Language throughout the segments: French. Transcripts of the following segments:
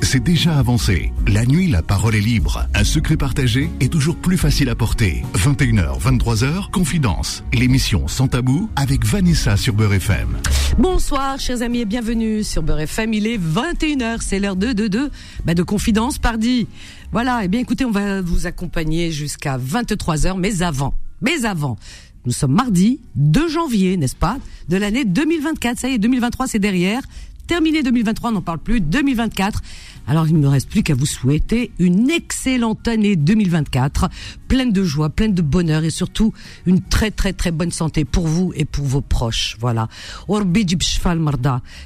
C'est déjà avancé. La nuit, la parole est libre. Un secret partagé est toujours plus facile à porter. 21h, 23h, Confidence. L'émission Sans Tabou avec Vanessa sur Beurre FM. Bonsoir, chers amis, et bienvenue sur Beurre FM. Il est 21h, c'est l'heure de, de, de, bah, de Confidence, pardi. Voilà, eh bien écoutez, on va vous accompagner jusqu'à 23h, mais avant, mais avant, nous sommes mardi 2 janvier, n'est-ce pas, de l'année 2024. Ça y est, 2023, c'est derrière terminé 2023, on n'en parle plus, 2024. Alors il ne me reste plus qu'à vous souhaiter une excellente année 2024, pleine de joie, pleine de bonheur et surtout une très très très bonne santé pour vous et pour vos proches. Voilà.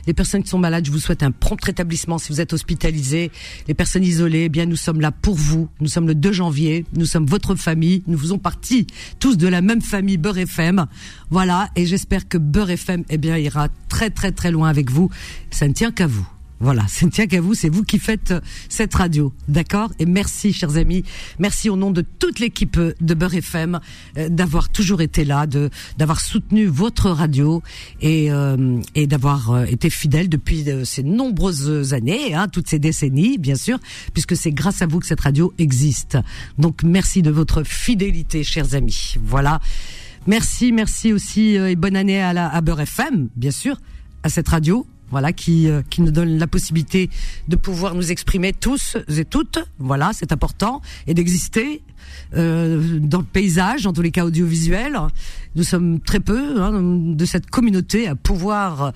Les personnes qui sont malades, je vous souhaite un prompt rétablissement si vous êtes hospitalisés. Les personnes isolées, eh bien nous sommes là pour vous. Nous sommes le 2 janvier, nous sommes votre famille, nous faisons partie tous de la même famille Beurre FM. Voilà, et j'espère que Beurre FM eh bien ira très très très loin avec vous. Ça ne tient qu'à vous. Voilà, ne tient qu'à vous, c'est vous qui faites euh, cette radio, d'accord? Et merci, chers amis, merci au nom de toute l'équipe euh, de Beurre FM euh, d'avoir toujours été là, de d'avoir soutenu votre radio et et d'avoir été fidèle depuis ces nombreuses années, hein, toutes ces décennies, bien sûr, puisque c'est grâce à vous que cette radio existe. Donc merci de votre fidélité, chers amis. Voilà. Merci, merci aussi et bonne année à la à Beurre FM, bien sûr, à cette radio voilà, qui, euh, qui nous donne la possibilité de pouvoir nous exprimer tous et toutes, voilà, c'est important, et d'exister euh, dans le paysage, en tous les cas audiovisuel. Nous sommes très peu hein, de cette communauté à pouvoir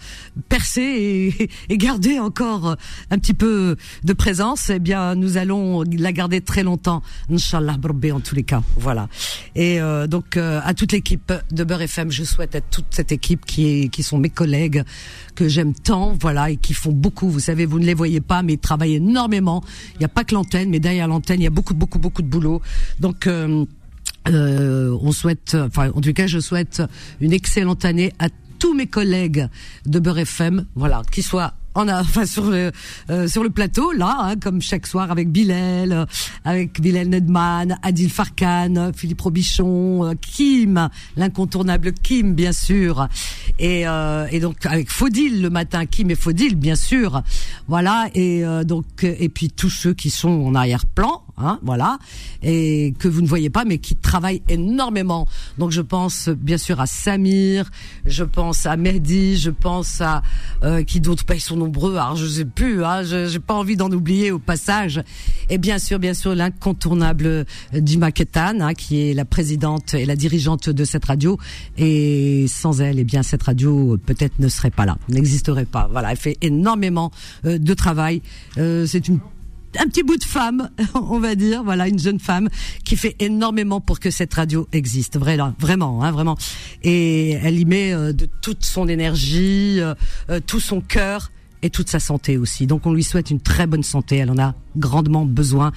percer et, garder encore un petit peu de présence. Eh bien, nous allons la garder très longtemps, Inch'Allah, en tous les cas. Voilà. Et euh, donc, euh, à toute l'équipe de Beurre FM, je souhaite à toute cette équipe qui, est, qui sont mes collègues, que j'aime tant, voilà, et qui font beaucoup. Vous savez, vous ne les voyez pas, mais ils travaillent énormément. Il n'y a pas que l'antenne, mais derrière l'antenne, il y a beaucoup, beaucoup, beaucoup de boulot. Donc euh, euh, on souhaite, enfin en tout cas je souhaite une excellente année à tous mes collègues de Beurre FM, voilà, qui soient on a enfin sur le euh, sur le plateau là hein, comme chaque soir avec Bilal avec Bilal Nedman Adil Farkan Philippe Robichon Kim l'incontournable Kim bien sûr. Et et donc avec Faudil le matin Kim et Faudil bien sûr. Voilà et donc et puis tous ceux qui sont en arrière-plan hein, voilà, et que vous ne voyez pas, mais qui travaille énormément. Donc je pense bien sûr à Samir, je pense à Mehdi, je pense à euh, qui d'autres pays sont nombreux. Alors je sais plus, hein, je j'ai pas envie d'en oublier au passage. Et bien sûr, bien sûr, l'incontournable euh, Dima Ketan, hein, qui est la présidente et la dirigeante de cette radio. Et sans elle, eh bien cette radio euh, peut-être ne serait pas là, n'existerait pas. Voilà, elle fait énormément de travail. c'est une un petit bout de femme, on va dire, voilà, une jeune femme qui fait énormément pour que cette radio existe, vraiment, vraiment, hein, vraiment. Et elle y met euh, de toute son énergie, euh, euh, tout son cœur et toute sa santé aussi. Donc on lui souhaite une très bonne santé. Elle en a grandement besoin.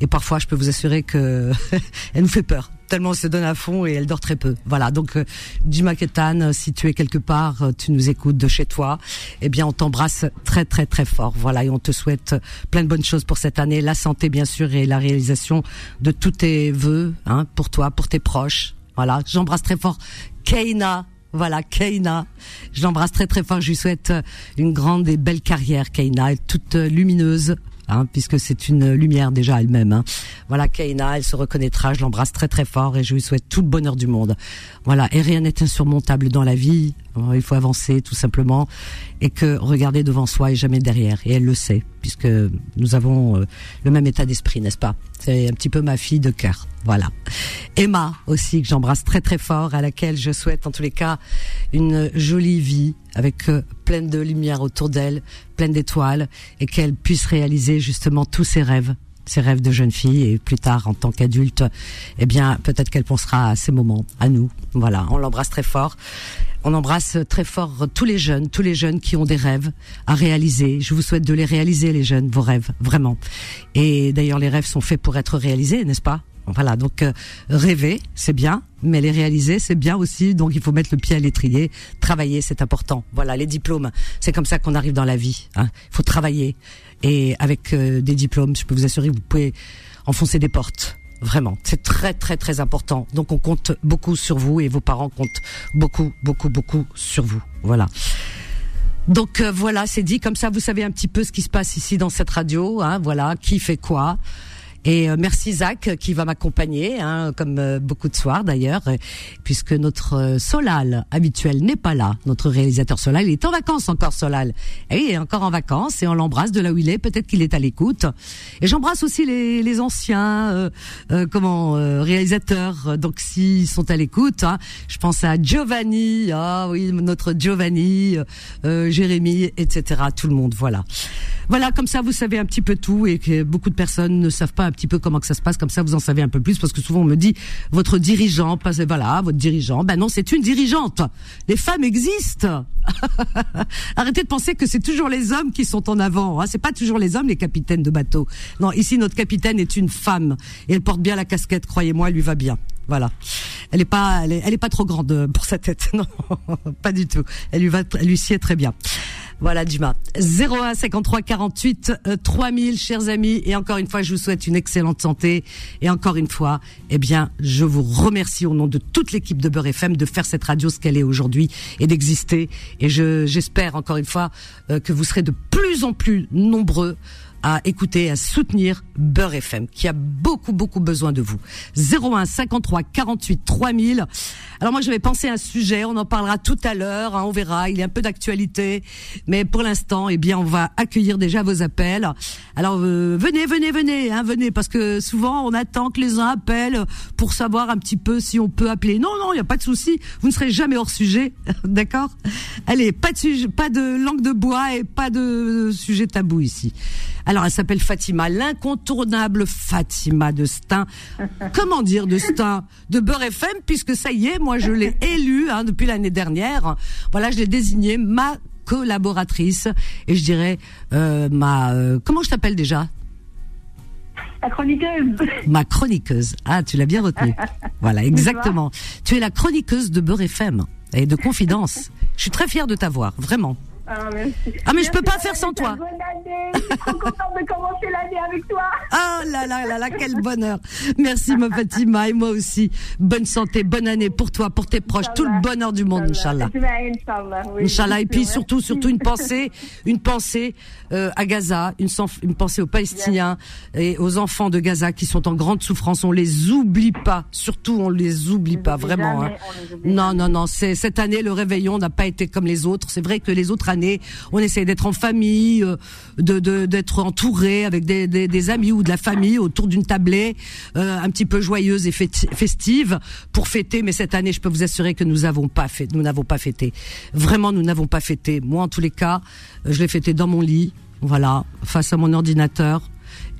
Et parfois, je peux vous assurer que elle nous fait peur tellement elle se donne à fond et elle dort très peu. Voilà. Donc, euh, Jima Ketan, si tu es quelque part, euh, tu nous écoutes de chez toi, eh bien, on t'embrasse très, très, très fort. Voilà. Et on te souhaite plein de bonnes choses pour cette année. La santé, bien sûr, et la réalisation de tous tes vœux, hein, pour toi, pour tes proches. Voilà. J'embrasse très fort Keina. Voilà, Keina. Je l'embrasse très très fort. Je lui souhaite une grande et belle carrière, Keina, toute lumineuse, Hein, puisque c'est une lumière déjà elle-même. Hein. Voilà, Kaina, elle se reconnaîtra. Je l'embrasse très très fort et je lui souhaite tout le bonheur du monde. Voilà, et rien n'est insurmontable dans la vie. Il faut avancer tout simplement et que regarder devant soi et jamais derrière. Et elle le sait, puisque nous avons euh, le même état d'esprit, n'est-ce pas? C'est un petit peu ma fille de cœur. Voilà. Emma aussi, que j'embrasse très très fort, à laquelle je souhaite en tous les cas une jolie vie avec euh, pleine de lumière autour d'elle, pleine d'étoiles, et qu'elle puisse réaliser justement tous ses rêves ses rêves de jeune fille et plus tard en tant qu'adulte, eh bien peut-être qu'elle pensera à ces moments, à nous. Voilà, on l'embrasse très fort. On embrasse très fort tous les jeunes, tous les jeunes qui ont des rêves à réaliser. Je vous souhaite de les réaliser, les jeunes, vos rêves, vraiment. Et d'ailleurs, les rêves sont faits pour être réalisés, n'est-ce pas? Voilà, donc euh, rêver, c'est bien, mais les réaliser, c'est bien aussi. Donc il faut mettre le pied à l'étrier, travailler, c'est important. Voilà, les diplômes, c'est comme ça qu'on arrive dans la vie. Hein. Il faut travailler. Et avec euh, des diplômes, je peux vous assurer, vous pouvez enfoncer des portes. Vraiment, c'est très très très important. Donc on compte beaucoup sur vous et vos parents comptent beaucoup beaucoup beaucoup sur vous. Voilà. Donc euh, voilà, c'est dit comme ça. Vous savez un petit peu ce qui se passe ici dans cette radio. Hein, voilà, qui fait quoi. Et euh, merci Zach qui va m'accompagner, hein, comme euh, beaucoup de soirs d'ailleurs, puisque notre euh, Solal habituel n'est pas là. Notre réalisateur Solal il est en vacances encore Solal. Et il est encore en vacances et on l'embrasse de là où il est. Peut-être qu'il est à l'écoute. Et j'embrasse aussi les, les anciens comment réalisateurs. Donc s'ils sont à l'écoute, hein, je pense à Giovanni, ah oui notre Giovanni, Jérémy, etc. Tout le monde, voilà. Voilà, comme ça vous savez un petit peu tout et que beaucoup de personnes ne savent pas un petit peu comment que ça se passe. Comme ça vous en savez un peu plus parce que souvent on me dit votre dirigeant, voilà, votre dirigeant. Ben non, c'est une dirigeante. Les femmes existent. Arrêtez de penser que c'est toujours les hommes qui sont en avant. Hein. C'est pas toujours les hommes les capitaines de bateau. Non, ici notre capitaine est une femme et elle porte bien la casquette. Croyez-moi, elle lui va bien. Voilà. Elle est pas, elle est, elle est pas trop grande pour sa tête. Non, pas du tout. Elle lui va, elle lui sied très bien. Voilà, Dima. 01 53 48 3000, chers amis. Et encore une fois, je vous souhaite une excellente santé. Et encore une fois, eh bien, je vous remercie au nom de toute l'équipe de Beurre FM de faire cette radio ce qu'elle est aujourd'hui et d'exister. Et je, j'espère encore une fois euh, que vous serez de plus en plus nombreux à écouter, à soutenir Beurre FM, qui a beaucoup, beaucoup besoin de vous. 01 53 48 3000. Alors moi, je vais penser à un sujet, on en parlera tout à l'heure, hein, on verra, il y a un peu d'actualité, mais pour l'instant, eh bien, on va accueillir déjà vos appels. Alors, euh, venez, venez, venez, hein, venez, parce que souvent, on attend que les uns appellent pour savoir un petit peu si on peut appeler. Non, non, il n'y a pas de souci, vous ne serez jamais hors sujet, d'accord? Allez, pas de, sujet, pas de langue de bois et pas de sujet tabou ici. Alors, elle s'appelle Fatima, l'incontournable Fatima de Stein. Comment dire de Stein De Beurre FM, puisque ça y est, moi je l'ai élue hein, depuis l'année dernière. Voilà, je l'ai désignée ma collaboratrice et je dirais euh, ma... Euh, comment je t'appelle déjà? La chroniqueuse. Ma chroniqueuse. Ah, tu l'as bien retenu. voilà, exactement. Tu es la chroniqueuse de Beurre FM et de Confidence. Je suis très fière de t'avoir, vraiment. Ah, merci. Ah, mais je peux pas faire sans toi. Bonne année. Je suis trop contente de commencer l'année avec toi. Oh là là là là, quel bonheur. Merci, ma Fatima, et moi aussi. Bonne santé, bonne année pour toi, pour tes proches, tout le bonheur du monde, Inch'Allah. Inch'Allah, oui. Et puis surtout, surtout une pensée, une pensée euh, à Gaza, une, une pensée aux Palestiniens et aux enfants de Gaza qui sont en grande souffrance. On les oublie pas, surtout on les oublie pas, vraiment. Hein. Non, non, non. C'est cette année le réveillon n'a pas été comme les autres. C'est vrai que les autres années, on essaye d'être en famille, euh, de d'être entouré avec des, des, des, amis ou de la famille autour d'une tablée euh, un petit peu joyeuse et festive pour fêter. Mais cette année, je peux vous assurer que nous avons pas fait, nous n'avons pas fêté. Vraiment, nous n'avons pas fêté. Moi, en tous les cas, je l'ai fêté dans mon lit, voilà, face à mon ordinateur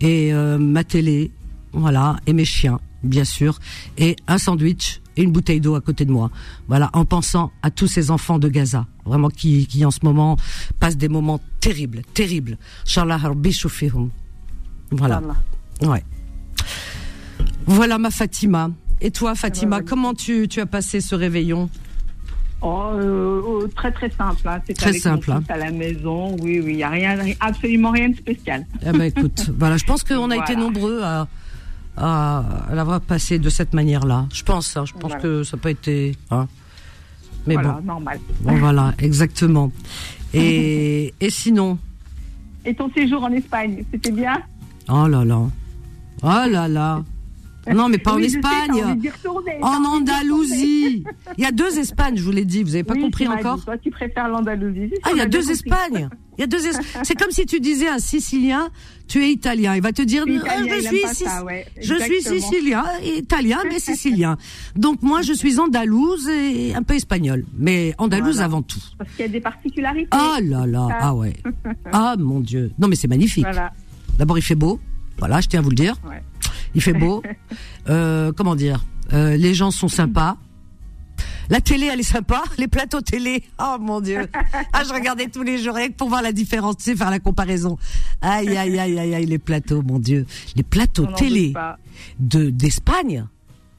et euh, ma télé, voilà, et mes chiens, bien sûr, et un sandwich et une bouteille d'eau à côté de moi. Voilà, en pensant à tous ces enfants de Gaza, vraiment qui, qui en ce moment passent des moments terribles, terribles. Voilà. Ouais. Voilà ma Fatima. Et toi, Fatima, comment tu, tu as passé ce réveillon? Oh, euh, très très simple. Hein. C'est très simple. Hein. à la maison. Oui, oui, il n'y a rien, absolument rien de spécial. Eh ben, écoute, voilà, je pense qu'on a été nombreux à, à, l'avoir passé de cette manière-là. Je pense, hein, je pense que ça n'a pas été. Hein. Mais voilà, bon. normal. Bon, voilà, exactement. Et, et sinon? Et ton séjour en Espagne, c'était bien? Oh là là. Oh là là. Non, mais pas en Espagne. en Andalousie. Il y a deux Espagnes, je vous l'ai dit. Vous n'avez pas compris encore Toi, tu préfères l'Andalousie. Ah, il y a deux Espagnes. Il y a deux. C'est comme si tu disais à un Sicilien, tu es italien. Il va te dire, ah, je suis, je suis sicilien, italien, mais sicilien. Donc moi, je suis andalouse et un peu espagnole, mais andalouse avant tout. Parce qu'il y a des particularités. Ah là là, ah ouais. ah mon Dieu. Non, mais c'est magnifique. D'abord, il fait beau. Voilà, je tiens à vous le dire. Ouais. Il fait beau. euh, comment dire euh, Les gens sont sympas. La télé, elle est sympa. Les plateaux télé, oh mon dieu. Ah, je regardais tous les jours pour voir la différence, tu sais, faire la comparaison. Aïe, aïe, aïe, aïe, aïe, les plateaux, mon dieu. Les plateaux télé de d'Espagne.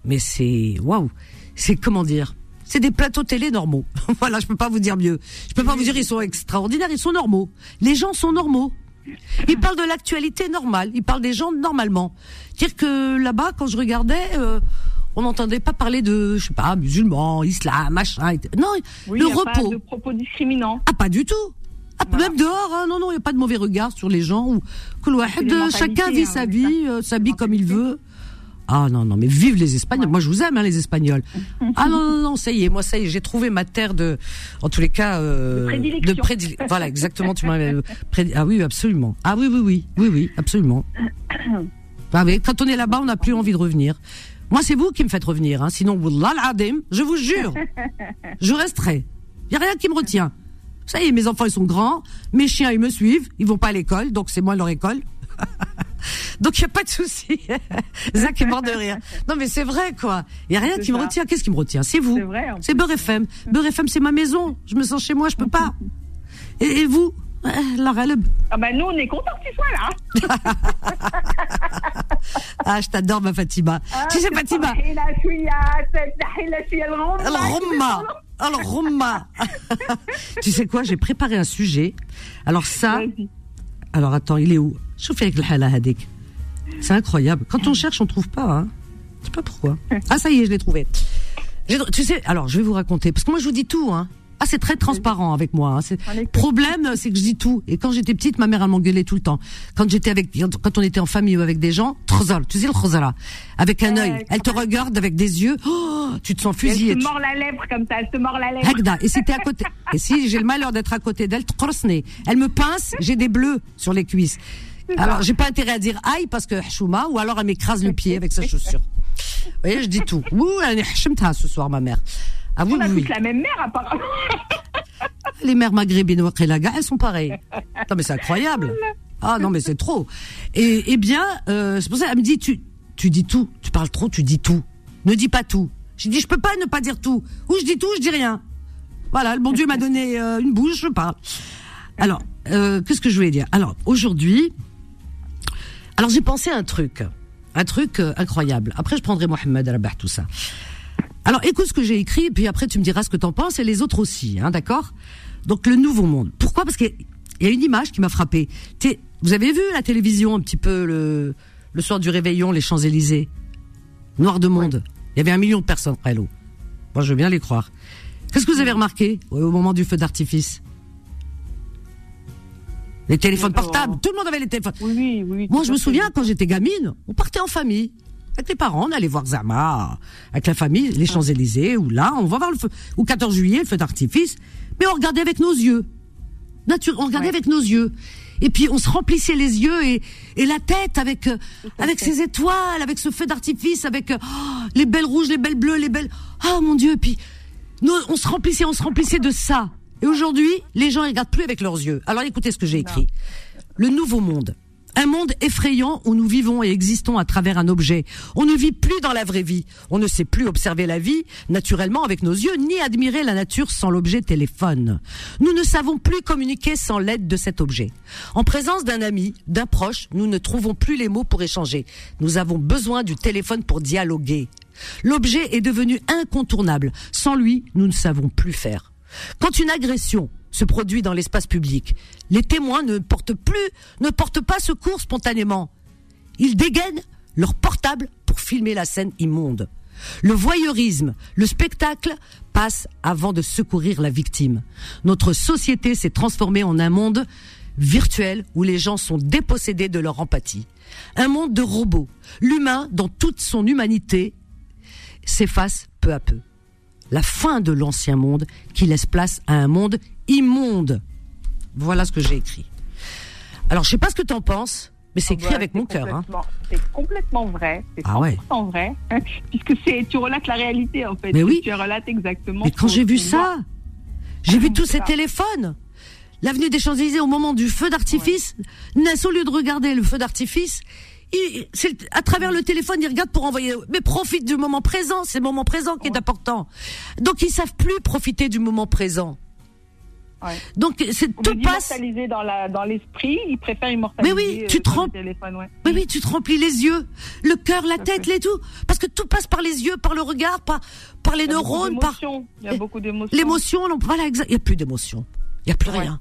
Mais c'est, waouh. C'est comment dire c'est des plateaux télé normaux. voilà, je peux pas vous dire mieux. Je peux pas vous dire ils sont extraordinaires, ils sont normaux. Les gens sont normaux. Ils parlent de l'actualité normale. Ils parlent des gens normalement. Dire que là-bas, quand je regardais, euh, on n'entendait pas parler de, je sais pas, musulmans, islam, machin. Non, oui, le y a repos. Pas de propos discriminants. Ah, pas du tout. Ah, Même dehors, hein, non, non, il n'y a pas de mauvais regard sur les gens. Ou, que wahid, chacun vit mentalités, sa hein, vie, euh, s'habille comme il veut. Ah non, non, mais vive les Espagnols. Moi, je vous aime, hein, les Espagnols. Ah non, non, non, ça y est, moi, ça y est, j'ai trouvé ma terre de, en tous les cas, euh, De prédilection. prédile- Voilà, exactement, tu m'as, euh, ah oui, absolument. Ah oui, oui, oui, oui, oui, absolument. Ah oui, quand on est là-bas, on n'a plus envie de revenir. Moi, c'est vous qui me faites revenir, hein. Sinon, je vous jure, je resterai. Il y a rien qui me retient. Ça y est, mes enfants, ils sont grands. Mes chiens, ils me suivent. Ils vont pas à l'école, donc c'est moi leur école. Donc il y a pas de souci. Zach est mort de rire. Non mais c'est vrai quoi. Il y a rien qui me retient. Qu'est-ce qui me retient? C'est vous. C'est Beurre FM. Beurre FM c'est ma maison. Je me sens chez moi. Je peux pas. Et, vous euh, la Ah bah nous on est contents que tu sois là. ah je t'adore ma Fatima. Ah, tu sais Fatima? tu sais quoi, j'ai préparé un sujet. Alors ça, alors attends, il est où? C'est incroyable. Quand on cherche, on trouve pas. Hein. Je sais pas pourquoi. Ah ça y est, je l'ai trouvé. Tu sais, alors je vais vous raconter parce que moi je vous dis tout. Hein. Ah c'est très transparent avec moi. Hein. C'est-. Problème, c'est que je dis tout. Et quand j'étais petite, ma mère elle m'engueulait tout le temps. Quand j'étais avec, quand on était en famille ou avec des gens, trozal, tu sais le trozala, avec un œil, elle te regarde avec des yeux. Oh, tu te sens Elle fusillé. se tu- mord la lèvre comme ça, elle se mord la lèvre. Hagda. Et si t'es à côté, et si j'ai le malheur d'être à côté d'elle, tqorsni. elle me pince, j'ai des bleus sur les cuisses. Alors, j'ai pas intérêt à dire aïe parce que chouma, ou alors elle m'écrase le pied avec sa chaussure. Vous voyez, je dis tout. Ouh, elle est ce soir, ma mère. Ah oui, On a oui, la même mère apparemment. Les mères maghrébines ou Aqilaga, elles sont pareilles. Non, mais c'est incroyable. Ah non, mais c'est trop. Et, eh bien, euh, c'est pour ça, elle me dit, tu, tu dis tout. Tu parles trop, tu dis tout. Ne dis pas tout. J'ai dit, je peux pas ne pas dire tout. Ou je dis tout, ou je dis rien. Voilà, le bon Dieu m'a donné euh, une bouche, je parle. Alors, euh, qu'est-ce que je voulais dire? Alors, aujourd'hui, alors j'ai pensé à un truc. Un truc incroyable. Après, je prendrai Mohamed Rabah, tout ça. Alors, écoute ce que j'ai écrit, puis après, tu me diras ce que t'en penses, et les autres aussi, hein, d'accord? Donc, le nouveau monde. Pourquoi? Parce qu'il y a une image qui m'a frappé. Vous avez vu la télévision un petit peu le, le soir du réveillon, les Champs-Élysées? Noir de monde. Il y avait un million de personnes, Hello. Moi, je veux bien les croire. Qu'est-ce que vous avez remarqué au moment du feu d'artifice? Les téléphones portables. Tout le monde avait les téléphones. Oui, oui, oui. Moi, je à me souviens, quand j'étais gamine, on partait en famille. Avec les parents, on allait voir Zama, avec la famille, les Champs-Élysées, ou là, on va voir le feu, ou 14 juillet, le feu d'artifice. Mais on regardait avec nos yeux. Nature, on regardait Ouais. avec nos yeux. Et puis, on se remplissait les yeux et, et la tête avec, euh, avec ces étoiles, avec ce feu d'artifice, avec euh, oh, les belles rouges, les belles bleues, les belles, ah, mon Dieu, et puis, nous, on se remplissait, on se remplissait de ça. Et aujourd'hui, les gens, ils regardent plus avec leurs yeux. Alors, écoutez ce que j'ai écrit. Le nouveau monde. Un monde effrayant où nous vivons et existons à travers un objet. On ne vit plus dans la vraie vie. On ne sait plus observer la vie naturellement avec nos yeux, ni admirer la nature sans l'objet téléphone. Nous ne savons plus communiquer sans l'aide de cet objet. En présence d'un ami, d'un proche, nous ne trouvons plus les mots pour échanger. Nous avons besoin du téléphone pour dialoguer. L'objet est devenu incontournable. Sans lui, nous ne savons plus faire. Quand une agression se produit dans l'espace public, les témoins ne portent plus, ne portent pas secours spontanément. Ils dégainent leur portable pour filmer la scène immonde. Le voyeurisme, le spectacle passe avant de secourir la victime. Notre société s'est transformée en un monde virtuel où les gens sont dépossédés de leur empathie. Un monde de robots. L'humain, dans toute son humanité, s'efface peu à peu. La fin de l'ancien monde qui laisse place à un monde immonde. Voilà ce que j'ai écrit. Alors, je sais pas ce que tu en penses, mais c'est écrit Ouais, avec mon cœur. Hein. C'est complètement vrai. C'est 100% Ah ouais. vrai. Puisque c'est, tu relates la réalité, en fait. Mais oui. Tu relates exactement. Mais quand j'ai vu voit. ça, j'ai vu tous ces ça. téléphones. L'avenue des Champs-Élysées au moment du feu d'artifice, Ness, au lieu de regarder le feu d'artifice, il- à travers le téléphone, il regarde pour envoyer. Mais profite du moment présent, c'est le moment présent qui est important. Donc ils savent plus profiter du moment présent. Ouais. Donc c'est tout passe. d'immortaliser dans la dans l'esprit, ils préfèrent immortaliser. Mais oui, euh, tu te rends- téléphone, ouais. Oui, oui, tu te remplis les yeux, le cœur, la tête, les tout. Parce que tout passe par les yeux, par le regard, par, par les Il neurones, par. Il y a beaucoup d'émotions. l'émotion. non, Voilà. Il n'y a plus d'émotion. Il n'y a plus Ouais. rien.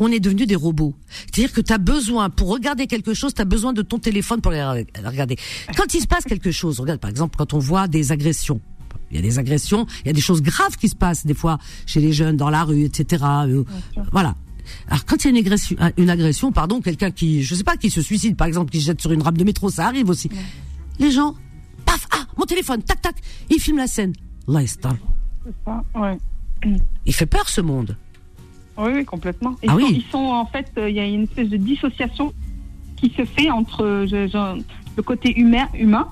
On est devenus des robots. C'est-à-dire que tu as besoin, pour regarder quelque chose, tu as besoin de ton téléphone pour regarder. Quand il se passe quelque chose, regarde par exemple quand on voit des agressions. Il y a des agressions, il y a des choses graves qui se passent des fois chez les jeunes, dans la rue, etc. Euh. Voilà. alors quand il y a une agression, une agression, pardon, quelqu'un qui, je sais pas, qui se suicide, par exemple, qui se jette sur une rame de métro, ça arrive aussi. Les gens, paf, ah, mon téléphone, tac, tac, il filme la scène. Là, C'est ça, ouais. Il fait peur ce monde. Oui, oui, complètement. Ils, Ah oui. ils sont, en fait, euh, il y a une espèce de dissociation qui se fait entre euh, je- je- le côté humain, humain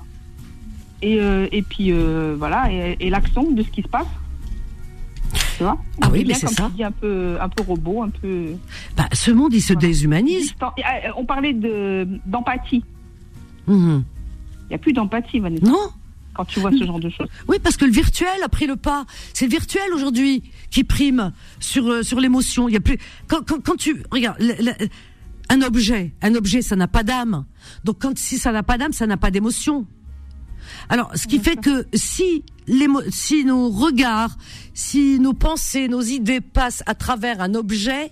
et, euh, et puis euh, voilà, et, et l'action de ce qui se passe. Tu vois Ah oui, mais c'est ça. tu dis, un peu, un peu robot, un peu. Bah, ce monde, il se Voilà. déshumanise. euh, on parlait de d'empathie. Mhm. Il n'y a plus d'empathie, Vanessa, Non quand tu vois ce genre de choses. Oui, parce que le virtuel a pris le pas. C'est le virtuel aujourd'hui qui prime sur euh, sur l'émotion. Il y a plus quand quand, quand tu regarde un objet, un objet, ça n'a pas d'âme. Donc quand si ça n'a pas d'âme, ça n'a pas d'émotion. Alors, ce qui fait que si l'émo- si nos regards, si nos pensées, nos idées passent à travers un objet,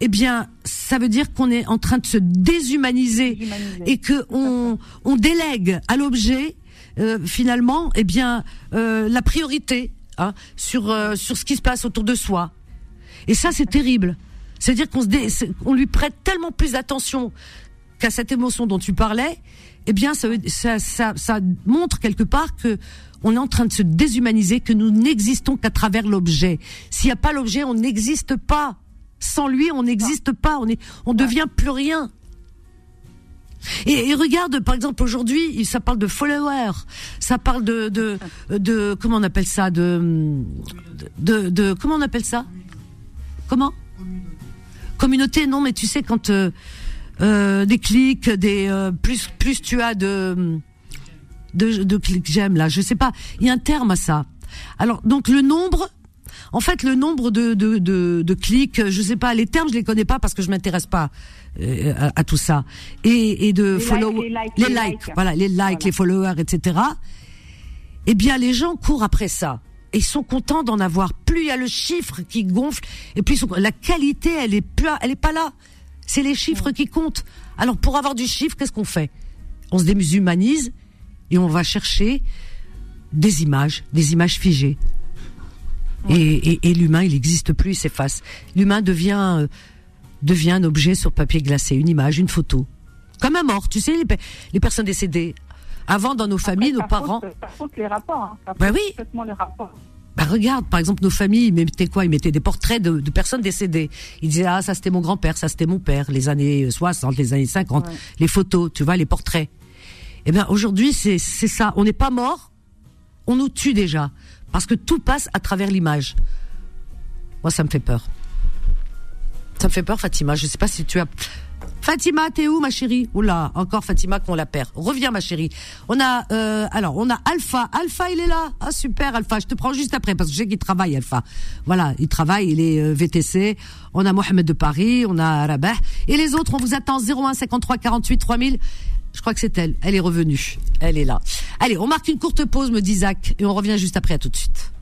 eh bien, ça veut dire qu'on est en train de se déshumaniser et que on, on délègue à l'objet euh, finalement eh bien euh, la priorité hein, sur euh, sur ce qui se passe autour de soi. Et ça c'est terrible. C'est à dire qu'on se dé- on lui prête tellement plus d'attention qu'à cette émotion dont tu parlais eh bien ça, ça ça ça montre quelque part que on est en train de se déshumaniser que nous n'existons qu'à travers l'objet. S'il n'y a pas l'objet on n'existe pas. Sans lui on n'existe pas. On est on devient plus rien. Et, et regarde, par exemple, aujourd'hui, ça parle de followers, ça parle de, de, de, comment on appelle ça, de, de, de, comment on appelle ça? Comment? Communauté, non, mais tu sais quand euh, des clics, des euh, plus, plus tu as de, de, de clics j'aime là, je sais pas, il y a un terme à ça. Alors donc le nombre, en fait le nombre de, de, de, de clics, je sais pas, les termes je les connais pas parce que je m'intéresse pas euh, à, à tout ça. Et, et de Les follow, likes, les likes, les les likes, likes. voilà, les likes, Voilà. les followers, etc. Eh bien les gens courent après ça. Et ils sont contents d'en avoir. Plus il y a le chiffre qui gonfle, et plus la qualité, elle est plus, elle est pas là. C'est les chiffres qui comptent. Alors pour avoir du chiffre, qu'est-ce qu'on fait? On se déshumanise et on va chercher des images, des images figées. Et, et, et l'humain, il n'existe plus, il s'efface. L'humain devient euh, devient un objet sur papier glacé, une image, une photo, comme un mort. Tu sais, les, pe- les personnes décédées. Avant, dans nos familles, nos parents. Faute, ça faute les rapports. Hein. Faute oui. complètement les rapports. Bah regarde, par exemple, nos familles, ils mettaient quoi? Ils mettaient des portraits de, de personnes décédées. Ils disaient, ah, ça c'était mon grand-père, ça c'était mon père, les années 60, les années 50, Ouais. les photos, tu vois, les portraits. Eh bien, aujourd'hui, c'est c'est ça. On n'est pas mort, on nous tue déjà. Parce que tout passe à travers l'image. Moi, ça me fait peur. Ça me fait peur, Fatima. Je sais pas si tu as... Fatima, t'es où, ma chérie? Oula, encore Fatima qu'on la perd. Reviens, ma chérie. On a, euh, alors, on a Alpha. Alpha, il est là. Ah, super, Alpha. Je te prends juste après parce que je sais qu'il travaille, Alpha. Voilà, il travaille, il est euh, VTC. On a Mohamed de Paris, on a Rabah. Et les autres, on vous attend 01 53 48 3000. Je crois que c'est elle. Elle est revenue. Elle est là. Allez, on marque une courte pause, me dit Zach, et on revient juste après. À tout de suite.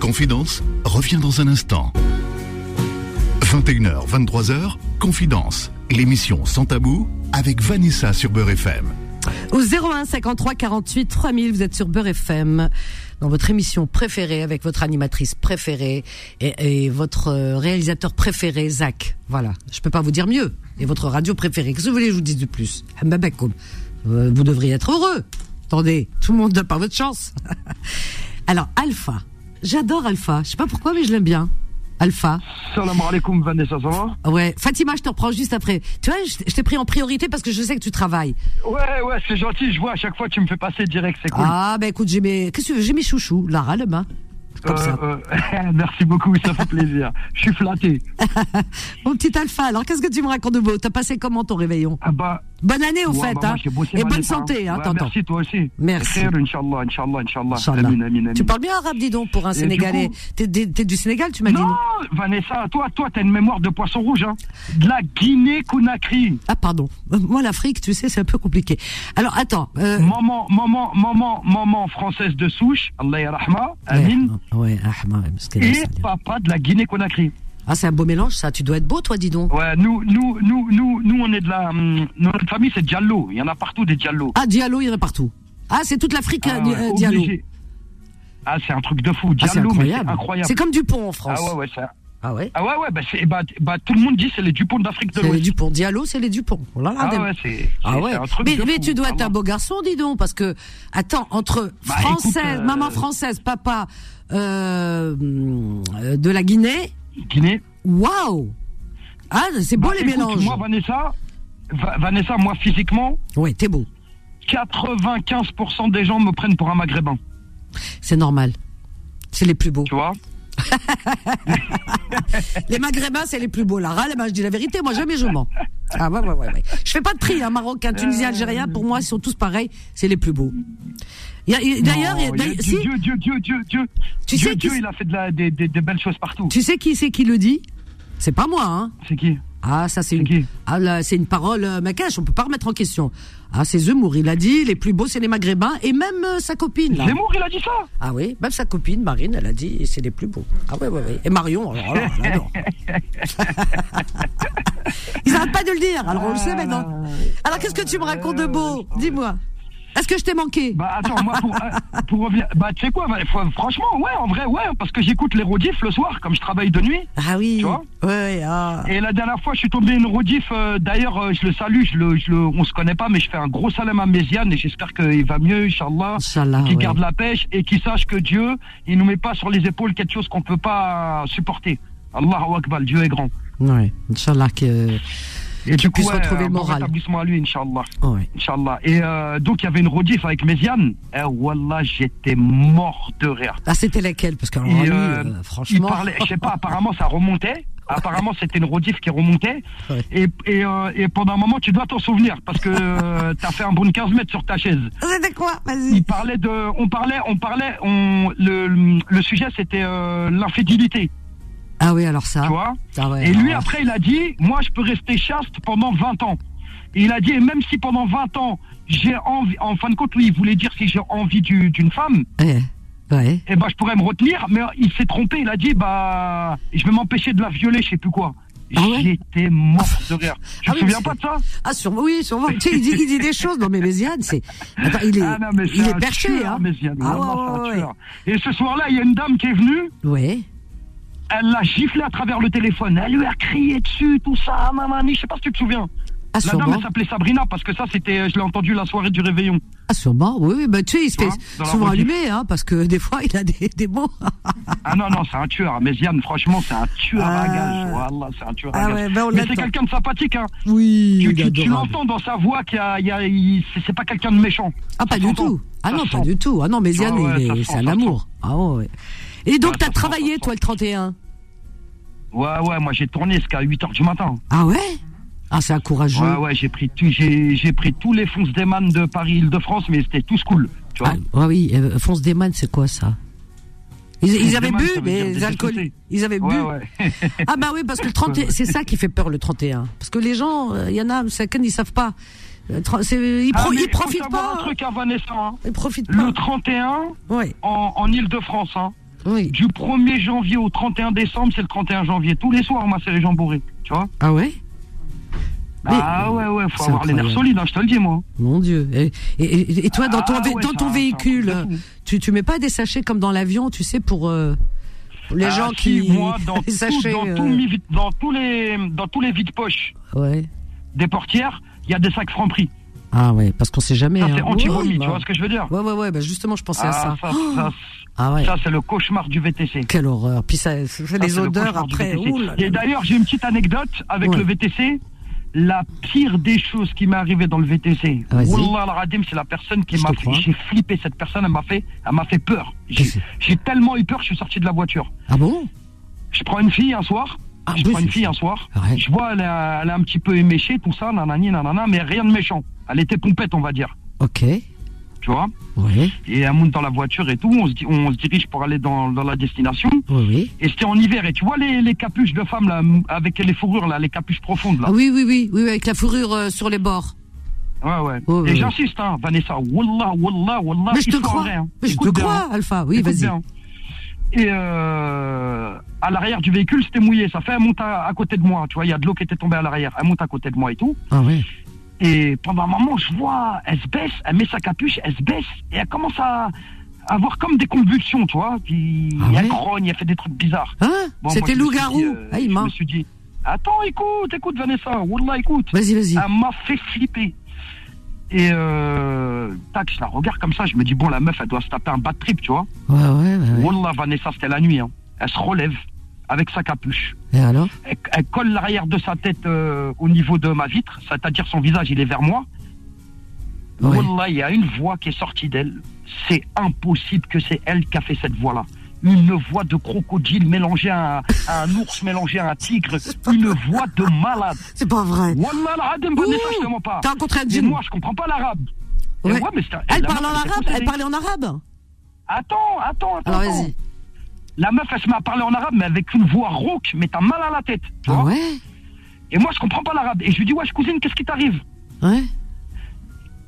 Confidence revient dans un instant. 21h, 23h, Confidence, l'émission sans tabou avec Vanessa sur Beurre FM. Au 01 53 48 3000, vous êtes sur Beurre FM, dans votre émission préférée, avec votre animatrice préférée et, votre euh, réalisateur préféré, Zach. Voilà, je peux pas vous dire mieux. Et votre radio préférée. Qu'est-ce que vous voulez que je vous dise de plus? Hambabakoum. Euh, Vous devriez être heureux. Attendez, tout le monde n'a pas votre chance. Alors, Alpha. J'adore Alpha. Je sais pas pourquoi, mais je l'aime bien. Alpha. Salam alaikum Vanessa, ça va? Ouais. Fatima, je te reprends juste après. Tu vois, je t'ai pris en priorité parce que je sais que tu travailles. Ouais, ouais, c'est gentil, je vois à chaque fois tu me fais passer direct, c'est cool. Ah, ben écoute, j'ai mes, qu'est-ce que j'ai mes chouchous, Lara, le main. Comme ça. Euh, euh, merci beaucoup, ça fait plaisir. Je suis flatté. Mon petit Alpha, alors qu'est-ce que tu me racontes de beau? T'as passé comment ton réveillon? Ah bah, Bonne année au ouais, fait, bah, hein Et bonne santé, hein, Ouais, Merci toi aussi. Merci. Inch'Allah, Inch'Allah, Inch'Allah. Inch'Allah. Amin, amin, amin. Tu parles bien arabe, dis donc, pour un Et Sénégalais. T'es, du Sénégal, tu m'as dit Non, Vanessa, toi, toi, t'as une mémoire de poisson rouge, hein. De la Guinée-Conakry. Ah, pardon. Moi, l'Afrique, tu sais, c'est un peu compliqué. Alors, attends. Euh, Maman, maman, maman, maman française de souche, Allah yarahma, amin. Ouais, ouais, qu'elle Et papa de la Guinée-Conakry. Ah, c'est un beau mélange, ça. Tu dois être beau, toi, dis donc. Ouais, nous, nous, nous, nous, nous, on est de la, hum, notre famille, c'est Diallo. Il y en a partout des Diallo. Ah, Diallo, il y en a partout. Ah, c'est toute l'Afrique, Ah, euh, ouais, euh, Diallo. obligé. Ah, c'est un truc de fou. Ah, c'est Diallo, c'est incroyable. C'est comme Dupont en France. Ah ouais, ouais, c'est, Ah ouais Ah ouais, ouais, bah, c'est- bah, bah, tout le monde dit c'est les Dupont d'Afrique de C'est les l'Ouest. Dupont. Diallo, c'est les Dupont. Oh là là, Ah ouais, c'est Ah ouais. un truc Mais, de mais fou. tu dois être un Ah beau garçon, dis donc, parce que attends entre Bah, française, écoute, euh, maman française, papa euh, de la Guinée. Guinée. waouh Ah, c'est beau Bah, les écoute, mélanges. Moi, Vanessa, Va- Vanessa, moi, physiquement, Oui, t'es beau. 95% des gens me prennent pour un maghrébin. C'est normal. C'est les plus beaux. Tu vois? Les maghrébins, c'est les plus beaux. La râle, ben, je dis la vérité, moi jamais je mens. Ah ouais, ouais, ouais, ouais. Je fais pas de tri, hein, marocain, tunisien, algérien, pour moi, ils sont tous pareils, c'est les plus beaux. D'ailleurs, si, Dieu, Dieu, Dieu, Dieu, Dieu. Tu Dieu, sais Dieu, qui- il a fait de la, des, des- des belles choses partout. tu sais qui c'est qui le dit? C'est pas moi, hein. C'est qui? Ah, ça c'est une, ah, c'est une parole euh, Makache, on peut pas remettre en question. Ah, c'est Zemmour, il a dit, les plus beaux c'est les maghrébins, et même euh, sa copine, là. Zemmour, il a dit ça? Ah oui, même sa copine, Marine, elle a dit, c'est les plus beaux. Ah ouais, ouais, ouais. Et Marion, alors là, elle adore. Ils arrêtent pas de le dire, alors on le sait maintenant. Alors qu'est-ce que tu me racontes de beau? Dis-moi. Est-ce que je t'ai manqué? Bah attends, moi pour, euh, pour revenir, bah tu sais quoi, bah, franchement, ouais, en vrai, ouais, parce que j'écoute les rediffs le soir, comme je travaille de nuit. Ah oui. Tu vois Ouais, ah. Et la dernière fois, je suis tombé une rediff. euh, D'ailleurs, euh, je le salue. Je le, je le, on se connaît pas, mais je fais un gros salam à Méziane et j'espère qu'il va mieux, Inch'Allah. Inch'Allah, Qu'il ouais. garde la pêche et qu'il sache que Dieu, il nous met pas sur les épaules quelque chose qu'on peut pas supporter. Allahu Akbar, Dieu est grand. Ouais, Inch'Allah que. Et du coup, puisse ouais, retrouver le bon moral. rétablissement à lui, Inch'Allah. Ouais. Inch'Allah. Et euh, donc, il y avait une rediff avec Méziane. Eh, Wallah, j'étais mort de rire. Ah, c'était laquelle? Parce que lui, euh, euh, il franchement. parlait, je sais pas, apparemment ça remontait. Apparemment c'était une rediff qui remontait. Ouais. Et, et, euh, et pendant un moment tu dois t'en souvenir parce que euh, t'as fait un bon 15 mètres sur ta chaise. C'était quoi? Vas-y. Il parlait de, on parlait, on parlait, on, le, le sujet c'était euh, l'infidélité, Ah oui, alors ça. tu vois. Ah ouais, Et lui après il a dit, moi je peux rester chaste pendant 20 ans. Et il a dit, et même si pendant 20 ans j'ai envie, en fin de compte lui il voulait dire si j'ai envie du- d'une femme, Ouais. Ouais. eh ben je pourrais me retenir, mais il s'est trompé, il a dit bah je vais m'empêcher de la violer, je sais plus quoi. Ah ouais J'étais mort de rire. Tu Ah te oui, souviens pas de ça? Ah, sûrement, oui, sûrement. tu sais, il dit, il dit des choses. Non, mais Méziane, c'est. Attends, il est, Ah non, mais il c'est est perché, tueur, hein. Méziane. Ah ouais, ouais. Et ce soir-là, il y a une dame qui est venue, Ouais. Elle l'a giflé à travers le téléphone. Elle lui a crié dessus, tout ça, mamani, je sais pas si tu te souviens. Ah, La dame, elle s'appelait Sabrina, parce que ça, c'était, je l'ai entendu la soirée du réveillon. Ah, sûrement. Oui, oui. Bah, tu sais, il se fait souvent allumer, hein, parce que des fois, il a des, des mots. Ah non, non, c'est un tueur. Méziane, franchement, c'est un tueur à Ah. gage. C'est un tueur Ah à gage. ouais, on Mais c'est quelqu'un de sympathique, hein. Oui, Tu, l'entends dans sa voix qu'il y a, c'est- pas quelqu'un de méchant. Ah, pas du tout. Ah Ça non, pas du tout. Ah non, ouais, est, se c'est un amour. Ah ouais. Et donc, t'as travaillé, toi, le 31 Ouais, ouais, moi j'ai tourné jusqu'à 8h du matin. Ah ouais? Ah, c'est courageux. Ouais, ouais, j'ai pris, j'ai, pris tous les fonds des man de Paris-Île-de-France, mais c'était tous cool. Tu vois Ah, ah oui, euh, Desman, c'est quoi ça? Ils, avaient Desman, bu alcools. désossés. Ils avaient Ouais, bu. ouais. Ah bah oui, parce que le 31, c'est ça qui fait peur le 31. Parce que les gens, euh, il y en a, certains, ils savent pas. Euh, Ils, Ah, pro- mais ils faut profitent pas. un truc à Vanessa, hein. Ils profitent pas. Le 31 Oui, en, en Île-de-France, hein. Oui. Du 1er janvier au 31 décembre, c'est le 31 janvier. Tous les soirs, moi, c'est les gens bourrés. Tu vois Ah ouais Ah ouais, ouais, faut C'est avoir les nerfs solides, hein, je te le dis, moi. Mon Dieu. Et, et- et- et toi, dans ton, Ah ouais, dans c'est ton c'est véhicule, tu, tu mets pas des sachets comme dans l'avion, tu sais, pour, euh, pour les Ah, gens si, qui. moi, dans, les tout- sachets. dans, euh, tout dans tous les, dans tous les vides-poches Ouais. des portières, il y a des sacs francs prix. Ah ouais, parce qu'on sait jamais. Ça, hein. c'est anti-vomi, tu bah. vois ce que je veux dire Ouais, ouais, ouais, bah justement, je pensais à Ah, ça. ça, ça, Ah ouais. ça, c'est le cauchemar du VTC. Quelle horreur. Puis ça, ça les le odeurs après. Et d'ailleurs, j'ai une petite anecdote avec Ouais. le VTC. La pire des choses qui m'est arrivée dans le VTC. Wallah c'est la personne qui m'a fait. J'ai flippé cette personne, elle m'a fait, elle m'a fait peur. J'ai tellement eu peur, je suis sorti de la voiture. Ah bon? Je prends une fille un soir. Ah je oui, prends une fille un soir. Ouais. Je vois, elle est, elle est un petit peu éméchée, tout ça, nanani, nanana, mais rien de méchant. Elle était pompette, on va dire. Ok. Tu vois Oui, Et elle monte dans la voiture et tout. On se, di- on se dirige pour aller dans, dans la destination. oui, oui. Et c'était en hiver. Et tu vois les, les capuches de femmes, là, avec les fourrures, là, les capuches profondes, là. Ah oui, oui, oui, oui, avec la fourrure euh, sur les bords. Ouais, ouais. Ouais, et ouais. j'insiste, hein, Vanessa. Wallah, wallah, wallah. Mais je te crois. vraie, hein. Mais je te crois, hein. Alpha. Oui, vas-y. bien. Et euh, à l'arrière du véhicule, c'était mouillé. Ça fait, elle monte à, à côté de moi. Tu vois, il y a de l'eau qui était tombée à l'arrière. Elle monte à côté de moi et tout. Ah ouais. Et pendant un moment, je vois, elle se baisse, elle met sa capuche, elle se baisse, et elle commence à, avoir comme des convulsions, tu vois. Puis Ah elle grogne, elle fait des trucs bizarres. Hein Bon, C'était loup-garou. euh, ah, il Je me suis dit, attends, écoute, écoute, Vanessa, Wallah, écoute. Vas-y, vas-y. Elle m'a fait flipper. Et euh, tac, je la regarde comme ça, je me dis, bon, la meuf, elle doit se taper un bad trip, tu vois. Ouais, ouais. ouais. Wallah, Vanessa, c'était la nuit. Hein. Elle se relève avec sa capuche. Et alors Elle, elle colle l'arrière de sa tête euh, au niveau de ma vitre, c'est-à-dire son visage, il est vers moi. Ouais. Wallah, il y a une voix qui est sortie d'elle. C'est impossible que c'est elle qui a fait cette voix-là. Une voix de crocodile mélangée à un, à un ours mélangé à un tigre. Une voix de malade. C'est pas vrai. Wallah, te mens pas. T'as rencontré un djinn moi, je comprends pas l'arabe. Ouais. Elle la parle en arabe. Elle parlait en arabe Attends, attends, attends. Alors vas-y. La meuf, elle se met à parler en arabe, mais avec une voix rauque, mais t'as mal à la tête. Tu Ah vois ouais Et moi, je comprends pas l'arabe. Et je lui dis, wesh, cousine, qu'est-ce qui t'arrive Ouais.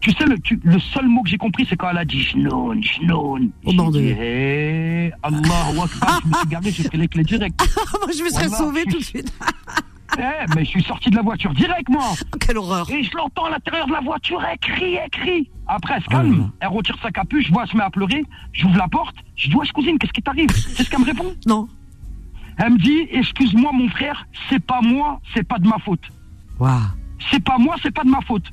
Tu sais, le, tu- le seul mot que j'ai compris, c'est quand elle a dit jnoun, jnoun. Oh, bordel. hé, Allahu Akbar, je me suis garé, j'ai pris les clés direct. Moi, je me serais sauvée je- tout de suite. Eh, mais je suis sorti de la voiture direct, moi. Oh, quelle horreur. Et je l'entends à l'intérieur de la voiture, elle crie, elle crie. Après, elle se Oh calme, elle retire sa capuche, je vois, elle se met à pleurer. J'ouvre la porte, je dis, wesh, cousine, qu'est-ce qui t'arrive? C'est ce qu'elle me répond? Non. Elle me dit, excuse-moi, mon frère, c'est pas moi, c'est pas de ma faute. Waouh. C'est pas moi, c'est pas de ma faute.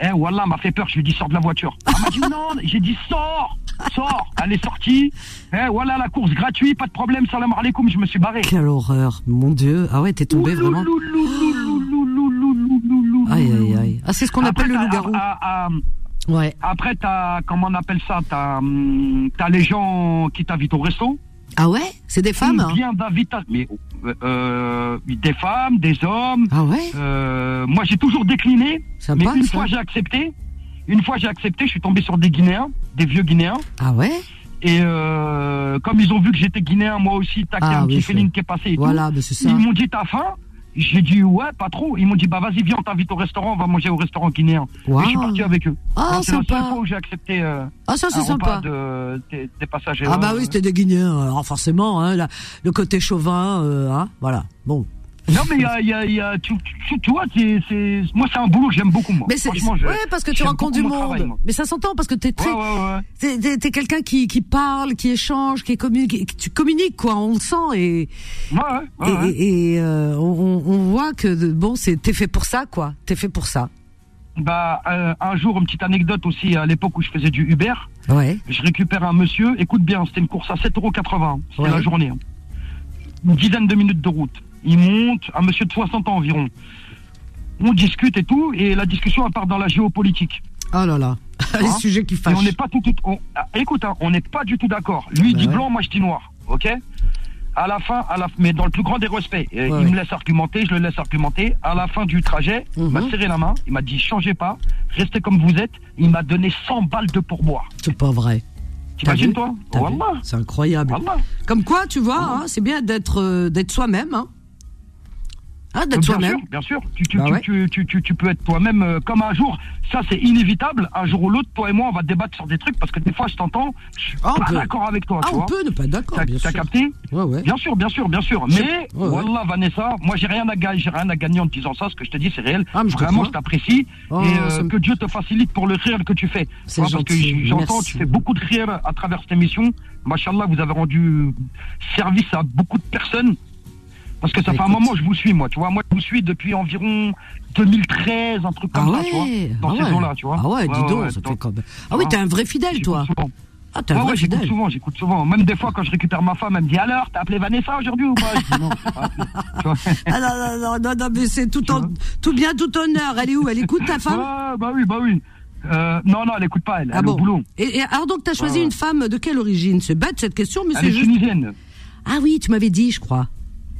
Eh, Wallah, m'a fait peur, je lui ai dit, sors de la voiture. Elle m'a dit, non, j'ai dit, sors, sors. Elle est sortie. Eh, voilà la course gratuite, pas de problème, salam alaikum, je me suis barré. Quelle horreur. Mon Dieu. Ah ouais, t'es tombé vraiment. Aïe, aïe, aïe. Ah, c'est ce qu'on appelle le loup-garou. ah, ah, Ouais. Après, t'as, comment on appelle ça T'as, hum, t'as les gens qui t'invitent au resto. Ah ouais? C'est des femmes hein? Bien d'invitation. Mais, euh, des femmes, des hommes. Ah ouais? Euh, moi, j'ai toujours décliné. Sympa, mais une ça. fois, j'ai accepté. Une fois, j'ai accepté. Je suis tombé sur des Guinéens, des vieux Guinéens. Ah ouais Et euh, comme ils ont vu que j'étais Guinéen, moi aussi, tac, Ah un oui, petit feeling qui est passé. Et Voilà, tout. c'est ça. Ils m'ont dit, t'as faim? J'ai dit, ouais, pas trop. Ils m'ont dit, bah vas-y, viens, on t'invite au restaurant, on va manger au restaurant guinéen. Et je suis parti avec eux. Ah, c'est la seule fois où j'ai accepté euh, Ah, ça, c'est un repas sympa. de, des, des passagers. Ah bah Ouais, oui, c'était des Guinéens. Alors forcément, hein, le côté chauvin, euh, hein, voilà. Bon. Non, mais il y a, y a, il y a- tu, tu, tu vois, c'est, moi, c'est un boulot que j'aime beaucoup, moi. Mais c'est ouais parce que tu rencontres du monde. travail, mais ça s'entend parce que t'es très, Ouais, ouais, ouais. t'es, quelqu'un qui, qui parle, qui échange, qui communique, tu communiques quoi. On le sent et Ouais, ouais, ouais, et, et- et, euh, on, on voit que bon, c'est t'es fait pour ça quoi. T'es fait pour ça. Bah, euh, un jour, une petite anecdote aussi, à l'époque où je faisais du Uber, Ouais. je récupère un monsieur, écoute bien, c'était une course à 7,80€, c'était la journée. hein. Une dizaine de minutes de route. Il monte, un monsieur de 60 ans environ. On discute et tout, et la discussion elle part dans la géopolitique. Oh là là. Les Hein sujets qui Et fâchent. on n'est pas tout, tout- on- ah, écoute, hein, on n'est pas du tout d'accord. Lui il dit ouais. blanc, moi je dis noir, ok À la fin, à la, mais dans le plus grand des respects, Et Ouais, il ouais. me laisse argumenter, je le laisse argumenter. À la fin du trajet, il m'a Mhm. serré la main, il m'a dit changez pas, restez comme vous êtes. Il m'a donné 100 balles de pourboire. C'est pas vrai. T'imagines toi Wallah, C'est incroyable. Comme quoi, tu vois, hein, c'est bien d'être euh, d'être soi-même. Hein. Hein, d'être Bien soi-même. sûr, bien sûr. Tu, tu, Bah tu, ouais. tu, peux être toi-même euh, comme un jour. Ça, c'est inévitable. Un jour ou l'autre, toi et moi, on va débattre sur des trucs parce que des fois, je t'entends, je suis Ah, pas d'accord avec toi. Ah, tu on vois. peut ne pas être d'accord, T'as bien capté Ouais, ouais. Bien sûr, bien sûr, bien sûr. Mais. Wallah, Vanessa, moi, j'ai rien à gagner, j'ai rien à gagner en te disant ça. Ce que je te dis, c'est réel. Ah, je Vraiment, je t'apprécie. Oh, et euh, me- que Dieu te facilite pour le rire que tu fais. C'est parce que j'entends, tu fais beaucoup de rire à travers cette émission. Machallah, vous avez rendu service à beaucoup de personnes. Parce que ça fait un moment que je vous suis, moi. Tu vois, moi, je vous suis depuis environ 2013, un truc Ah comme ça, tu vois. ouais, Dans ah ces ouais. eaux-là, tu vois. Ah ouais, dis donc, ouais, ça fait quand même. Ah oui, t'es un vrai fidèle, toi. Ah, t'es un Ouais, vrai ouais, j'écoute souvent, j'écoute souvent. Même des fois, quand je récupère ma femme, elle me dit alors, t'as appelé Vanessa aujourd'hui ou pas? Je dis non, Ah non, non, non, non, mais c'est tout, en, tout bien, tout honneur. Elle est où? Elle écoute ta femme? Ouais, bah oui, bah oui. Euh, non, non, elle écoute pas, elle. Ah elle est au bon boulot. et, et alors donc, t'as choisi Ouais, ouais. une femme de quelle origine? C'est bête cette question, mais c'est est juste. tunisienne. Ah oui, tu m'avais dit, je crois.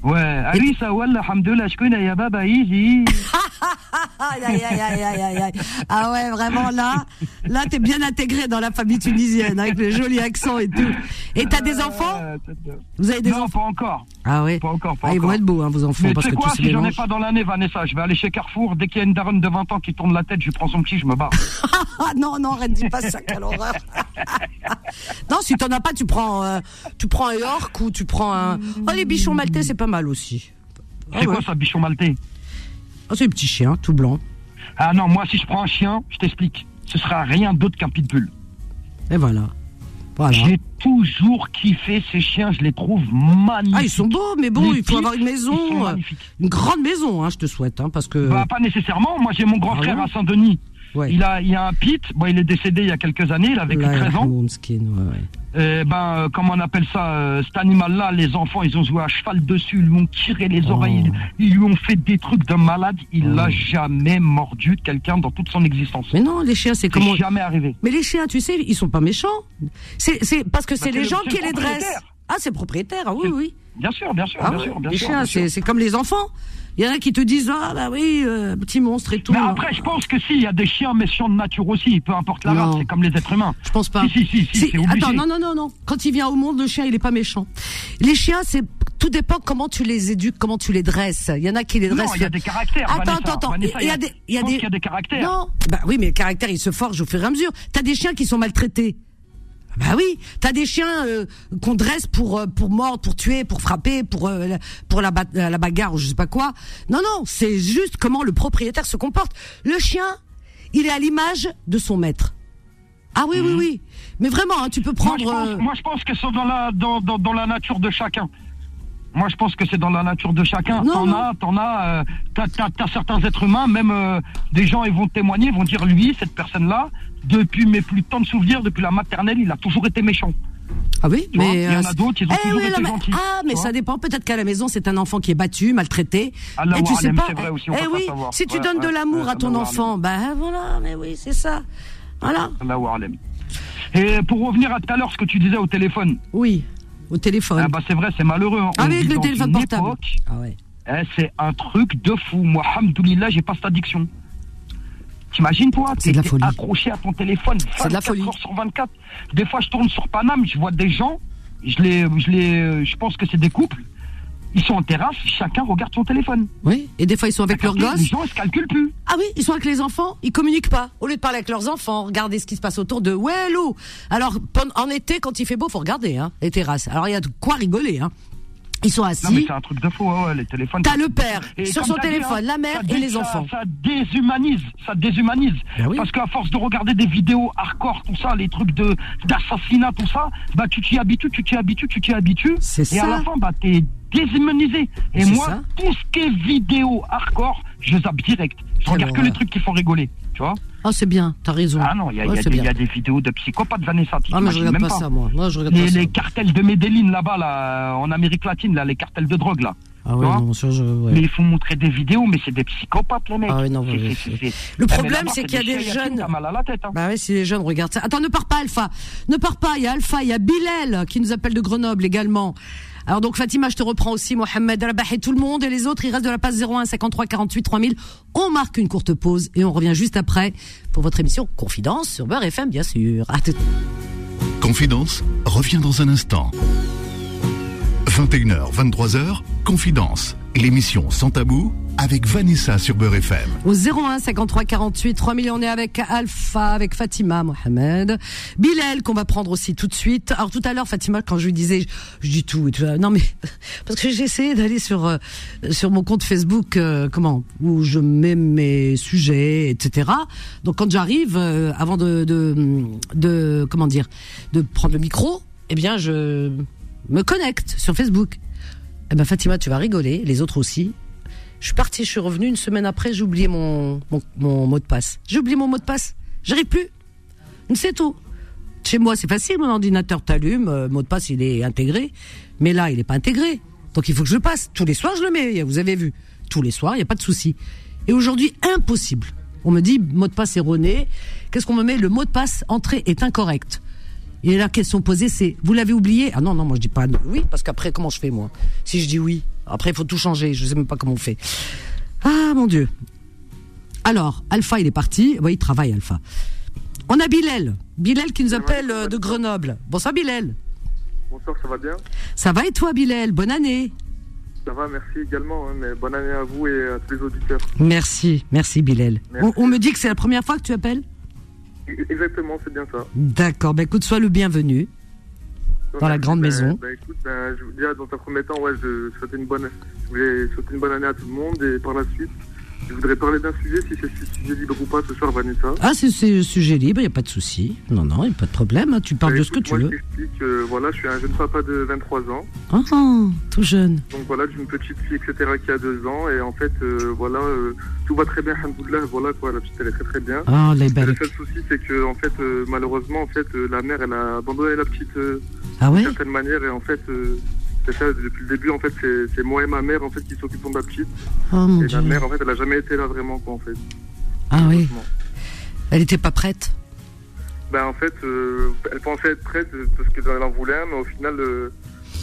واريسه ولا الحمد لله شكون يا بابا يجي إيه، إيه. Aïe, aïe, aïe, aïe, aïe, aïe, aïe. Ah ouais, vraiment, là, là, t'es bien intégré dans la famille tunisienne, avec le joli accent et tout. Et t'as des enfants Euh, de- Vous avez des Non, enfants pas encore. Ah ouais. Pas encore, pas Ah, ils vont encore. être beaux, hein, vos enfants, Mais parce que quoi, si j'en ai pas dans l'année, Vanessa, je vais aller chez Carrefour. Dès qu'il y a une daronne de 20 ans qui tourne la tête, je prends son petit, je me barre. Ah non, non, arrête, dis pas ça, quelle horreur. non, si t'en as pas, tu prends, euh, tu prends un York ou tu prends un. Oh, les bichons maltais, c'est pas mal aussi. Ah C'est ouais. quoi ça, bichon maltais? Oh, c'est un petit chien, tout blanc. Ah non, moi, si je prends un chien, je t'explique. Ce sera rien d'autre qu'un pitbull. Et voilà. Voilà. J'ai toujours kiffé ces chiens, je les trouve magnifiques. Ah, ils sont beaux, mais bon, Les il faut avoir une maison, euh, une grande maison, hein, je te souhaite, hein, parce que. Bah, pas nécessairement. Moi, j'ai mon grand Ah frère à Saint-Denis. Ouais. Il a, il a un pit. Bon, il est décédé il y a quelques années. Il a vécu Là, 13 ans. Moonskin, ouais, ouais. Eh ben, euh, comment on appelle ça euh, Cet animal-là, les enfants, ils ont joué à cheval dessus. Ils lui ont tiré les Oh. oreilles. Ils, ils lui ont fait des trucs de malade. Il Oh. l'a jamais mordu quelqu'un dans toute son existence. Mais non, les chiens, c'est comment. jamais arrivé. Mais les chiens, tu sais, ils sont pas méchants. C'est, c'est parce que c'est c'est les le- gens qui le les dressent. Ah, c'est propriétaire, ah oui, oui. Bien sûr, bien sûr, Ah bien ouais, sûr, bien les sûr. chiens, c'est, comme les enfants. Il y en a qui te disent, ah bah oui, euh, petit monstre et tout. Mais après, je pense que si, il y a des chiens méchants de nature aussi, peu importe la Non. race, c'est comme les êtres humains. Je pense pas. Si, si, si. Attends, non, non, non, non. Quand il vient au monde, le chien, il est pas méchant. Les chiens, c'est tout dépend comment tu les éduques, comment tu les dresses. Il y en a qui les Non, dressent. il y a des caractères. Attends, Vanessa. attends, attends. Il y a des, il y a des, y a des caractères. Non. Bah oui, mais le caractère, il se forge au fur et à mesure. T'as des chiens qui sont maltraités. Bah oui, t'as des chiens euh, qu'on dresse pour euh, pour mordre, pour tuer, pour frapper, pour euh, la- pour la, ba- la bagarre ou je sais pas quoi. Non non, c'est juste comment le propriétaire se comporte. Le chien, il est à l'image de son maître. Ah oui oui oui. Mais vraiment, hein, tu peux Mhm. Moi je, prendre. pense, euh, moi, je pense que c'est dans la, dans, dans, dans la nature de chacun. Moi, je pense que c'est dans la nature de chacun. T'en as, t'en as, euh, t'as, certains êtres humains, même euh, des gens, ils vont témoigner, ils vont dire, lui, cette personne-là, depuis mes plus tendres souvenirs, depuis la maternelle, il a toujours été méchant. Ah oui, Tu mais il y en a euh, d'autres, ils ont eh toujours oui, été mais- gentils, Ah, mais ça dépend. Peut-être qu'à la maison, c'est un enfant qui est battu, maltraité. Allah et tu sais pas. c'est vrai aussi, on eh oui, savoir. si tu Ouais, donnes de l'amour ouais, à ton enfant, ben voilà, mais oui, c'est ça. Voilà. Allah. Et pour revenir à tout à l'heure, ce que tu disais au téléphone, Oui, au téléphone. ah bah c'est vrai, c'est malheureux. hein. Avec vit le téléphone portable. époque, Ah ouais. eh, c'est un truc de fou. Moi, alhamdoulilah, j'ai pas cette addiction. T'imagines toi, C'est de la t'es folie. accroché à ton téléphone C'est de la 24 folie. heures sur 24. Des fois, je tourne sur Paname, je vois des gens, je les, je les, je pense que c'est des couples. Ils sont en terrasse, chacun regarde son téléphone. Oui. Et des fois, ils sont avec leurs capté Les gosses. gens, ils se calculent plus. Ah oui, ils sont avec les enfants, ils communiquent pas. Au lieu de parler avec leurs enfants, regarder ce qui se passe autour d'eux. Ouais, Lou. Alors, en été, quand il fait beau, faut regarder, hein, les terrasses. Alors, il y a de quoi rigoler, hein. Ils sont Non, mais assis. c'est un truc de fou, ouais, ouais, les téléphones. T'as le père Et sur son dit, téléphone, hein, la mère et les ça- enfants. Ça déshumanise, ça déshumanise. Ben oui. Parce qu'à force de regarder des vidéos hardcore, tout ça, les trucs de d'assassinat, tout ça, bah tu t'y habitues, tu t'y habitues, tu t'y habitues. C'est et ça. à la fin, bah t'es déshumanisé. Et moi, ça. tout ce qui est vidéo hardcore, je zappe direct. Je regarde que les trucs qui font rigoler, tu vois. Ah, c'est bien, t'as raison. Ah non, il y, a- Ouais, y des- y a des vidéos de psychopathes, Vanessa. tu Ah, mais je regarde pas, ça, moi. Moi, je regarde Les, pas ça. les cartels de Medellin là-bas, là, en Amérique latine, là, les cartels de drogue, là. Ah ouais, non, ça, je, ouais. Mais il faut montrer des vidéos, mais c'est des psychopathes, les mecs. Ah oui, non, ouais, c'est- ouais, c'est- Le Eh, problème, c'est qu'il y a des chiens, jeunes- mal à la tête. Hein. Bah ouais, si les jeunes regardent ça. Attends, ne pars pas, Alpha. Ne pars pas. Il y a Alpha, il y a Bilal qui nous appelle de Grenoble également. Alors donc Fatima, je te reprends aussi, Mohamed Rabah et tout le monde et les autres, il reste de la passe 01 53 48 3000. On marque une courte pause et on revient juste après pour votre émission Confidence sur Beurre FM, bien sûr. À tout. Confidence revient dans un instant. 21h, 23h, Confidence, l'émission sans tabou avec Vanessa sur Beurre FM. Au 01 53 48 3000, on est avec Alpha, avec Fatima, Mohamed, Bilal qu'on va prendre aussi tout de suite. Alors tout à l'heure, Fatima, quand je lui disais, je, dis tout tout, non mais parce que j'ai essayé d'aller sur euh, sur mon compte Facebook, euh, comment, où je mets mes sujets, etc. Donc quand j'arrive, euh, avant de, de de comment dire, de prendre le micro, eh bien je me connecte sur Facebook. Eh ben Fatima, tu vas rigoler, les autres aussi. Je suis parti, je suis revenu une semaine après, j'ai oublié mon, mon, mon mot de passe. J'ai oublié mon mot de passe. J'arrive plus. C'est tout. Chez moi, c'est facile, mon ordinateur t'allume, euh, mot de passe, il est intégré. Mais là, il n'est pas intégré. Donc il faut que je le passe. Tous les soirs, je le mets, vous avez vu. Tous les soirs, il n'y a pas de souci. Et aujourd'hui, impossible. On me dit, mot de passe erroné. Qu'est-ce qu'on me met? Le mot de passe entrée est incorrect. Et la question posée, c'est, vous l'avez oublié? Ah non, non, moi je dis pas oui, parce qu'après, comment je fais, moi? Si je dis oui, après, il faut tout changer, je sais même pas comment on fait. Ah, mon Dieu. Alors, Alpha, il est parti. Oui, il travaille, Alpha. On a Bilal. Bilal qui nous appelle euh, de Grenoble. Bonsoir, Bilal. Bonsoir, ça va bien? Ça va et toi, Bilal? Bonne année. Ça va, merci également. hein, mais bonne année à vous et à tous les auditeurs. Merci, merci, Bilal. Merci. On, on me dit que c'est la première fois que tu appelles? Exactement, c'est bien ça. D'accord, ben écoute, sois le bienvenu. Dans la grande Ben- maison. ben, écoute, ben, je, déjà, dans un premier temps, ouais, je souhaite une bonne, je voulais souhaiter une bonne année à tout le monde et par la suite, Je voudrais parler d'un sujet, si c'est sujet libre ou pas ce soir, Vanessa. Ah, c'est c'est sujet libre, il n'y a pas de souci. Non, non, il n'y a pas de problème. hein, Tu parles Bah, de ce que tu veux. Je t'explique, euh, voilà, je suis un jeune papa de 23 ans. Ah, ah, tout jeune. Donc voilà, d'une petite fille, etc., qui a deux ans. Et en fait, euh, voilà, euh, tout va très bien, alhamdoulilah. Voilà, quoi, la petite, elle est très très bien. Ah, les Et le belles. seul souci, c'est que, en fait, euh, malheureusement, en fait, la mère, elle a abandonné la petite Ah ouais d'une certaine manière. Et en fait, c'est ça, depuis le début, en fait, c'est moi et ma mère, en fait, qui s'occupons de la petite. Oh mon Et dieu. la mère, en fait, elle a jamais été là vraiment, quoi, en fait. Ah oui. Elle n'était pas prête? Ben, en fait, euh, elle pensait être prête euh, parce qu'elle en voulait un, mais au final, euh,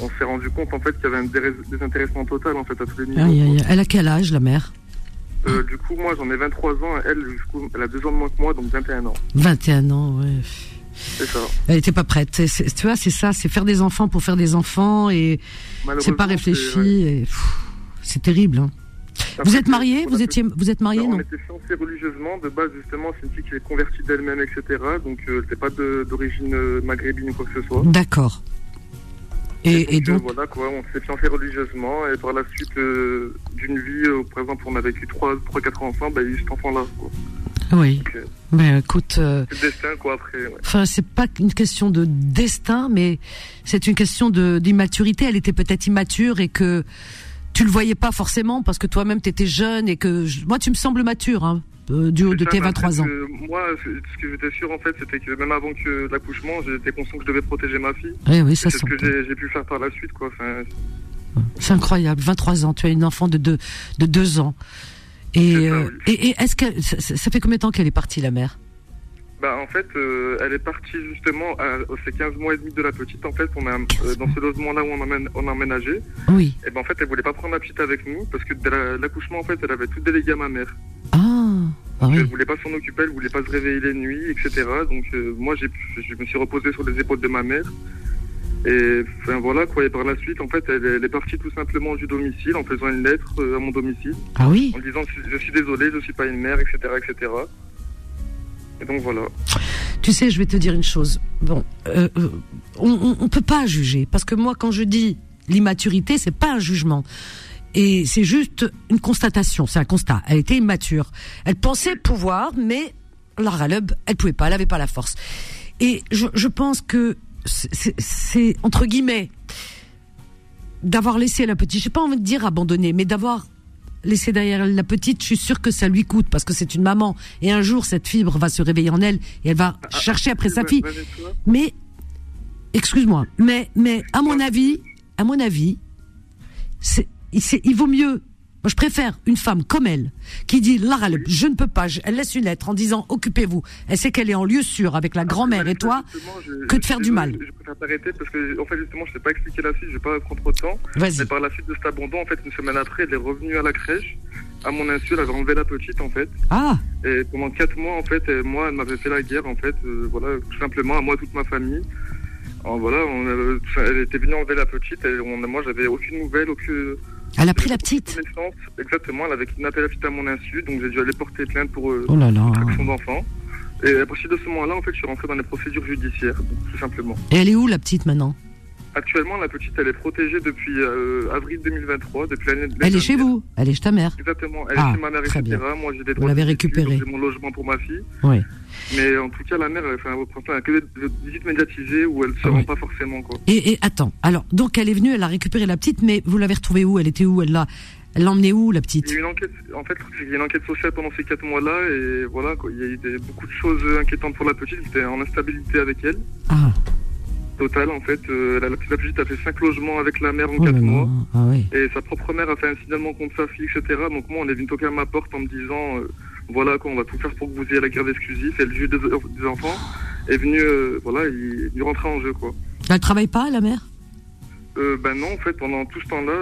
on s'est rendu compte, en fait, qu'il y avait un désintéressement total, en fait, à tous les niveaux. Aïe, aïe. Elle a quel âge, la mère? Euh, du coup, moi, j'en ai 23 ans. Elle, du coup, elle a deux ans de moins que moi, donc 21 ans. 21 ans, ouais. C'est ça. Elle n'était pas prête. C'est- c'est- tu vois, c'est ça, c'est faire des enfants pour faire des enfants et c'est pas réfléchi. C'est terrible. hein. Vous êtes marié Vous étiez, vous êtes marié Non, on était fiancés religieusement. De base, justement, c'est une fille qui est convertie d'elle-même, etc. Donc, euh, n'était pas d'origine euh, maghrébine ou quoi que ce soit. D'accord. Et, et euh, donc, voilà, quoi, on s'est fiancés religieusement. Et par la suite euh, d'une vie, par exemple, on a vécu 3-4 ans ensemble, bah, il y a eu cet enfant-là. Oui. Donc, euh, Ben écoute, euh, c'est le destin, quoi, après. ouais. enfin, c'est pas une question de destin, mais c'est une question de d'immaturité. Elle était peut-être immature et que tu le voyais pas forcément parce que toi-même t'étais jeune et que je- moi tu me sembles mature, hein, euh, du haut de ça, tes mais en 23 fait, ans. moi, ce que j'étais sûr, en fait, c'était que même avant que l'accouchement, j'étais conscient que je devais protéger ma fille. Oui, oui, ça C'est ce que j'ai pu faire par la suite, quoi. Enfin, C'est incroyable. 23 ans, tu as une enfant de deux, de deux ans. Et, C'est ça, euh, et, et est-ce que ça, ça fait combien de temps qu'elle est partie, la mère? Bah en fait, euh, elle est partie justement, à, c'est 15 mois et demi de la petite en fait, on a, euh, dans ce logement-là où on, emmène, on a emménagé, Oui. et ben en fait elle voulait pas prendre la petite avec nous parce que dès la- l'accouchement en fait elle avait tout délégué à ma mère. Ah, ah Elle oui. voulait pas s'en occuper, elle voulait pas se réveiller les nuits, etc. Donc euh, moi j'ai, je me suis reposé sur les épaules de ma mère. Et enfin voilà quoi, et par la suite en fait elle, elle est partie tout simplement du domicile en faisant une lettre euh, à mon domicile Ah oui. en disant je suis désolé, je suis pas une mère, etc. etc. Et donc voilà. Tu sais, je vais te dire une chose. Bon, euh, euh, on, on peut pas juger parce que moi, quand je dis l'immaturité, c'est pas un jugement. Et c'est juste une constatation, c'est un constat. Elle était immature. Elle pensait pouvoir, mais la ralub, elle pouvait pas, elle avait pas la force. Et je, je pense que c'est- entre guillemets d'avoir laissé la petite, j'ai pas envie de dire abandonner, mais d'avoir laissé derrière la petite, je suis sûre que ça lui coûte parce que c'est une maman et un jour cette fibre va se réveiller en elle et elle va chercher après sa fille. Mais excuse-moi, mais mais à mon avis, à mon avis, c'est- il vaut mieux. Moi, je préfère une femme comme elle qui dit Lara, je ne peux pas. elle laisse une lettre en disant occupez-vous. Elle sait qu'elle est en lieu sûr avec la grand-mère et toi. Je- que de faire du mal. Je préfère t'arrêter parce que, en fait, justement, je t'ai pas expliqué la suite, je vais pas prendre trop de temps. Vas-y. Mais par la suite de cet abandon, en fait, une semaine après, elle est revenue à la crèche. À mon insu, elle avait enlevé la petite, en fait. Ah, Et pendant quatre mois, en fait, moi, elle m'avait fait la guerre, en fait. euh, voilà, tout simplement, à moi, toute ma famille. Alors, voilà, on, euh, elle était venue enlever la petite. Et on, moi, j'avais aucune nouvelle, aucune. Elle a pris la petite. Exactement, elle avait kidnappé la petite à mon insu. Donc, j'ai dû aller porter plainte pour euh, Oh là là. extraction d'enfant. Et à partir de ce moment-là, en fait, je suis rentré dans les procédures judiciaires, tout simplement. Et elle est où la petite maintenant? Actuellement, la petite, elle est protégée depuis euh, avril 2023, depuis l'année. Elle est chez vous. Elle est chez ta mère. Exactement. Elle Ah, est chez ma mère, très etc. bien. Moi, j'ai des Vous droits. l'avez de visite, récupérée. J'ai mon logement pour ma fille. Oui. Mais en tout cas, la mère, elle, elle a que des visites médiatisées où elle se Ah rend oui. pas forcément, quoi. Et, et attends. Alors donc elle est venue, elle a récupéré la petite, mais vous l'avez retrouvée où? Elle était où? Elle l'a, elle l'a emmenée où la Il petite y a eu une enquête, en fait, il y a une enquête sociale pendant ces quatre mois-là, et voilà, quoi. Il y a eu des- beaucoup de choses inquiétantes pour la petite. J'étais en instabilité avec elle, Ah, totale, en fait. Euh, la, la petite a fait cinq logements avec la mère en oh là quatre là. mois. Ah oui. Et sa propre mère a fait un signalement contre sa fille, etc. Donc moi, on est venu toquer à ma porte en me disant, euh, voilà, quoi, on va tout faire pour que vous ayez la garde exclusive. Et le juge des, des enfants est venu, euh, voilà, il, il rentrait en jeu, quoi. Elle travaille pas, la mère? Euh, ben non, en fait, pendant tout ce temps-là,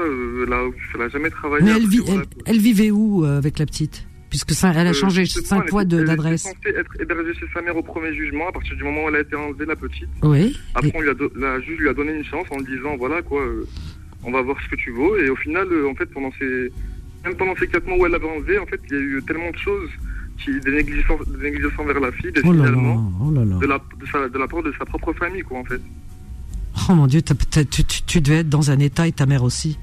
elle, a, elle a jamais travaillé. Mais elle, vit, elle, vivait où avec la petite? Puisque ça, elle a Euh, changé cinq fois de- elle était d'adresse. censée être hébergée chez sa mère au premier jugement, à partir du moment où elle a été enlevée, la petite. Oui. Après, Et- on lui a do- la juge lui a donné une chance en lui disant, voilà, quoi, euh, on va voir ce que tu vaux. Et au final, euh, en fait, pendant ces, même pendant ces quatre mois où elle l'avait enlevée, en fait, il y a eu tellement de choses, qui, des négligences, des négligences envers la fille, des Oh là Oh là de la, de, sa, de la part de sa propre famille, quoi, en fait. Oh mon Dieu, t'as- tu, tu, tu devais être dans un état et ta mère aussi.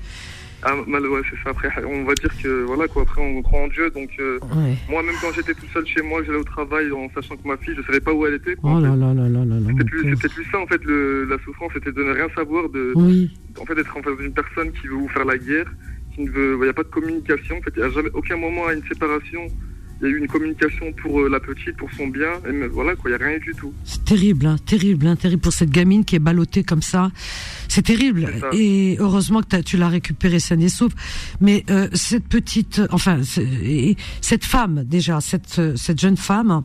Ah, mal, ouais, c'est ça. Après, on va dire que, voilà, quoi. Après, on croit en Dieu. Donc, euh, Ouais. moi, même quand j'étais tout seul chez moi, j'allais au travail en sachant que ma fille, je savais pas où elle était. quoi, Oh là là là là là là. C'était plus, pauvre. c'était plus ça, en fait, le, la souffrance, c'était de ne rien savoir, de, Oui. en fait, d'être en face d'une personne qui veut vous faire la guerre, qui ne veut, il n'y a pas de communication. En fait, il n'y a jamais, aucun moment à une séparation. Il y a eu une communication pour euh, la petite, pour son bien. Et voilà, quoi, il n'y a rien eu du tout. C'est terrible, hein, terrible, hein, terrible pour cette gamine qui est ballottée comme ça. C'est terrible. Et heureusement que tu l'as récupérée saine et sauve. Mais euh, cette petite, enfin, et cette femme déjà, cette euh, cette jeune femme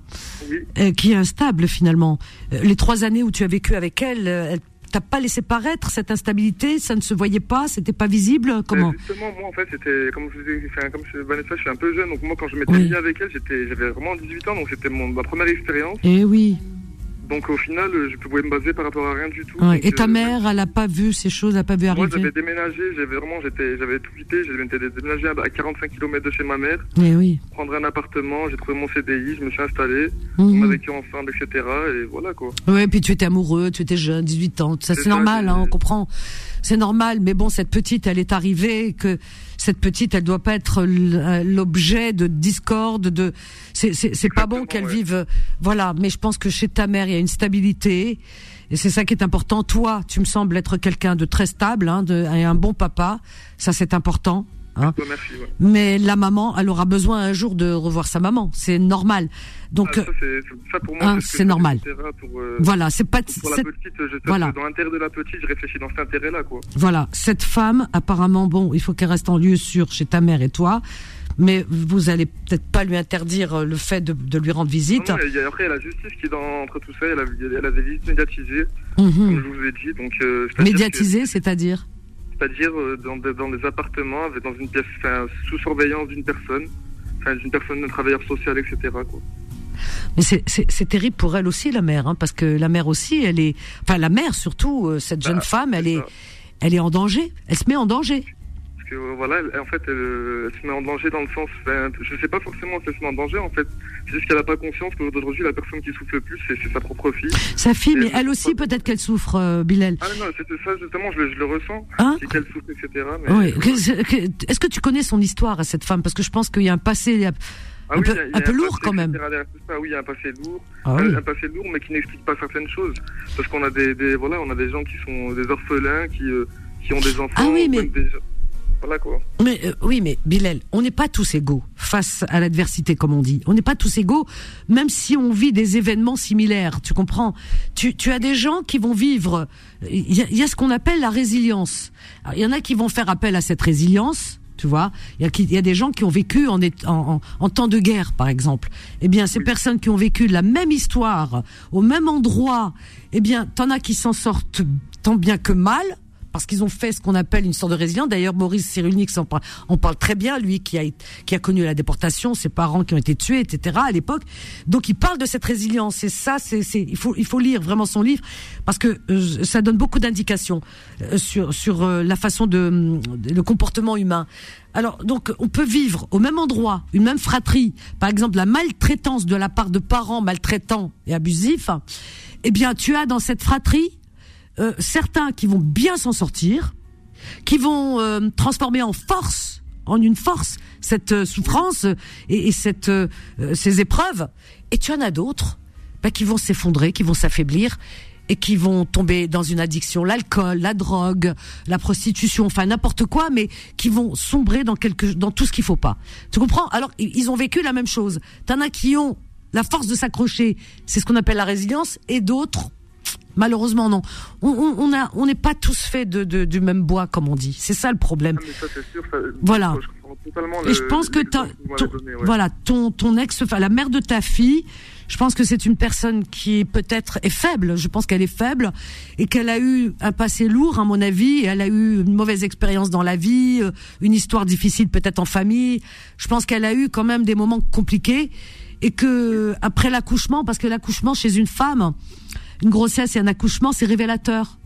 Oui. euh, qui est instable finalement. Les trois années où tu as vécu avec elle, elle t'a pas laissé paraître cette instabilité. Ça ne se voyait pas, c'était pas visible. Comment Euh, Justement, moi, en fait, c'était, comme je enfin, comme je, Vanessa, je suis un peu jeune, donc moi, quand je m'étais Oui. mis avec elle, j'avais vraiment 18 ans, donc c'était ma première expérience. Eh oui. Donc, au final, euh, je pouvais me baser par rapport à rien du tout. Ouais. Et ta euh, mère, elle a pas vu ces choses, elle a pas vu Moi, arriver. j'avais déménagé, j'avais vraiment, j'étais, j'avais tout quitté, j'avais déménagé à 45 km de chez ma mère, Eh oui. prendre un appartement, j'ai trouvé mon CDI, je me suis installé, Mhm. on a vécu ensemble, etc. Et voilà, quoi. Ouais, puis tu étais amoureux, tu étais jeune, 18 ans, ça C'est normal, hein, on comprend. C'est normal, mais bon, cette petite, elle est arrivée, que cette petite, elle doit pas être euh, l'objet de discorde, de. C'est pas bon qu'elle ouais. vive, euh, voilà. Mais je pense que chez ta mère, il y a une stabilité, et c'est ça qui est important. Toi, tu me sembles être quelqu'un de très stable, hein, de, et un bon papa, ça c'est important. Hein. Ouais, merci, ouais. Mais la maman, elle aura besoin un jour de revoir sa maman, c'est normal. Donc Ah, ça, pour moi, hein, c'est normal. Pour, euh, voilà, c'est pas pour la c'est- petite, je, voilà. dans l'intérêt de la petite, je réfléchis dans cet intérêt-là, quoi. Voilà, cette femme, apparemment, bon, il faut qu'elle reste en lieu sûr chez ta mère et toi, mais vous allez peut-être pas lui interdire euh, le fait de, de lui rendre visite. Non, non, il y a- après, il y a la justice qui est dans, entre tout ça, elle a, des visites médiatisées, Mhm. comme je vous ai dit, donc, euh, c'est-à-dire Médiatisé, c'est-à-dire? C'est-à-dire euh, dans, des- dans des appartements, dans une pièce, enfin, sous surveillance d'une personne, enfin, d'une personne, d'un travailleur social, etc., quoi. Mais c'est- terrible pour elle aussi, la mère, hein, parce que la mère aussi, elle est, enfin la mère surtout, euh, cette jeune Bah, femme, elle est, elle est en danger. Elle se met en danger. Parce que, euh, voilà, elle- en fait, elle, elle se met en danger dans le sens, enfin, je sais pas forcément si elle se met en danger, en fait. C'est juste qu'elle a pas conscience qu'aujourd'hui, la personne qui souffre le plus, c'est c'est sa propre fille. Sa fille, mais elle aussi, peut-être qu'elle souffre, euh, Bilal. Ah non, c'était ça, justement, je le, je le ressens. Hein C'est qu'elle souffre, etc. Mais, Oui. Est-ce que tu connais son histoire à cette femme? Parce que je pense qu'il y a un passé. Ah un oui, peu- un peu lourd, passé, quand même. ça. Oui, il y a un passé lourd. Ah un, oui. un passé lourd, mais qui n'explique pas certaines choses. Parce qu'on a des, des- voilà, on a des gens qui sont des orphelins, qui, euh, qui ont des enfants. Ah oui, ou mais- même des- Voilà, quoi. Mais euh, oui, mais Bilal, on n'est pas tous égaux face à l'adversité, comme on dit. On n'est pas tous égaux, même si on vit des événements similaires. Tu comprends tu, tu as des gens qui vont vivre. Il y a, il y a ce qu'on appelle la résilience. Il y en a qui vont faire appel à cette résilience. Tu vois, il y a, y des gens qui ont vécu en, est- en, en, en temps de guerre, par exemple. Eh bien, ces Oui. personnes qui ont vécu la même histoire, au même endroit, eh bien, t'en as qui s'en sortent tant bien que mal, parce qu'ils ont fait ce qu'on appelle une sorte de résilience. D'ailleurs, Boris Cyrulnik en parle, en parle très bien, lui qui a, connu la déportation, ses parents qui ont été tués, etc. à l'époque. Donc, il parle de cette résilience. Et ça, c'est, il faut, il faut lire vraiment son livre parce que euh, ça donne beaucoup d'indications euh, sur, sur euh, la façon de, de- le comportement humain. Alors, donc, on peut vivre au même endroit, une même fratrie. Par exemple, la maltraitance de la part de parents maltraitants et abusifs. Eh bien, tu as dans cette fratrie euh, certains qui vont bien s'en sortir, qui vont euh, transformer en force, en une force, cette euh, souffrance euh, et, et cette, euh, ces épreuves. Et tu en as d'autres bah, qui vont s'effondrer, qui vont s'affaiblir et qui vont tomber dans une addiction, l'alcool, la drogue, la prostitution, enfin n'importe quoi, mais qui vont sombrer dans quelque, dans tout ce qu'il faut pas. Tu comprends? Alors ils ont vécu la même chose. T'en as qui ont la force de s'accrocher, c'est ce qu'on appelle la résilience, et d'autres Malheureusement, non. On, on, on a, on n'est pas tous faits de, de, du même bois, comme on dit. C'est ça le problème. Ah, mais ça, c'est sûr. Ça, Voilà. Je Et je pense que ton, donné, ouais. voilà, ton, ton ex, enfin, la mère de ta fille, je pense que c'est une personne qui peut-être est faible. Je pense qu'elle est faible et qu'elle a eu un passé lourd, à mon avis. Elle a eu une mauvaise expérience dans la vie, euh, une histoire difficile peut-être en famille. Je pense qu'elle a eu quand même des moments compliqués et que après l'accouchement, parce que l'accouchement chez une femme, une grossesse et un accouchement, c'est révélateur.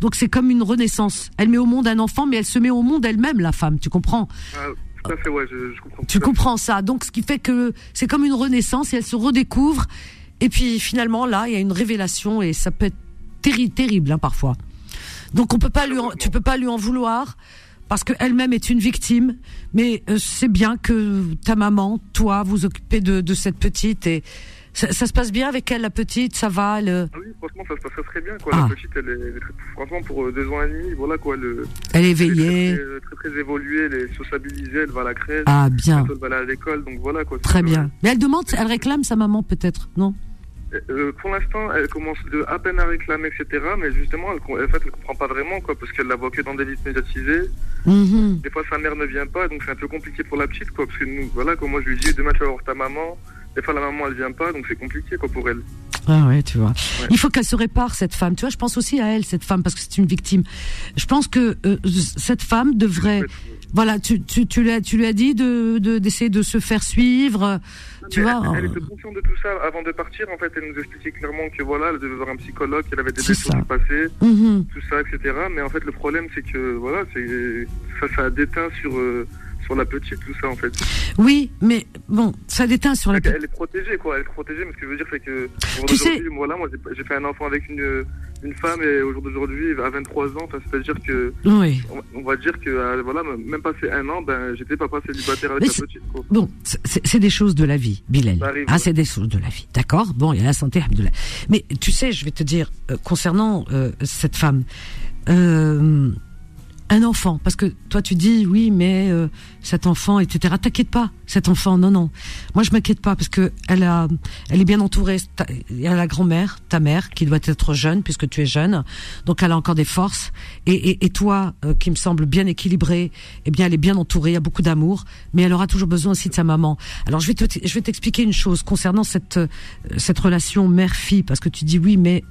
Donc c'est comme une renaissance. Elle met au monde un enfant, mais elle se met au monde elle-même, la femme. Tu comprends? Ah, tout à fait, ouais, je, je comprends. tu comprends ça. Donc, ce qui fait que c'est comme une renaissance et elle se redécouvre. Et puis, finalement, là, il y a une révélation et ça peut être terri- terrible, hein, parfois. Donc, on peut pas lui, en- tu peux pas lui en vouloir parce qu'elle-même est une victime, mais euh, c'est bien que ta maman, toi, vous occupez de, de cette petite et ça, ça, se passe bien avec elle, la petite, ça va elle... Ah oui, franchement, ça se passe très bien, quoi. Ah. La petite, elle est, elle est très- franchement, pour euh, deux ans et demi, voilà, quoi. Elle, euh, Elle est elle est éveillée. très, très, évoluée, elle est sociabilisée, elle va à la crèche, Ah, bien, elle va aller à l'école, donc voilà, quoi. très bien. Mais elle demande, elle réclame sa maman peut-être, non? Euh, pour l'instant, elle commence de à peine à réclamer, etc. Mais justement, elle, en fait, elle comprend pas vraiment, quoi, parce qu'elle la voit que dans des listes médiatisées. Mhm. Des fois, sa mère ne vient pas, donc c'est un peu compliqué pour la petite, quoi, parce que nous, voilà, quoi, moi, je lui dis, demain, tu vas voir ta maman. Des fois, la maman, elle vient pas, donc c'est compliqué, quoi, pour elle. Ah ouais, tu vois. Il faut qu'elle se répare cette femme. Tu vois, je pense aussi à elle cette femme parce que c'est une victime. Je pense que euh, cette femme devrait, voilà, tu tu tu lui as tu lui as dit de de- d'essayer de se faire suivre. Tu vois. Elle, elle était consciente de tout ça avant de partir. En fait, elle nous expliquait clairement que voilà, elle devait voir un psychologue, qu'elle avait des blessures du passé, mhm. tout ça, etc. Mais en fait, le problème, c'est que voilà, c'est ça, ça a déteint sur euh, sur la petite, tout ça, en fait. Oui, mais bon, ça déteint sur la. Elle, elle est protégée, quoi. Elle est protégée, mais ce que je veux dire, c'est que Tu sais- voilà, moi, j'ai- fait un enfant avec une une femme et au jour d'aujourd'hui, à 23 ans, c'est-à-dire que Oui. on, on va dire que euh, voilà, même passé un an, ben, j'étais papa célibataire avec Mais la petite, quoi. Bon, c'est des choses de la vie, Bilal. Arrive, Ah, ouais. c'est des choses de la vie. D'accord? Bon, il y a la santé. Mais tu sais, je vais te dire, euh, concernant euh, cette femme, euh, un enfant, parce que toi tu dis, oui, mais euh, cet enfant, etc. T'inquiète pas, cet enfant, non, non. Moi, je m'inquiète pas, parce que elle, a, elle est bien entourée. Il y a la grand-mère, ta mère, qui doit être jeune, puisque tu es jeune. Donc, elle a encore des forces. Et, toi, euh, qui me semble bien équilibré, eh bien, elle est bien entourée, il y a beaucoup d'amour, mais elle aura toujours besoin aussi de sa maman. Alors, je vais te, je vais t'expliquer une chose concernant cette, euh, cette relation mère-fille, parce que tu dis oui, mais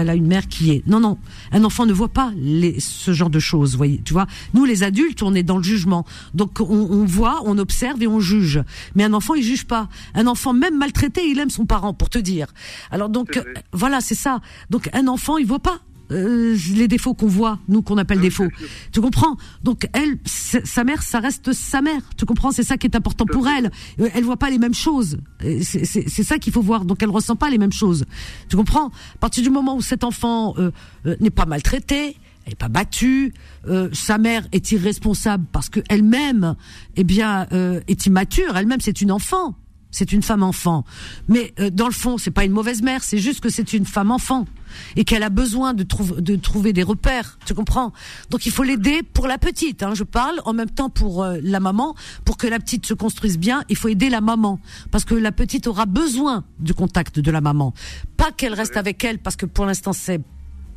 elle a une mère qui est. Non, non, un enfant ne voit pas les, ce genre de choses, voyez. Tu vois, nous les adultes, on est dans le jugement, donc on, on voit, on observe et on juge. Mais un enfant, il juge pas. Un enfant, même maltraité, il aime son parent, pour te dire. Alors donc, euh, voilà, c'est ça. Donc un enfant, il voit pas. Euh, les défauts qu'on voit, nous qu'on appelle Ah, défauts. Tu comprends Donc elle, sa mère, ça reste sa mère. Tu comprends C'est ça qui est important pour elle. Euh, Elle voit pas les mêmes choses. C'est- c'est ça qu'il faut voir. Donc elle ressent pas les mêmes choses. Tu comprends À partir du moment où cet enfant euh, euh, n'est pas maltraité, elle n'est pas battue, euh, sa mère est irresponsable parce que elle-même, eh bien, euh, est immature. Elle-même, c'est une enfant. C'est une femme enfant. Mais euh, dans le fond, c'est pas une mauvaise mère. C'est juste que c'est une femme enfant et qu'elle a besoin de, trouv- de trouver des repères. Tu comprends? Donc il faut l'aider pour la petite. Hein, je parle en même temps pour euh, la maman, pour que la petite se construise bien. Il faut aider la maman parce que la petite aura besoin du contact de la maman. Pas qu'elle reste avec elle parce que pour l'instant c'est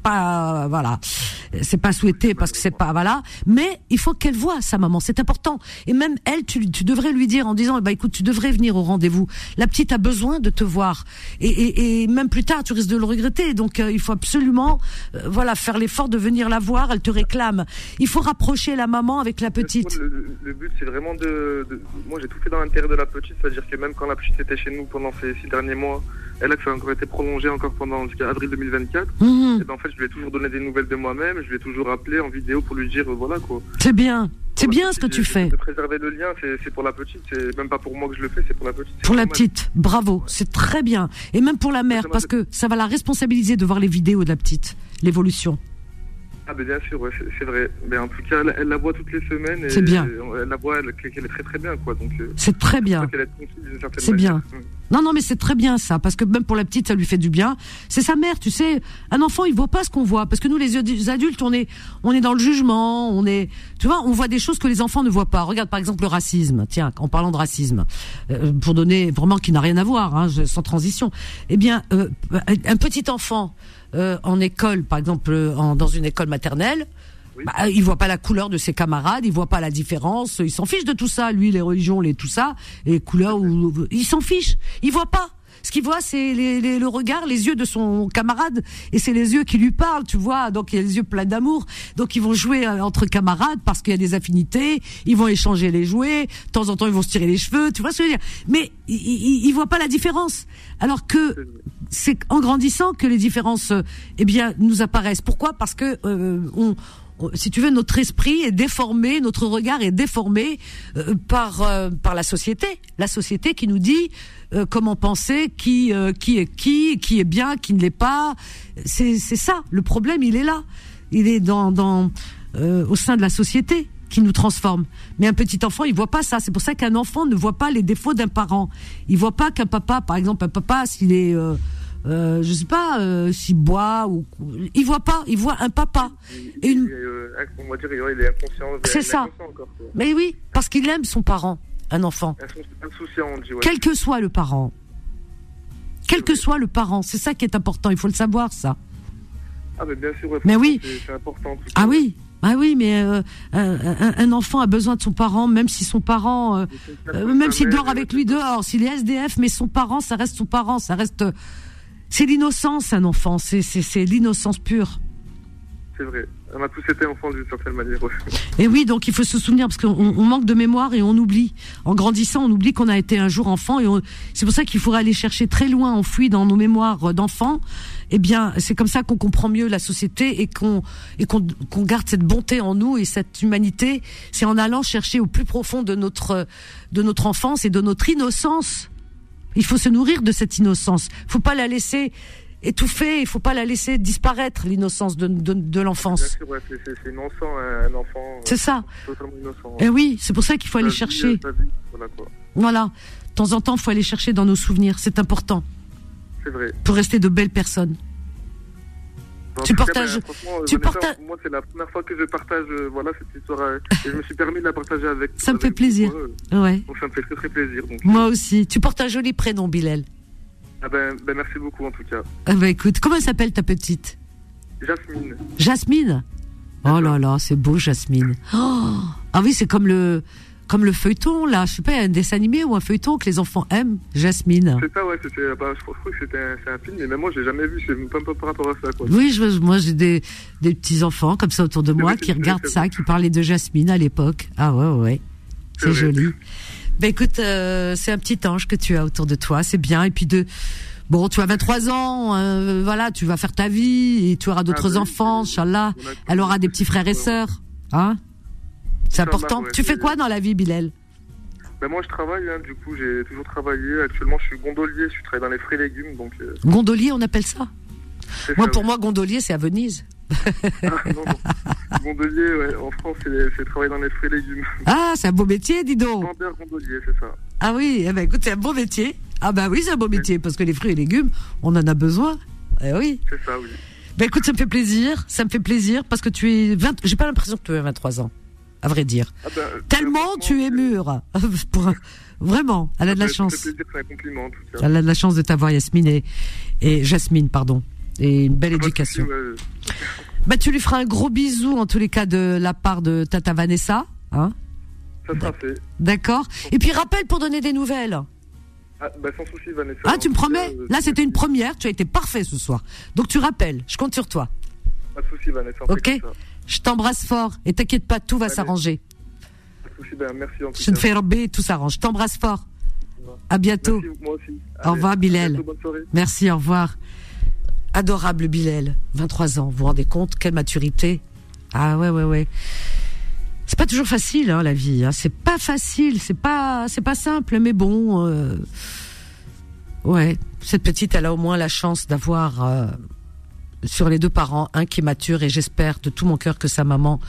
pas voilà. C'est pas souhaité parce que c'est pas voilà. Mais il faut qu'elle voit sa maman c'est important. Et même elle tu, tu devrais lui dire en disant bah écoute tu devrais venir au rendez-vous. La petite a besoin de te voir. Et, et, et même plus tard tu risques de le regretter. Donc euh, il faut absolument euh, voilà faire l'effort de venir la voir. Elle te réclame. Il faut rapprocher la maman avec la petite. Le, le- le but, c'est vraiment de, de- Moi, j'ai tout fait dans l'intérêt de la petite, c'est-à-dire que même quand la petite était chez nous pendant ces six derniers mois, elle a que ça a encore été prolongé encore pendant jusqu'à avril 2024. Mhm, Et ben, en fait, je lui ai toujours donné des nouvelles de moi-même, je lui ai toujours appelé en vidéo pour lui dire, euh, voilà quoi. c'est bien c'est bien ce que tu fais De préserver le lien, c'est pour la petite, c'est même pas pour moi que je le fais, c'est pour la petite. Pour la petite, bravo, c'est très bien. Et même pour la mère, parce que ça va la responsabiliser de voir les vidéos de la petite, l'évolution. Ah, ben bien sûr, ouais, c'est vrai. Mais en tout cas, elle, elle la voit toutes les semaines. C'est bien. Elle la voit, elle, est très très bien, quoi. Donc, euh, C'est très bien. C'est bien. Non, non, mais c'est très bien ça, parce que même pour la petite, ça lui fait du bien. C'est sa mère, tu sais. Un enfant, il voit pas ce qu'on voit, parce que nous, les adu- adultes, on est, on est dans le jugement, on est, tu vois, on voit des choses que les enfants ne voient pas. Regarde par exemple le racisme. Tiens, en parlant de racisme, euh, pour donner vraiment qui n'a rien à voir, hein, sans transition. Eh bien, euh, un petit enfant euh, en école, par exemple, euh, en, dans une école maternelle. Oui. Bah, il voit pas la couleur de ses camarades, il voit pas la différence, il s'en fiche de tout ça, lui, les religions, les tout ça, les couleurs, ou, il s'en fiche, il voit pas. Ce qu'il voit, c'est les, les- le regard, les yeux de son camarade, et c'est les yeux qui lui parlent, tu vois. Donc il y a les yeux pleins d'amour. Donc ils vont jouer euh, entre camarades parce qu'il y a des affinités. Ils vont échanger les jouets. De temps en temps, ils vont se tirer les cheveux. Tu vois ce que je veux dire Mais il, il, il voit pas la différence. Alors que c'est en grandissant que les différences, euh, eh bien, nous apparaissent. Pourquoi? Parce que euh, on, si tu veux, notre esprit est déformé, notre regard est déformé euh, par euh, par la société, la société qui nous dit euh, comment penser, qui euh, qui est qui, qui est bien, qui ne l'est pas. C'est c'est ça. Le problème, il est là. Il est dans dans au sein de la société qui nous transforme. Mais un petit enfant, il voit pas ça. C'est pour ça qu'un enfant ne voit pas les défauts d'un parent. Il voit pas qu'un papa, par exemple, un papa, s'il est, euh, euh, je sais pas, euh, s'il boit ou, il voit pas. Il voit un papa. Et une- euh, on va dire, il est inconscient. C'est ça. encore. Mais oui, parce qu'il aime son parent, un enfant. Insou- Insouciant, on dit, ouais. Quel que soit le parent. Quel que soit le parent, c'est ça qui est important. Il faut le savoir, ça. Ah, mais bien sûr, ouais, Mais oui. c'est- important. Ah oui, ah oui, mais euh, un, enfant a besoin de son parent, même si son parent, euh, euh, même s'il dort avec lui dehors, s'il est SDF, mais son parent, ça reste son parent, ça reste. C'est l'innocence, un enfant. C'est l'innocence pure. C'est vrai. On a tous été enfants d'une certaine manière. Et oui, donc il faut se souvenir parce qu'on on manque de mémoire et on oublie. En grandissant, on oublie qu'on a été un jour enfant et c'est pour ça qu'il faudrait aller chercher très loin, enfoui dans nos mémoires d'enfants. Eh bien, c'est comme ça qu'on comprend mieux la société et qu'on et qu'on garde cette bonté en nous et cette humanité. C'est en allant chercher au plus profond de notre de notre enfance et de notre innocence. Il faut se nourrir de cette innocence. Faut pas la laisser étouffer. Il faut pas la laisser disparaître l'innocence de, de, de l'enfance. ouais, c'est- innocent, un, un enfant. euh, C'est ça. Totalement innocent. Eh oui, c'est pour ça qu'il faut aller vie, chercher. euh, vie, Voilà, quoi. Voilà. De temps en temps, il faut aller chercher dans nos souvenirs. C'est important C'est vrai. pour rester de belles personnes. Tu cas, partages- ben, franchement, tu partages- Moi, c'est la première fois que je partage euh, voilà, cette histoire. euh, et je me suis permis de la partager avec Ça me fait plaisir. euh, Ouais. donc, ça me fait très, très plaisir. Donc, Moi aussi. Tu portes un joli prénom, Bilal. Ah ben, ben, merci beaucoup, en tout cas. Ah bah écoute, comment elle s'appelle ta petite? Jasmine. Jasmine? Oh là là, c'est beau, Jasmine. Oh ah oui, c'est comme le comme le feuilleton là. Je sais pas, un dessin animé ou un feuilleton que les enfants aiment. Jasmine. C'est ça, ouais, c'était, bah, je crois que c'était un, c'est un film, mais même moi, j'ai jamais vu, c'est même pas par rapport à ça, quoi. Oui, je, moi j'ai des, des petits enfants comme ça autour de moi qui regardent ça, qui parlaient de Jasmine à l'époque. Ah ouais, ouais. C'est joli. Ben écoute, euh, c'est un petit ange que tu as autour de toi, c'est bien. Et puis de, bon, tu as 23 ans, euh, voilà, tu vas faire ta vie et tu auras d'autres bah oui, enfants. Inch'Allah. Elle aura des petits frères et sœurs, hein? C'est important. ouais, tu fais quoi dans la vie, Bilal? Ben, moi, je travaille, hein, du coup, j'ai toujours travaillé. Actuellement, je suis gondolier, je travaille dans les fruits et légumes, donc. euh, Gondolier, on appelle ça? Moi, ça, pour moi, gondolier, c'est à Venise. Ah, non, non. gondolier, ouais, en France, c'est, travailler dans les fruits et légumes. Ah, c'est un beau métier, dis donc. Vendeur gondolier, c'est ça. Ah oui, eh ben écoute, c'est un beau métier. Ah bah oui, c'est un beau métier parce que les fruits et légumes, on en a besoin. Eh oui. C'est ça, oui. Ben écoute, ça me fait plaisir, ça me fait plaisir parce que tu es 20 j'ai pas l'impression que tu as 23 ans, à vrai dire. Ah, ben, Tellement franchement, tu es mûr. Pour- Vraiment, elle a de la fait chance. plaisir, un compliment, en tout cas. Elle a de la chance de t'avoir Yasmine et, et Jasmine, pardon. Et une belle éducation. Bah tu lui feras un gros bisou en tous les cas de la part de Tata Vanessa, hein Ça sera fait. D'accord Et puis rappelle pour donner des nouvelles. Ah, bah, sans souci, Vanessa. Ah, tu me promets euh, Là, c'était une première, tu as été parfait ce soir. Donc tu rappelles, je compte sur toi. Pas de souci, Vanessa. Ok. Je t'embrasse fort et t'inquiète pas, tout va s'arranger. Pas de souci, ben, merci en tout Je cas. fais robber, tout s'arrange. Je t'embrasse fort. À bientôt. Merci, moi aussi. Au revoir, Bilal. à bientôt, bonne soirée. Merci, au revoir. Adorable Bilal, 23 ans. Vous vous rendez compte quelle maturité Ah ouais, ouais, ouais. C'est pas toujours facile, hein, la vie. Hein. C'est pas facile, c'est pas, c'est pas simple, mais bon. euh, Ouais, cette petite, elle a au moins la chance d'avoir euh, sur les deux parents un qui est mature et j'espère de tout mon cœur que sa maman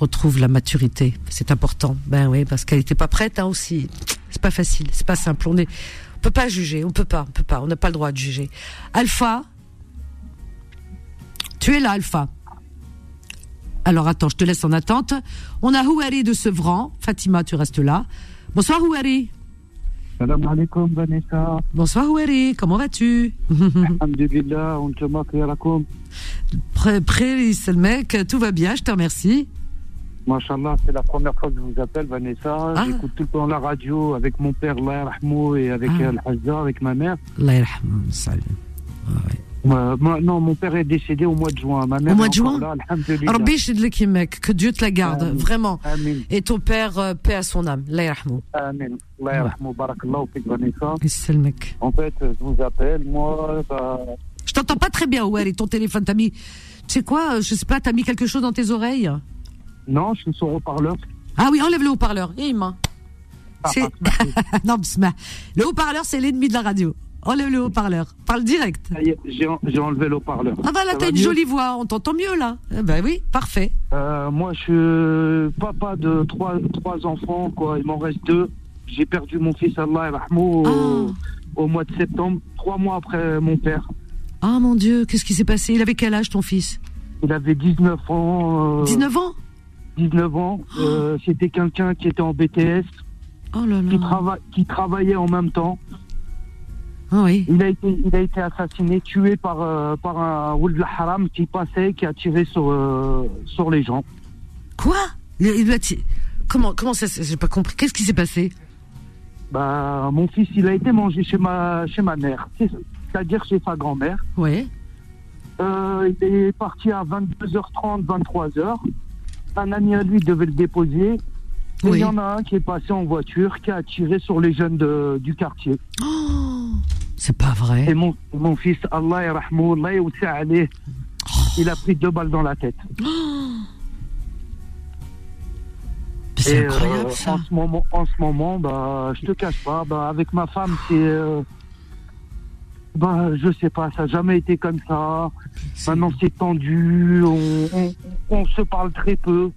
retrouve la maturité. C'est important. Ben oui, parce qu'elle n'était pas prête hein, aussi. C'est pas facile, c'est pas simple. On est, on peut pas juger, on peut pas, on peut pas, on n'a pas le droit de juger. Alpha, tu es là, Alpha. Alors attends, je te laisse en attente. On a Houari de Sevran. Fatima, tu restes là. Bonsoir Houari. Salam alaikum Vanessa. Bonsoir Houari, comment vas-tu? Alhamdulillah, on te marque yarakoum. C'est le mec, tout va bien, je te remercie. Machallah, c'est la première fois que je vous appelle Vanessa. Ah. J'écoute tout le temps la radio avec mon père, Allah et avec Ah. euh, Al-Hajja, avec ma mère. Allah yarhamou, salut. Euh, moi- non, mon père est décédé au mois de juin. Ma mère Au mois de juin là, que Dieu te la garde, vraiment. Amin, Et ton père, euh, paix à son âme. Allah yarhamou. amin. Allah yarhamou, barakallahu fik Vanessa. C'est le mec. En fait, je vous appelle, moi, bah, Je t'entends pas très bien, Houari, ton téléphone, t'as mis, tu sais quoi, euh, je sais pas, t'as mis quelque chose dans tes oreilles non, je suis sur haut-parleur. Ah oui, enlève le haut-parleur. Eh, main. Ah, pas- non, bismillah. Le haut-parleur, c'est l'ennemi de la radio. Enlève le haut-parleur. Parle direct. J'ai en- j'ai enlevé le haut-parleur. Ah bah là, t'as une mieux jolie voix. On t'entend mieux là. Eh ben oui, parfait. Euh, moi, je suis papa de trois, trois enfants, quoi. Il m'en reste deux. J'ai perdu mon fils, Allah et Rahmou, au, Ah. au mois de septembre, trois mois après mon père. Ah mon Dieu, qu'est-ce qui s'est passé? Il avait quel âge ton fils? Il avait 19 ans. euh, 19 ans? 19 ans. Euh, C'était quelqu'un qui était en BTS, Oh là qui, là. trava- qui travaillait en même temps. Ah oui. Il a été, il a été assassiné, tué par, euh, par un Ould Haram qui passait, qui a tiré sur, euh, sur les gens. Quoi? Il, a Comment, comment ça s'est- J'ai pas compris. Qu'est-ce qui s'est passé? Bah, mon fils, il a été mangé chez ma, chez ma mère, c'est- c'est-à-dire chez sa grand-mère. Ouais. Euh, il est parti à 22h30, 23h. Un ami à lui devait le déposer. Et Oui. il y en a un qui est passé en voiture, qui a tiré sur les jeunes de- du quartier. Oh, c'est pas vrai. Et mon, mon fils, Allah et Rahmou, Allah et il a pris deux balles dans la tête. C'est incroyable euh, ça. En ce moment, en ce moment bah, je te cache pas, bah, avec ma femme, c'est. euh, bah, je sais pas, ça n'a jamais été comme ça. Maintenant, c'est tendu, on, on, on se parle très peu.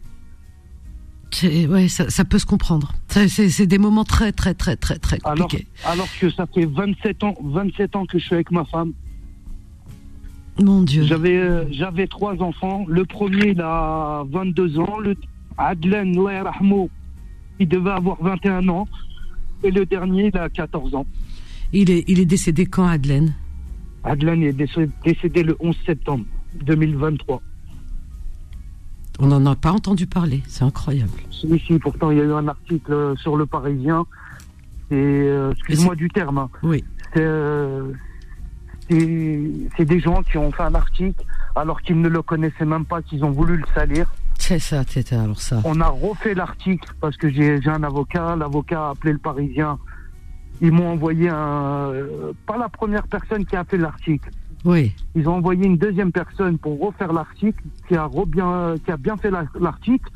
Ouais, ça, ça peut se comprendre. C'est des moments très, très, très, très, très Alors, compliqués. alors que ça fait 27 ans, 27 ans que je suis avec ma femme. Mon Dieu. J'avais, euh, j'avais trois enfants. Le premier, il a 22 ans. Le Adlen Allah yarhamou, il devait avoir 21 ans. Et le dernier, il a 14 ans. Il est, il est décédé quand, Adelaine Adlan est décédé, décédé le 11 septembre 2023. On n'en a pas entendu parler. C'est incroyable. Ici, pourtant, il y a eu un article sur le Parisien. Et euh, excuse-moi du terme. hein. Oui. C'est, euh, c'est des gens qui ont fait un article alors qu'ils ne le connaissaient même pas, qu'ils ont voulu le salir. C'est ça. Alors ça. On a refait l'article parce que j'ai j'ai un avocat. L'avocat a appelé le Parisien. Ils m'ont envoyé un. euh, pas la première personne qui a fait l'article. Oui. Ils ont envoyé une deuxième personne pour refaire l'article, qui a bien, qui a bien fait la- l'article.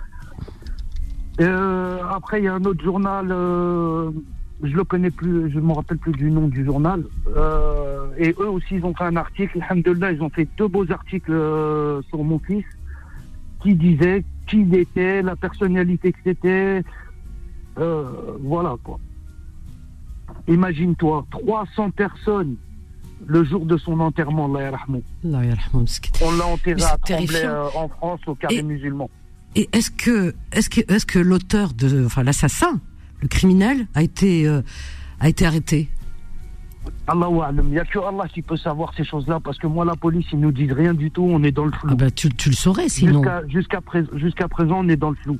Euh, après, il y a un autre journal, euh, je le connais plus, je ne me rappelle plus du nom du journal. Euh, et eux aussi, ils ont fait un article. Alhamdulillah, ils ont fait deux beaux articles sur mon fils, qui disaient qui il était, la personnalité que c'était. Voilà quoi. Imagine-toi, 300 personnes le jour de son enterrement, Allah. Allah. On l'a enterré à Tremblay euh, en France au carré Et- musulman. Et est-ce que, est-ce que, est-ce que l'auteur de, enfin, l'assassin, le criminel, a été, euh, a été arrêté? Allahu a'lam. Il n'y a que Allah qui peut savoir ces choses-là parce que moi, la police, ils nous disent rien du tout. On est dans le flou. Ah ben, tu, tu le saurais sinon. Jusqu'à jusqu'à présent, on est dans le flou.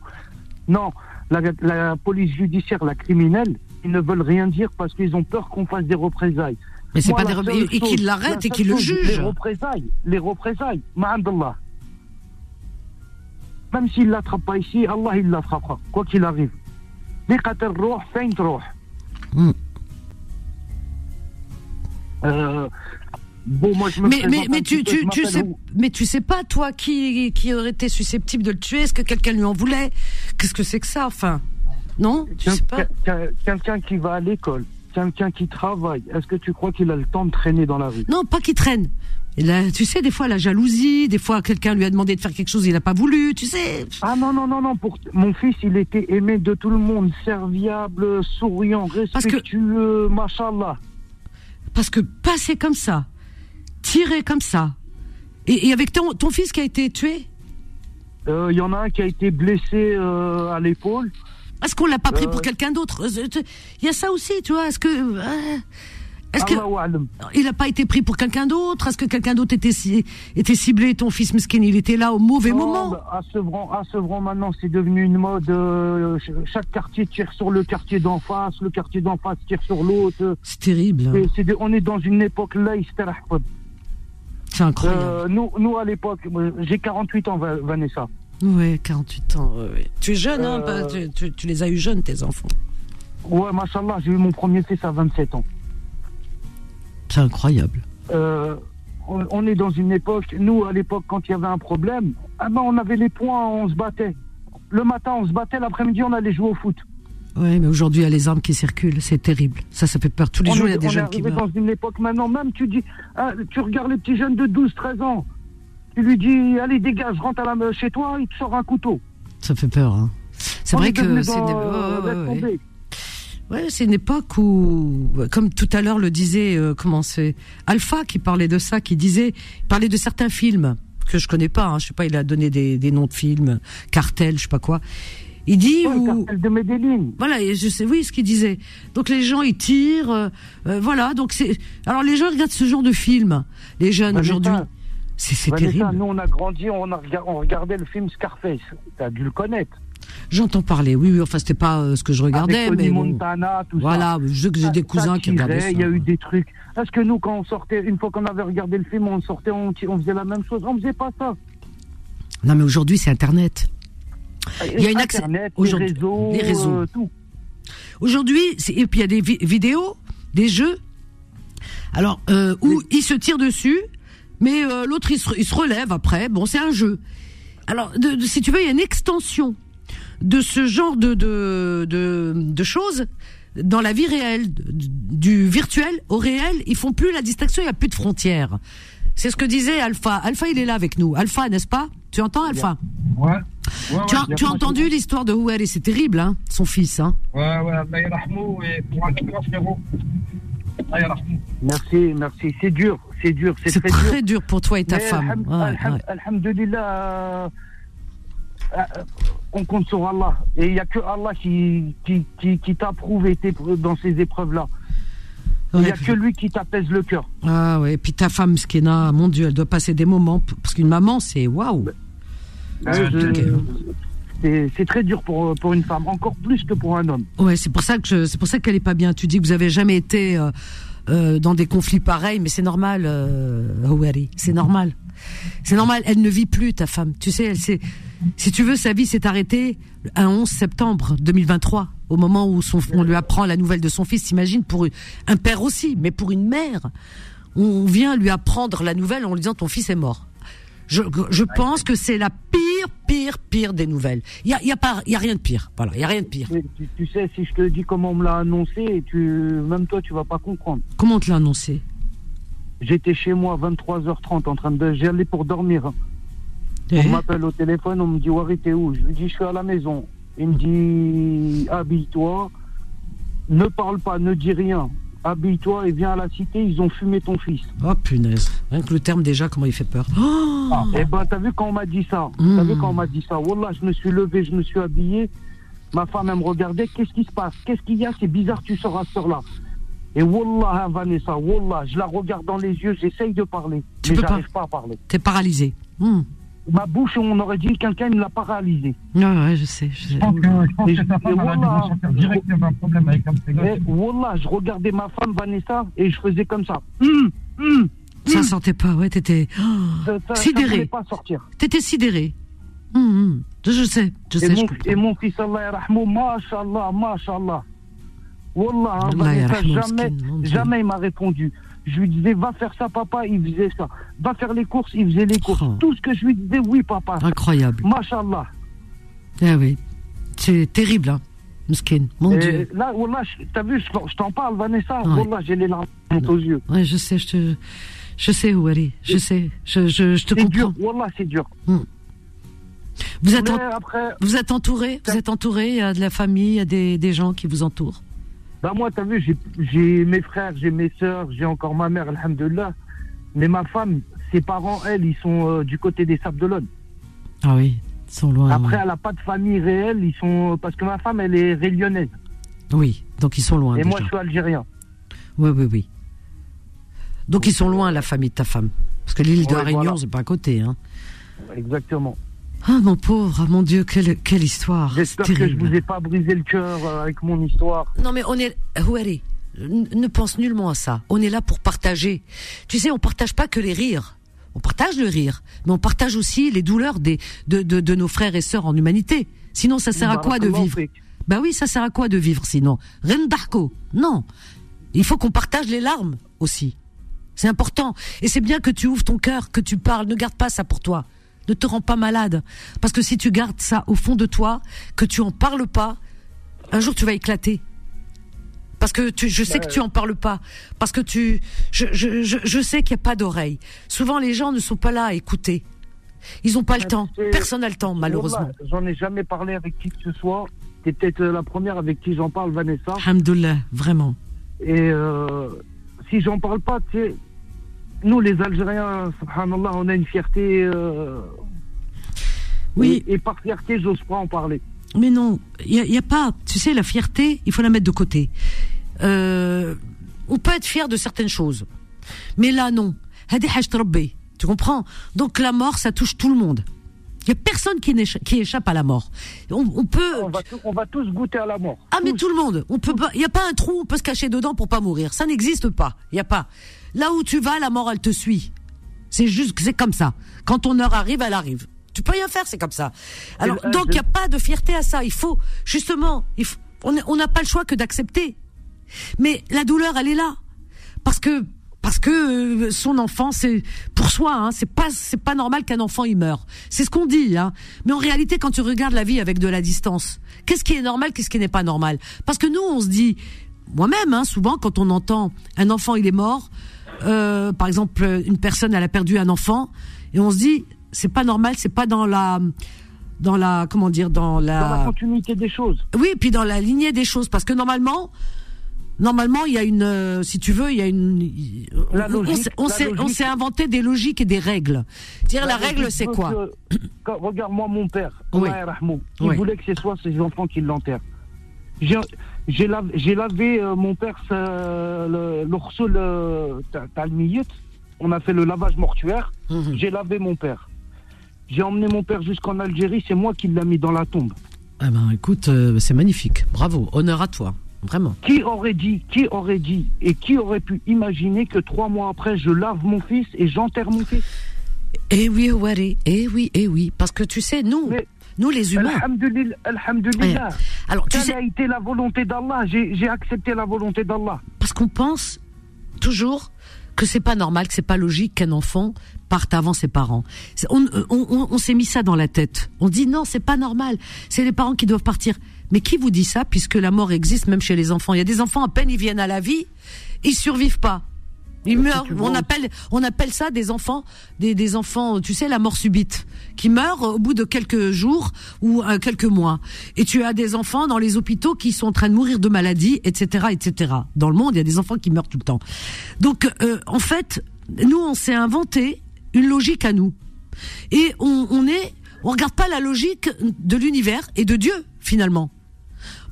Non, la, la police judiciaire, la criminelle, ils ne veulent rien dire parce qu'ils ont peur qu'on fasse des représailles. Mais c'est pas des et, qu'il la l'arrête et qu'il le juge. Les représailles, les représailles, ma'andallah. Même s'il ne l'attrape pas ici, Allah il l'attrapera, quoi qu'il arrive. Al-ruh, feint ruh. Hmm. Euh, bon, moi, je me Mais, mais, mais tu, tu, tu sais, mais tu sais pas, toi, qui, qui aurait été susceptible de le tuer? Est-ce que quelqu'un lui en voulait? Qu'est-ce que c'est que ça, enfin? Non? Tu sais pas? Quelqu'un qui va à l'école, quelqu'un qui travaille, est-ce que tu crois qu'il a le temps de traîner dans la rue? Non, pas qu'il traîne. Et là, tu sais, des fois, la jalousie, des fois, quelqu'un lui a demandé de faire quelque chose, il n'a pas voulu, tu sais. Ah non, non, non, non, pour mon fils, il était aimé de tout le monde, serviable, souriant, que- respectueux, machallah. Parce que passer comme ça, tirer comme ça, et, et avec ton, ton fils qui a été tué, Euh, Il y en a un qui a été blessé euh, à l'épaule. Est-ce qu'on l'a pas pris Euh. pour quelqu'un d'autre Euh, tu- Il y a ça aussi, tu vois. Est-ce que, euh, est-ce que Allahu a'lam. il n'a pas été pris pour quelqu'un d'autre Est-ce que quelqu'un d'autre était ci- était ciblé Ton fils mesquin, il était là au mauvais Non, moment. bah, À Sevran, à Sevran, maintenant, c'est devenu une mode. euh, ch- chaque quartier tire sur le quartier d'en face, le quartier d'en face tire sur l'autre. C'est terrible. hein. On est dans une époque là, C'est incroyable. euh, nous, nous, à l'époque, j'ai 48 ans, Va- Vanessa. Ouais, 48 ans. ouais. Tu es jeune, hein, Euh. tu, tu- tu les as eu jeunes, tes enfants. Ouais, machallah, j'ai eu mon premier fils à 27 ans. C'est incroyable. Euh, on, on est dans une époque, nous, à l'époque, quand il y avait un problème, ah ben, on avait les points, on se battait. Le matin, on se battait, l'après-midi, on allait jouer au foot. Ouais, mais aujourd'hui, il y a les armes qui circulent. C'est terrible. Ça, ça fait peur. Tous les On jours, il y a des on est jeunes qui meurent. dans une époque maintenant, même tu dis, ah, tu regardes les petits jeunes de 12, 13 ans, tu lui dis, allez, dégage, rentre à la, chez toi, il te sort un couteau. Ça fait peur. Hein. C'est vrai que c'est une... ouais, ouais, ouais, c'est une époque où, comme tout à l'heure le disait, euh, comment c'est Alpha qui parlait de ça, qui disait, il parlait de certains films que je connais pas. Hein, je sais pas, il a donné des, des noms de films, Cartel, je sais pas quoi. Il dit Ouais, où, cartel de Medellin. voilà, je sais, oui, ce qu'il disait. Donc les gens ils tirent, euh, euh, voilà. Donc c'est, alors les gens regardent ce genre de film. Les jeunes Vanessa, aujourd'hui, c'est terrible. nous, on a grandi, on, a on regardait le film Scarface. T'as dû le connaître. J'entends parler. Oui, oui. Enfin, c'était pas euh, ce que je regardais, Avec Tony mais bon. Montana, tout ça. voilà. Je sais que j'ai des ça cousins qui regardaient ça. Il y a eu des trucs. Parce que nous, quand on sortait, une fois qu'on avait regardé le film, on sortait, on, on faisait la même chose? On faisait pas ça. Non, mais aujourd'hui c'est Internet. Il y a une accès- Internet, les réseaux, les réseaux. euh, tout. Aujourd'hui, et puis il y a des vi- vidéos, des jeux. Alors euh, où il se tire dessus, mais euh, l'autre il se, il se relève après. Bon, c'est un jeu. Alors, de- de- si tu veux, il y a une extension de ce genre de de de, de choses dans la vie réelle, du virtuel au réel. Ils font plus la distinction. Il y a plus de frontières. C'est ce que disait Alpha. Alpha, il est là avec nous. Alpha, n'est-ce pas? Tu entends, Alpha? Ouais. Ouais, Tu as, tu entendu l'histoire de Houari C'est terrible, hein Son fils, hein Ouais, ouais, Allah et pour un frérot. Merci, merci. C'est dur, c'est dur, c'est C'est très, très, dur. dur pour toi et ta Mais femme. Ouais, ouais. Alhamdulillah, euh, euh, on compte sur Allah. Et il n'y a que Allah qui, qui, qui, qui t'approuve et t'éprouve dans ces épreuves-là. Il n'y a que lui qui t'apaise le cœur. Ah ouais, et puis ta femme, Skena, mon Dieu, elle doit passer des moments, parce qu'une maman, c'est waouh. Ouais, je- ok. c'est- C'est très dur pour, pour une femme, encore plus que pour un homme. Ouais, c'est pour ça que c'est pour ça qu'elle est pas bien. Tu dis que vous avez jamais été euh, euh, dans des conflits pareils, mais c'est normal, euh, c'est normal. C'est normal, elle ne vit plus, ta femme. Tu sais, elle si tu veux, sa vie s'est arrêtée un 11 septembre 2023, au moment où son, on lui apprend la nouvelle de son fils. T'imagines, pour un père aussi, mais pour une mère, on vient lui apprendre la nouvelle en lui disant ton fils est mort. Je, je pense que c'est la pire, pire, pire des nouvelles. Il y a, y a pas, il y a rien de pire. Voilà, il y a rien de pire. Tu, tu sais, si je te dis comment on me l'a annoncé, tu, même toi, tu vas pas comprendre. Comment on te l'a annoncé? J'étais chez moi à 23h30 en train de. J'allais pour dormir. Eh? On m'appelle au téléphone, on me dit Wari, t'es où? Je lui dis Je suis à la maison. Il me dit Habille-toi, ne parle pas, ne dis rien. Habille-toi et viens à la cité, ils ont fumé ton fils. Oh punaise. Rien que le terme déjà, comment il fait peur. Oh Eh ben, t'as vu quand on m'a dit ça. T'as vu quand on m'a dit ça Wallah, je me suis levé, je me suis habillé. Ma femme, elle me regardait. Qu'est-ce qui se passe Qu'est-ce qu'il y a C'est bizarre, tu sors à ce heure-là. Et Wallah, hein, Vanessa, Wallah, je la regarde dans les yeux, j'essaye de parler. Tu mais peux pas. j'arrive pas. à parler. T'es paralysé. Hmm. Ma bouche, on aurait dit quelqu'un me l'a paralysé. Ouais, ouais, je sais. je sais. Je pense que, je pense Et que je- ta femme et elle a dû voilà. ressentir direct qu'il y avait un problème avec un Wallah, je regardais ma femme, Vanessa, et je faisais comme ça. Hum, hum. Ça sortait pas, ouais, t'étais. oh, Ça, Sidéré. ça pas sortir. T'étais sidéré. Je, je sais, je Et sais, je mon, et mon fils, Allah yarahmou, mashallah, mashallah. Wallah, hein, Allah Vanessa, jamais, jamais il m'a répondu. Je lui disais, va faire ça, papa, il faisait ça. Va faire les courses, il faisait les courses. Oh. Tout ce que je lui disais, oui, papa. Incroyable. Mashallah. Ah oui. C'est terrible, hein. Miskin, mon Et Dieu. là, Wallah, t'as vu, je, t'en parle, Vanessa. Ouais. Wallah, j'ai les larmes aux yeux. Ouais, je sais, je te. Je sais est. Je sais. Je, je, je te C'est comprends. dur, Wallah, c'est dur. Vous êtes, en- Mais après, vous êtes entouré Vous êtes entouré Il y a de la famille, il y a des, des gens qui vous entourent. Bah moi, t'as vu, j'ai- mes frères, j'ai mes sœurs, j'ai encore ma mère, alhamdoulilah. Mais ma femme, ses parents, elles, ils sont euh, du côté des Sables d'Olonne. Ah oui, ils sont loin. Après, ouais. elle n'a pas de famille réelle, ils sont parce que ma femme, elle est réunionnaise. Oui, donc ils sont loin. et déjà. moi, je suis algérien. Oui, oui, oui. Donc ils sont loin, la famille de ta femme. Parce que l'île de Ouais, la Réunion, voilà. c'est pas à côté. Hein. Exactement. Ah, mon pauvre, ah, mon Dieu, quelle, quelle histoire. J'espère que je vous ai pas brisé le cœur euh, avec mon histoire. Non, mais on est. Houari, ne pense nullement à ça. On est là pour partager. Tu sais, on partage pas que les rires. On partage le rire, mais on partage aussi les douleurs des, de, de, de nos frères et sœurs en humanité. Sinon, ça sert à quoi de vivre? Bah oui, ça sert à quoi de vivre sinon? Rendarko. Non. Il faut qu'on partage les larmes aussi. C'est important. Et c'est bien que tu ouvres ton cœur, que tu parles. Ne garde pas ça pour toi. Ne te rends pas malade. Parce que si tu gardes ça au fond de toi, que tu en parles pas, un jour tu vas éclater. Parce que tu, je sais que tu en parles pas. Parce que tu, je, je, je, je sais qu'il n'y a pas d'oreille. Souvent, les gens ne sont pas là à écouter. Ils n'ont pas le temps. c'est- Personne n'a le temps, malheureusement. J'en ai jamais parlé avec qui que ce soit. T'es peut-être la première avec qui j'en parle, Vanessa. Alhamdoulilah, vraiment. Et euh, si j'en parle pas, tu sais, nous les Algériens, subhanallah, on a une fierté. euh, Oui. Et, et par fierté, j'ose pas en parler. Mais non, il y a, pas. Tu sais, la fierté, il faut la mettre de côté. Euh, on peut être fier de certaines choses, mais là non. Tu comprends? Donc la mort, ça touche tout le monde. Il y a personne qui, échappe à la mort. On, on peut. On va, tous- on va tous goûter à la mort. Ah mais tout le monde. On peut pas. Il y a pas un trou où on peut se cacher dedans pour pas mourir. Ça n'existe pas. Il y a pas. Là où tu vas, la mort elle te suit. C'est juste que c'est comme ça. Quand ton heure arrive, elle arrive. Tu peux rien faire, c'est comme ça. Alors euh, donc il y a pas de fierté à ça. Il faut justement, il faut- on n'a pas le choix que d'accepter. Mais la douleur, elle est là parce que parce que euh, son enfant, c'est pour soi, hein, c'est pas c'est pas normal qu'un enfant il meure. C'est ce qu'on dit, hein. Mais en réalité, quand tu regardes la vie avec de la distance, qu'est-ce qui est normal, qu'est-ce qui n'est pas normal? Parce que nous, on se dit, moi-même, hein, souvent, quand on entend un enfant il est mort, euh, par exemple, une personne elle a perdu un enfant, et on se dit, c'est pas normal, c'est pas dans la dans la comment dire dans la Dans la continuité des choses. oui, et puis dans la lignée des choses, parce que normalement, normalement, il y a une, euh, si tu veux, il y a une. La on- logique, on s'est- on inventé des logiques et des règles. Dire la, règle, c'est quoi que- quand- Regarde-moi mon père, Oui. Yarhamou. il Oui. voulait que ce soit ses enfants qui l'enterrent. J'ai lavé, euh, mon père le, euh, le. On a fait le lavage mortuaire. Mhm. J'ai lavé mon père. J'ai emmené mon père jusqu'en Algérie. C'est moi qui l'ai mis dans la tombe. Ah ben, écoute, euh, c'est magnifique. Bravo, honneur à toi, vraiment. Qui aurait dit, qui aurait dit et qui aurait pu imaginer que trois mois après, je lave mon fils et j'enterre mon fils? Eh oui, Wari, eh oui, eh oui, parce que tu sais, nous, Mais- nous les humains. Alhamdulillah. Alhamdulillah. Alors, tu Quelle sais, a été la volonté d'Allah? J'ai accepté la volonté d'Allah. parce qu'on pense toujours que c'est pas normal, que c'est pas logique qu'un enfant parte avant ses parents. On, on, on, on s'est mis ça dans la tête. On dit non, c'est pas normal. C'est les parents qui doivent partir. Mais qui vous dit ça puisque la mort existe même chez les enfants? Il y a des enfants à peine ils viennent à la vie, ils survivent pas. Ils meurent. tu On appelle, on appelle ça des enfants, des, des enfants, tu sais, la mort subite, qui meurent au bout de quelques jours ou euh, quelques mois. Et tu as des enfants dans les hôpitaux qui sont en train de mourir de maladies, etc., etc. Dans le monde, il y a des enfants qui meurent tout le temps. Donc, euh, en fait, nous, on s'est inventé une logique à nous, et on, on est, on regarde pas la logique de l'univers et de Dieu finalement.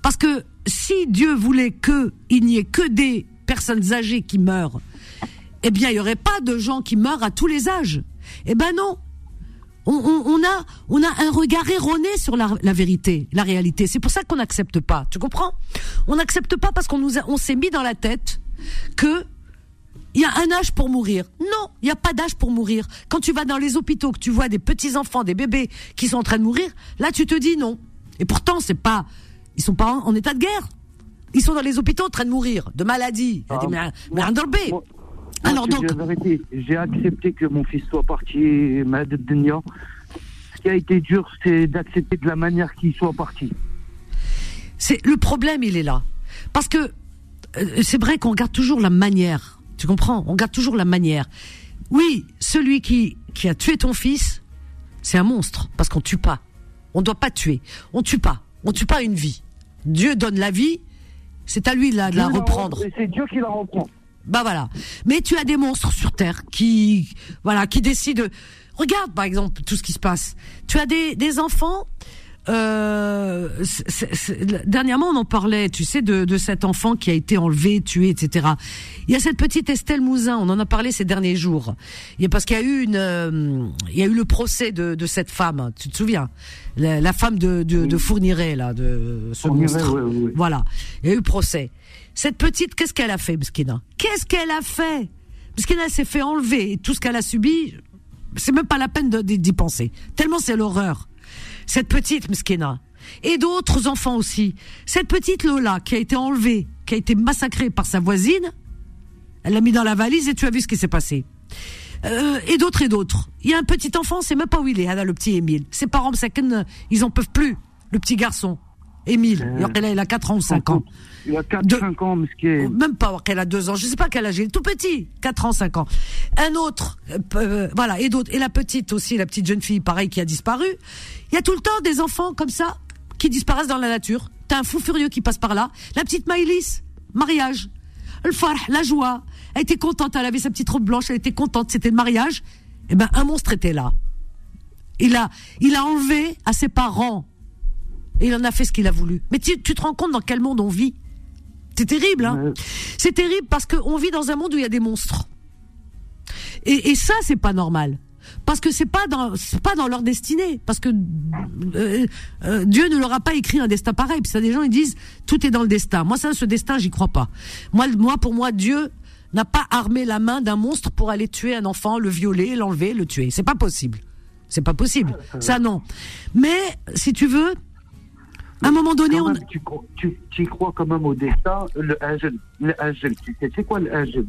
Parce que si Dieu voulait que il n'y ait que des personnes âgées qui meurent, eh bien, il y aurait pas de gens qui meurent à tous les âges. Eh ben non. On, on- on a, on a un regard erroné sur la, la vérité, la réalité. C'est pour ça qu'on n'accepte pas. Tu comprends? On n'accepte pas parce qu'on nous, a- on s'est mis dans la tête que il y a un âge pour mourir. Non, il n'y a pas d'âge pour mourir. Quand tu vas dans les hôpitaux, que tu vois des petits enfants, des bébés qui sont en train de mourir, là tu te dis non. Et pourtant, c'est pas, ils sont pas en, en état de guerre. Ils sont dans les hôpitaux en train de mourir de maladies. Il y a des mer- merdarbés. Moi- Alors donc, j'ai accepté que mon fils soit parti, Dunya. Ce qui a été dur, c'est d'accepter de la manière qu'il soit parti. c'est le problème, il est là, parce que euh, c'est vrai qu'on regarde toujours la manière. Tu comprends? On regarde toujours la manière. Oui, celui qui qui a tué ton fils, c'est un monstre parce qu'on tue pas. On doit pas tuer. On tue pas. On tue pas une vie. Dieu donne la vie. C'est à lui de la, de la reprendre. C'est Dieu qui la reprend. Bah voilà. Mais tu as des monstres sur terre qui, voilà, qui décident. Regarde par exemple tout ce qui se passe. Tu as des, des enfants. Euh, dernièrement, on en parlait, tu sais, de, de cet enfant qui a été enlevé, tué, etc. Il y a cette petite Estelle Mouzin, on en a parlé ces derniers jours. Il y a parce qu'il y a eu une, euh, il y a eu le procès de, de cette femme. Tu te souviens, la, la femme de, de, de Fourniret là, de ce Fourniret, monstre. ouais. Voilà, il y a eu procès. Cette petite, qu'est-ce qu'elle a fait, Mskina Qu'est-ce qu'elle a fait Mskina, elle s'est fait enlever. Et tout ce qu'elle a subi, c'est même pas la peine d'y penser. Tellement c'est l'horreur. Cette petite Mskina. Et d'autres enfants aussi. Cette petite Lola qui a été enlevée, qui a été massacrée par sa voisine, elle l'a mis dans la valise et tu as vu ce qui s'est passé. Euh, et d'autres et d'autres. Il y a un petit enfant, c'est même pas où il est, le petit Émile. Ses parents, Msaken, ils en peuvent plus. Le petit garçon. Émile. Euh, Il a- il a 4 ans ou 5 ans. Il a 4, De- 5 ans, mais. Même pas, qu'elle a 2 ans. Je sais pas quel âge il est. Tout petit. 4 ans, 5 ans. Un autre, euh, euh, voilà, et d'autres. Et la petite aussi, la petite jeune fille, pareil, qui a disparu. Il y a tout le temps des enfants comme ça, qui disparaissent dans la nature. T'as un fou furieux qui passe par là. La petite Maïlis, mariage. Le farh, la joie. Elle était contente, elle avait sa petite robe blanche, elle était contente, c'était le mariage. Eh ben, un monstre était là. Il a, il a enlevé à ses parents. Et il en a fait ce qu'il a voulu. Mais tu, tu te rends compte dans quel monde on vit? C'est terrible, hein Ouais. C'est terrible parce qu'on vit dans un monde où il y a des monstres. Et, et ça, c'est pas normal. Parce que c'est pas dans c'est pas dans leur destinée. Parce que euh, euh, Dieu ne leur a pas écrit un destin pareil. Puis ça, des gens ils disent tout est dans le destin. Moi, ça, ce destin, j'y crois pas. Moi, moi, pour moi, Dieu n'a pas armé la main d'un monstre pour aller tuer un enfant, le violer, l'enlever, le tuer. C'est pas possible. C'est pas possible. Ça non. Mais si tu veux, à un moment donné, on, même, tu, crois quand même au destin, le ajel. Le ajel, tu sais, c'est quoi le ajel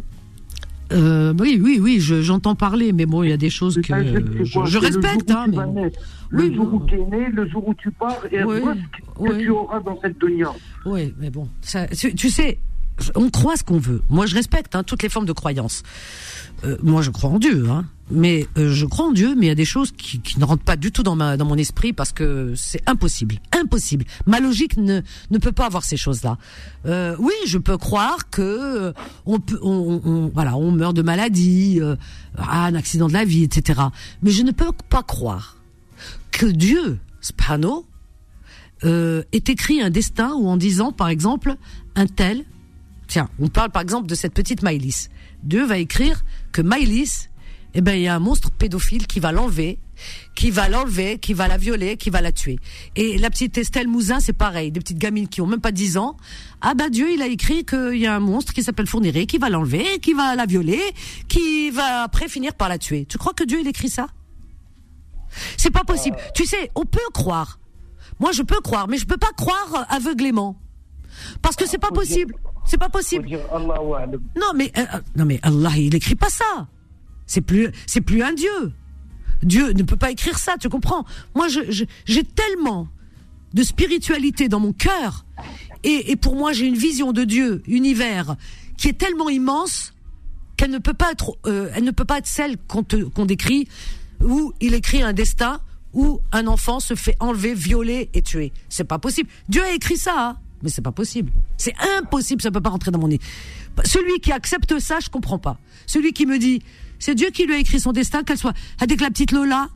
Euh, oui, oui, oui, je- j'entends parler, mais bon, il y a des choses Le que je, je le respecte, jour où hein, mais bon. Oui, le jour oui. où tu es né, le jour où tu pars, et Oui, après, ce que oui. tu auras dans cette dunya. oui, mais bon, ça, tu sais, on croit ce qu'on veut. Moi, je respecte hein, toutes les formes de croyance. Euh, moi, je crois en Dieu, hein, mais euh, je crois en Dieu, mais il y a des choses qui, qui ne rentrent pas du tout dans ma dans mon esprit parce que c'est impossible, impossible. Ma logique ne ne peut pas avoir ces choses-là. Euh, oui, je peux croire que euh, on peut, on, on- voilà, on meurt de maladie, ah, un accident de la vie, etc. Mais je ne peux pas croire que Dieu, Spano, euh, est écrit un destin ou en disant, par exemple, un tel. Tiens, on parle par exemple de cette petite Maïlis. Dieu va écrire que Maïlis, eh ben, il y a un monstre pédophile qui va l'enlever, qui va l'enlever, qui va la violer, qui va la tuer. Et la petite Estelle Mouzin, c'est pareil, des petites gamines qui ont même pas 10 ans. Ah ben Dieu, il a écrit qu'il y a un monstre qui s'appelle Fourniré, qui va l'enlever, qui va la violer, qui va après finir par la tuer. Tu crois que Dieu, il écrit ça? C'est pas possible. Tu sais, on peut croire. Moi, je peux croire, mais je peux pas croire aveuglément. Parce que c'est pas possible. C'est pas possible. Non, mais euh, euh, non, mais Allah, il écrit pas ça. C'est plus, c'est plus un Dieu. Dieu ne peut pas écrire ça. Tu comprends? Moi, je, je- j'ai tellement de spiritualité dans mon cœur, et, et pour moi, j'ai une vision de Dieu, univers, qui est tellement immense qu'elle ne peut pas être, euh, elle ne peut pas être celle qu'on décrit où il écrit un destin où un enfant se fait enlever, violer et tuer. C'est pas possible. Dieu a écrit ça, hein, mais c'est pas possible. C'est impossible, ça peut pas rentrer dans mon nez. Celui qui accepte ça, je comprends pas. Celui qui me dit, c'est Dieu qui lui a écrit son destin, qu'elle soit. Que la petite Lola,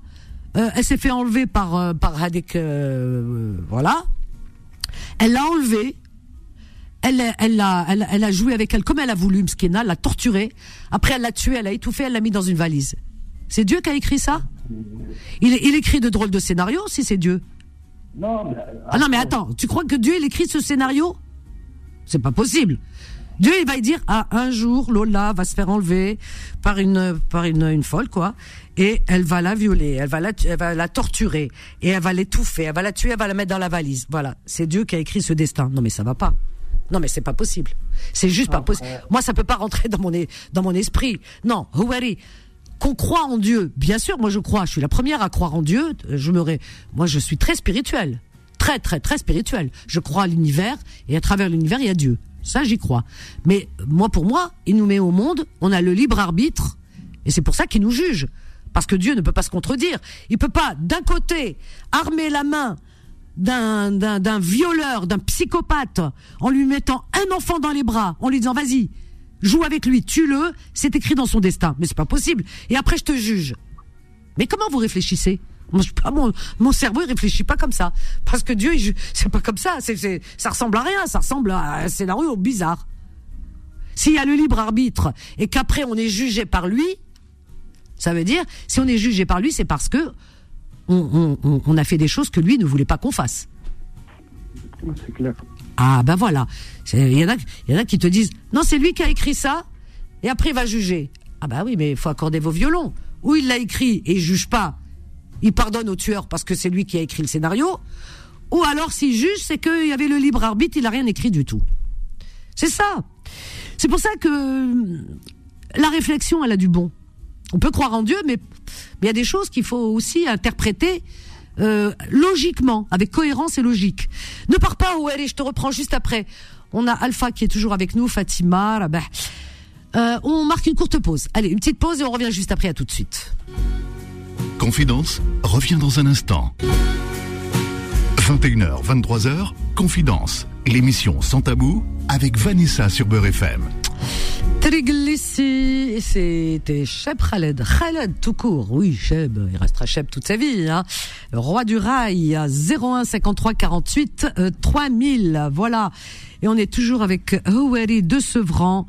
euh, elle s'est fait enlever par euh, par Hadek, euh, voilà. Elle l'a enlevée. Elle, elle, l'a- elle, a joué avec elle comme elle a voulu, Mskina, l'a torturée. Après, elle l'a tuée, elle l'a étouffée, elle l'a mis dans une valise. C'est Dieu qui a écrit ça? Il, il écrit de drôles de scénarios, si c'est Dieu. Non, mais. Ah non, mais attends, tu crois que Dieu, il écrit ce scénario? C'est pas possible. Dieu, il va dire, ah, un jour, Lola va se faire enlever par une, par une, une folle, quoi, et elle va la violer, elle va la, elle va la torturer, et elle va l'étouffer, elle va la tuer, elle va la mettre dans la valise. Voilà. C'est Dieu qui a écrit ce destin. Non, mais ça va pas. Non, mais c'est pas possible. C'est juste pas possible. Moi, ça peut pas rentrer dans mon, es- dans mon esprit. Non, Houari, qu'on croit en Dieu. Bien sûr, moi, je crois. Je suis la première à croire en Dieu. Je me, ré- moi, je suis très spirituel. Très, très, très spirituel. Je crois à l'univers, et à travers l'univers, il y a Dieu. Ça, j'y crois. Mais, moi, pour moi, il nous met au monde, on a le libre arbitre, et c'est pour ça qu'il nous juge. Parce que Dieu ne peut pas se contredire. Il peut pas, d'un côté, armer la main d'un violeur, d'un psychopathe, en lui mettant un enfant dans les bras, en lui disant vas-y, joue avec lui, tue-le, c'est écrit dans son destin. Mais c'est pas possible. Et après je te juge. Mais comment vous réfléchissez? Moi, je pas mon, mon cerveau il réfléchit pas comme ça parce que Dieu c'est pas comme ça, c'est c'est ça ressemble à rien, ça ressemble à un scénario bizarre. S'il y a le libre arbitre et qu'après on est jugé par lui, ça veut dire si on est jugé par lui, c'est parce que on- on- on a fait des choses que lui ne voulait pas qu'on fasse. C'est clair. Ah ben voilà. Il y, en a, y en a qui te disent non c'est lui qui a écrit ça et après il va juger. Ah bah oui mais il faut accorder vos violons. Ou il l'a écrit et il juge pas. Il pardonne au tueur parce que c'est lui qui a écrit le scénario. Ou alors s'il juge c'est qu'il y avait le libre arbitre, il a rien écrit du tout. C'est ça. C'est pour ça que la réflexion elle a du bon. On peut croire en Dieu mais il y a des choses qu'il faut aussi interpréter euh, logiquement, avec cohérence et logique. Ne pars pas, ou allez, je te reprends juste après. On a Alpha qui est toujours avec nous, Fatima. Euh, on marque une courte pause. Allez, une petite pause et on revient juste après. À tout de suite. Confidence revient dans un instant. 21h, 23h, Confidence, l'émission sans tabou avec Vanessa sur Beurre FM. Triglissi, c'était Cheb Khaled. Khaled tout court. Oui, Cheb, il restera Cheb toute sa vie. Hein. Roi du rail à 01 53 48 euh, 3000. Voilà. Et on est toujours avec Houari de Sevran.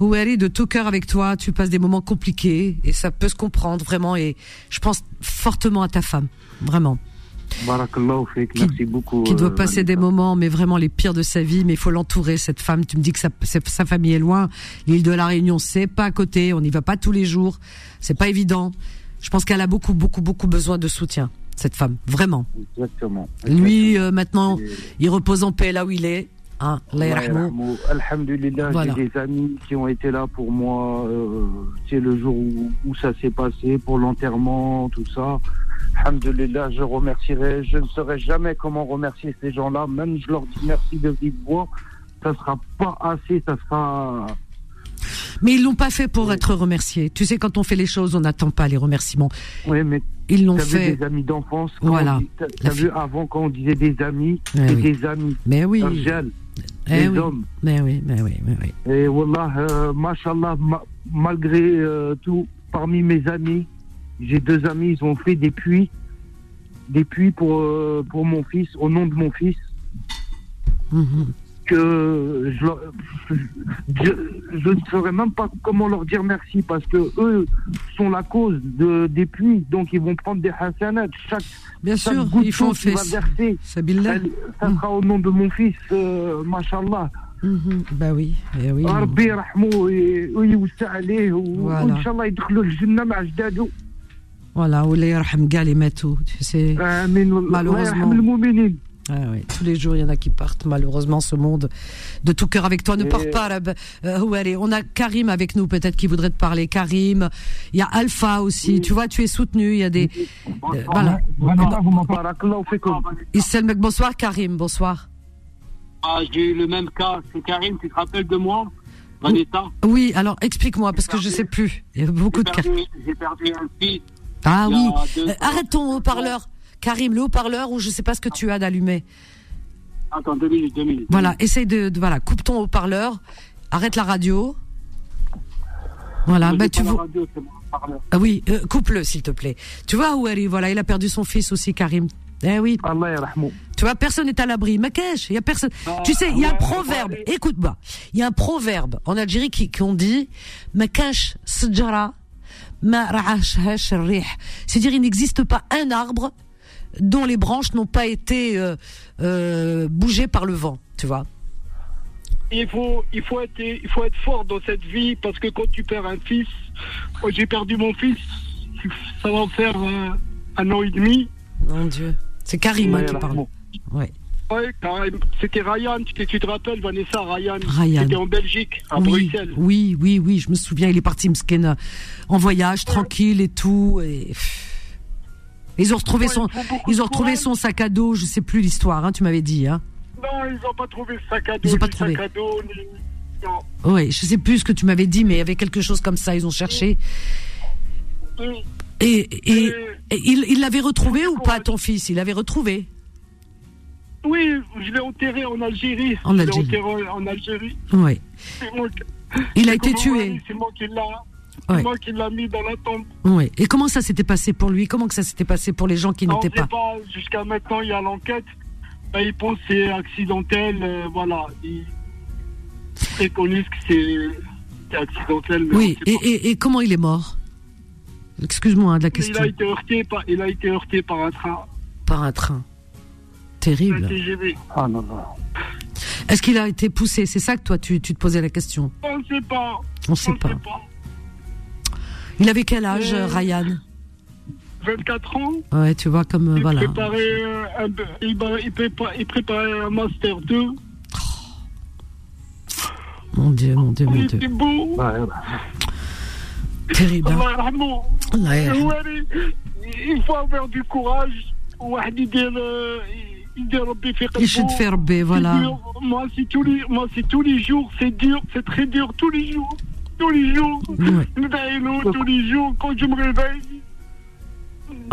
Houari de tout cœur avec toi. Tu passes des moments compliqués et ça peut se comprendre vraiment. Et je pense fortement à ta femme. Vraiment. Merci beaucoup. qui doit euh, passer des moments, mais vraiment les pires de sa vie. Mais il faut l'entourer, cette femme. Tu me dis que sa, famille est loin. L'île de la Réunion, c'est pas à côté. On n'y va pas tous les jours. C'est pas évident. Je pense qu'elle a beaucoup, beaucoup, beaucoup besoin de soutien. Cette femme, vraiment. Exactement. Lui, euh, maintenant, Et- il repose en paix là où il est. Hein. Alhamdulillah, Voilà. j'ai des amis qui ont été là pour moi. Euh, c'est le jour où, où ça s'est passé, pour l'enterrement, tout ça. Alhamdulillah, je remercierai. Je ne saurais jamais comment remercier ces gens-là. Même je leur dis merci de vive voix. Ça sera pas assez, ça sera. Mais ils l'ont pas fait pour être remerciés. Tu sais, quand on fait les choses, on n'attend pas les remerciements. Oui, mais Ils l'ont t'as vu fait. des amis d'enfance. Voilà. T'as vu avant quand on disait des amis, Eh c'est oui. des amis. Mais oui. Rijal, Eh des oui. hommes. Mais oui, mais oui, mais oui. Et Wallah, euh, mashallah, ma- malgré euh, tout, parmi mes amis, j'ai deux amis, ils ont fait des puits, des puits pour, euh, pour mon fils, au nom de mon fils. Mhm. Que je, je, ne saurais même pas comment leur dire merci parce que eux sont la cause de, des puits, donc ils vont prendre des hasanats. Bien chaque sûr, ils font fait. Verser, ça mmh. sera au nom de mon fils, euh, mashallah. Mmh, oui, eh oui. Voilà, malheureusement. Ah oui. Tous les jours, il y en a qui partent. Malheureusement, ce monde de tout cœur avec toi ne Et... part pas. Là, euh, où. On a Karim avec nous, peut-être, qui voudrait te parler. Karim, il y a Alpha aussi. Oui. Tu vois, tu es soutenu. Il y a des. Euh, voilà. Bonsoir Karim, bonsoir. Ah, j'ai eu le même cas. C'est Karim, tu te rappelles de moi? Oui, alors explique-moi, parce perdu, que je ne sais plus. Il y a beaucoup de cas. J'ai perdu un fils ah oui. Euh, arrête ton haut-parleur. Karim, le haut-parleur ou je ne sais pas ce que tu as d'allumé. Attends, deux minutes, deux minutes. Voilà, essaye de, voilà, coupe ton haut-parleur, arrête la radio. Voilà, bah, tu vois. Ah oui, euh, coupe-le s'il te plaît. Tu vois Ouari, voilà, il a perdu son fils aussi Karim. Eh oui. Tu vois, personne n'est à l'abri. Makesh, il y a personne. Tu sais, il y a un proverbe. Écoute-moi. Bah, il y a un proverbe en Algérie qui, qui dit Makesh sejara c'est-à-dire, il n'existe pas un arbre dont les branches n'ont pas été euh, euh, bougées par le vent, tu vois. Il faut, il, faut être, il faut être fort dans cette vie parce que quand tu perds un fils, oh, j'ai perdu mon fils, ça va en faire euh, un, an et demi. Mon Dieu, c'est Karim qui parle. Ouais, c'était Ryan, tu, te- tu te rappelles Vanessa, Ryan, Ryan. C'était en Belgique, à oui, Bruxelles. oui, oui, oui, je me souviens, il est parti Msken en voyage, tranquille et tout. Et... Ils ont retrouvé Ouais, son, ils ont retrouvé son sac à dos, je sais plus l'histoire, hein, tu m'avais dit, hein. Non, ils n'ont pas trouvé ce sac à dos, Ils ont pas trouvé. sac à dos, ni... Oui, je sais plus ce que tu m'avais dit, mais il y avait quelque chose comme ça, ils ont cherché. Oui. Et, et, Et- et il l'avait retrouvé ou pas, ton fils? Il l'avait retrouvé Oui, je l'ai enterré en Algérie. En Je Algérie. enterré en Algérie. Oui. Moi Il a été tué. C'est moi qui l'a. C'est Ouais. moi qui l'a mis dans la tombe. Oui. Et comment ça s'était passé pour lui? Comment que ça s'était passé pour les gens qui n'étaient pas? pas, jusqu'à maintenant, il y a l'enquête. Ben, ils pensent que c'est accidentel, euh, voilà. Ils préconisent que c'est accidentel. Mais Oui. Et, pas. et, et comment il est mort? Excuse-moi hein, de la Il question. a été heurté par, il a été heurté par un train. Par un train. Terrible. Ah non, non. Est-ce qu'il a été poussé? C'est ça que toi, tu, tu te posais la question On ne sait pas. On ne sait pas. sait pas. Il avait quel âge, Euh, Ryan? 24 ans. Ouais, tu vois, comme euh, Il voilà. préparait, euh, un, il, il prépa- il préparait un master 2. Mon Dieu, mon Dieu, mon Il Dieu. était beau. Ouais, ouais. Terrible. hein. Allah Il faut avoir du courage. واحد يدير يدير ربي في قلبه يشد في ربي C'est voilà dur. Moi, c'est tous les, moi, c'est tous les jours, c'est dur, c'est très dur tous les jours. Tous les jours. Ouais. ندعي له tous les jours quand je me réveille.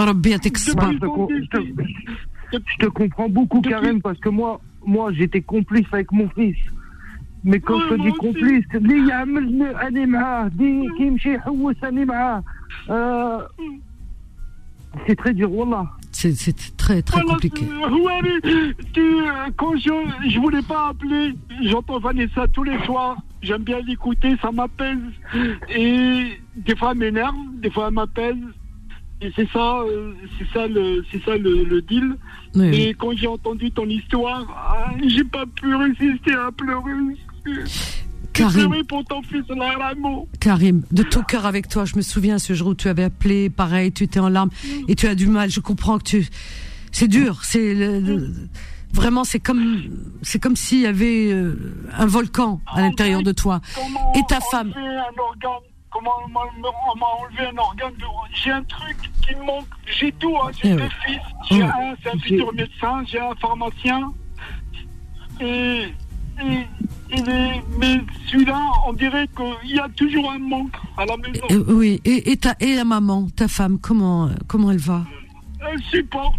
ربي يعطيك الصبر Je te, com- je te- je te comprends beaucoup, Karen, parce que moi, moi j'étais complice avec mon fils. Mais quand Ouais, je te moi dis aussi. complice, اللي يعمل أنا معاه دي كيمشي يحوس أنا معاه آه، c'est très dur, wallah. c'est très très Voilà, compliqué Houari, tu, euh, quand je, je voulais pas appeler, j'entends Vanessa tous les soirs. J'aime bien l'écouter, ça m'apaise. Et des fois, elle m'énerve, des fois, elle m'apaise. Et c'est ça, euh, c'est ça le, c'est ça le, le deal. Oui, Et oui. quand j'ai entendu ton histoire, ah, j'ai pas pu résister à pleurer. J'ai Karim pour ton fils. Karim, de tout cœur avec toi, je me souviens ce jour où tu avais appelé, pareil, tu étais en larmes et tu as du mal. Je comprends que tu, c'est dur, c'est le- le- vraiment, c'est comme, c'est comme s'il y avait euh, un volcan à l'intérieur de toi. Comment Et ta femme un organe Comment on m'a enlevé un organe de... J'ai un truc qui me manque. J'ai tout, hein. j'ai Eh deux fils. J'ai Ouais. un, c'est un futur médecin. J'ai un pharmacien. Et, et, mais celui-là, on dirait qu'il y a toujours un manque à la maison. Euh, oui, et, et ta et la maman, ta femme, comment comment elle va? Elle supporte.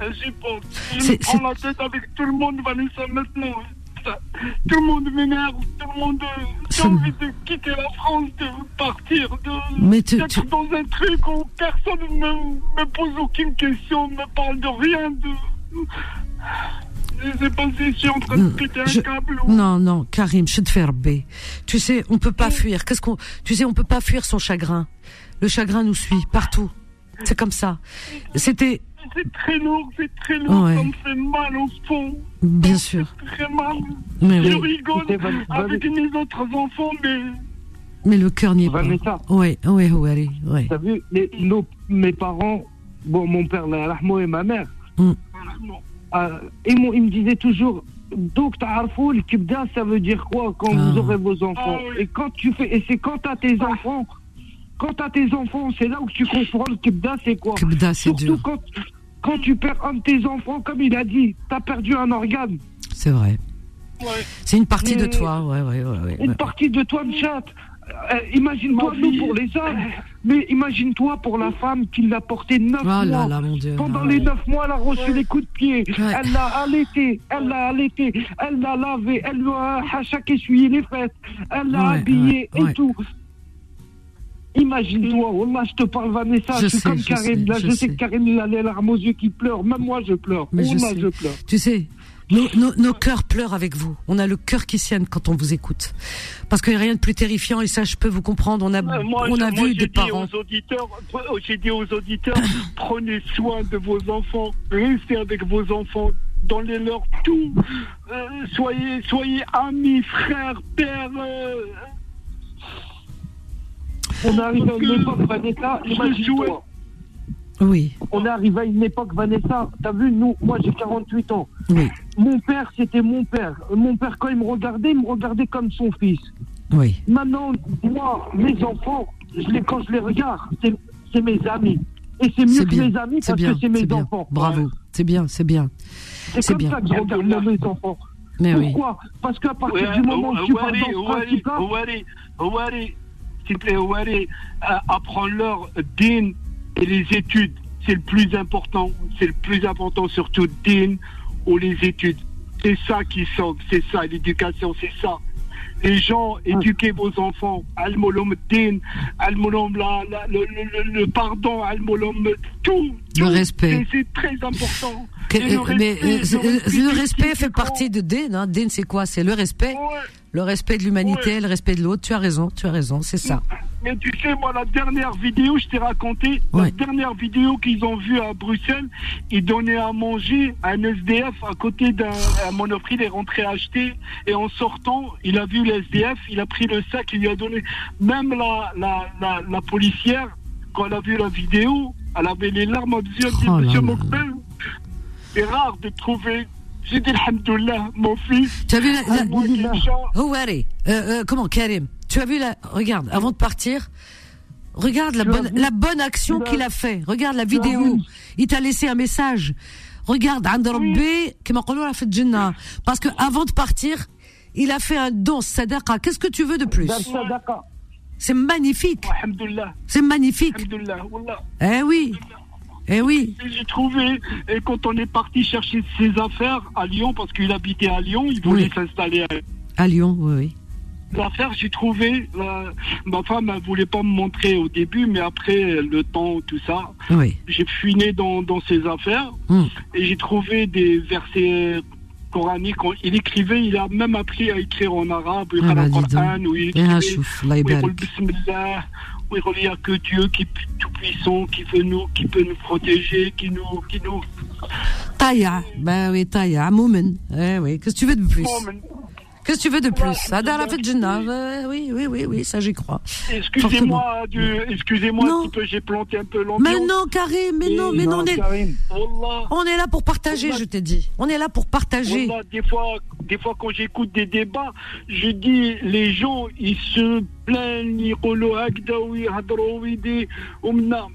Elle supporte. Me prends la tête avec tout le monde, Vanessa, maintenant. Ça- Tout le monde m'énerve, tout le monde. euh, J'ai envie de quitter la France, de partir, de. Mais tu- tu- dans un truc où personne ne me, me pose aucune question, ne me parle de rien, de. Je sais pas si je suis en train de péter un Je- câble ou. Non, non, Karim, je te fais rebé. Tu sais, on peut pas fuir. Qu'est-ce qu'on, tu sais, on peut pas fuir son chagrin. Le chagrin nous suit partout. C'est comme ça. C'était, C'est très lourd, c'est très lourd, Ouais. ça me fait mal au fond. bien sûr. Très mal. Mais je oui. rigole avec mes autres enfants, mais. Mais le cœur n'y est pas. Oui, oui, oui, allez, oui. t'as vu, les- nos- mes parents, bon, mon père, la et ma mère, Mm. Euh, ils, m'ont- ils me disaient toujours, donc ta'arfou, le kibda, ça veut dire quoi quand Ah. vous aurez vos enfants Ah. Et quand tu fais, et c'est quand t'as tes enfants, quand t'as tes enfants, c'est là où tu comprends le kibda, c'est quoi Kebda, c'est Surtout dur. quand, quand tu perds un de tes enfants, comme il a dit, t'as perdu un organe. C'est vrai. Ouais. C'est une partie de toi, ouais, ouais, ouais, ouais, Une ouais. partie de toi, chat. Imagine-toi, Ma nous, pour les hommes, mais imagine-toi pour la femme qui l'a porté neuf Oh mois. là, mon Dieu. Pendant les neuf mois, elle a reçu les coups de pied. Ouais. Elle l'a allaité, elle l'a allaité, elle l'a lavé, elle lui a à chaque essuyé les fesses, elle l'a Ouais, habillé ouais, et tout. Imagine-toi, Wallah, je te parle, Vanessa, Je je suis sais, comme je Karim. sais, Là, je je sais que Karim, il a les larmes aux yeux qui pleure. Même moi, je pleure. Mais je Wallah, sais. je pleure. Tu sais, nos, nos, nos cœurs pleurent avec vous. On a le cœur qui saigne quand on vous écoute. Parce qu'il n'y a rien de plus terrifiant, et ça, je peux vous comprendre. On a, Euh, Moi, on a moi, vu des dit parents. Aux auditeurs, j'ai dit aux auditeurs, prenez soin de vos enfants, restez avec vos enfants, donnez-leur tout, Euh, soyez, soyez amis, frères, pères. euh, On arrive à une que époque, Vanessa, je imagine-toi. Oui, On est arrivé à une époque, Vanessa, t'as vu, nous, moi j'ai 48 ans. oui, Mon père, c'était mon père. Mon père, quand il me regardait, il me regardait comme son fils. oui. Maintenant, moi, mes enfants, je les, quand je les regarde, c'est c'est mes amis. Et c'est mieux C'est que bien, mes amis c'est parce bien, que c'est mes c'est bien. enfants. Bravo, c'est bien, c'est bien. C'est c'est comme bien. ça que je regarde mes enfants. Mais oui. Pourquoi? Parce qu'à partir Ouais, du moment où tu pars dans ce s'il te plaît, Ouari, euh, apprends-leur din et les études. C'est le plus important. C'est le plus important, surtout din ou les études. C'est ça qui sauve. C'est ça, l'éducation, c'est ça. Les gens, éduquez vos enfants. Al-Molom din, Al-Molom le- le- le pardon, Al-Molom tout. Le respect. C'est- très important. Que- le euh, mais respect, euh, le euh, respect le fait partie de Din. Hein. Din, c'est quoi? C'est le respect, Ouais. le respect de l'humanité, Ouais. le respect de l'autre. Tu as raison, tu as raison, c'est ça. Mais tu sais, moi, la dernière vidéo, je t'ai raconté, Ouais. la dernière vidéo qu'ils ont vue à Bruxelles, ils donnaient à manger à un SDF à côté d'un un monoprix, il est rentré acheter, et en sortant, il a vu le SDF, il a pris le sac, il lui a donné. Même la, la, la, la policière, quand elle a vu la vidéo, elle avait les larmes en disant oh Monsieur Mokhtar, c'est rare de trouver. J'ai dit Alhamdoulilah, mon fils. Tu as vu la. Ah, la oh, allez. Euh, euh, comment, Karim? Tu as vu la. Regarde, avant de partir. Regarde la bonne, action qu'il a fait. Regarde la vidéo. Il t'a laissé un message. Regarde, Andarabé, parce que avant de partir, il a fait un don, sadaqa. Qu'est-ce que tu veux de plus? Ben, c'est magnifique. Alhamdulillah. C'est magnifique. Eh oui. Eh oui. J'ai trouvé, et quand on est parti chercher ses affaires à Lyon, parce qu'il habitait à Lyon, il voulait Oui. s'installer à À Lyon, oui, oui. Les affaires, j'ai trouvé, euh, ma femme ne voulait pas me montrer au début, mais après le temps, tout ça, Oui. j'ai fouiné dans, dans ses affaires Hmm. et j'ai trouvé des versets coranique. Il écrivait, il a même appris à écrire en arabe. Il ah, le bah, Coran, où il il n'y a que Dieu qui tout puissant, qui veut nous, qui peut nous protéger, qui nous, qui nous. Taya, ben oui, Taya, Moumen. Eh oui, qu'est-ce que tu veux de plus? Moumen. Qu'est-ce que tu veux de plus Adar euh, oui, oui, oui, oui, ça j'y crois. Excusez-moi, excusez-moi un petit peu, j'ai planté un peu l'ambiance. Mais non, Karim, mais non, mais non, on est, là pour partager, je t'ai dit. On est là pour partager. des fois, des fois quand j'écoute des débats, je dis les gens, ils se plaignent,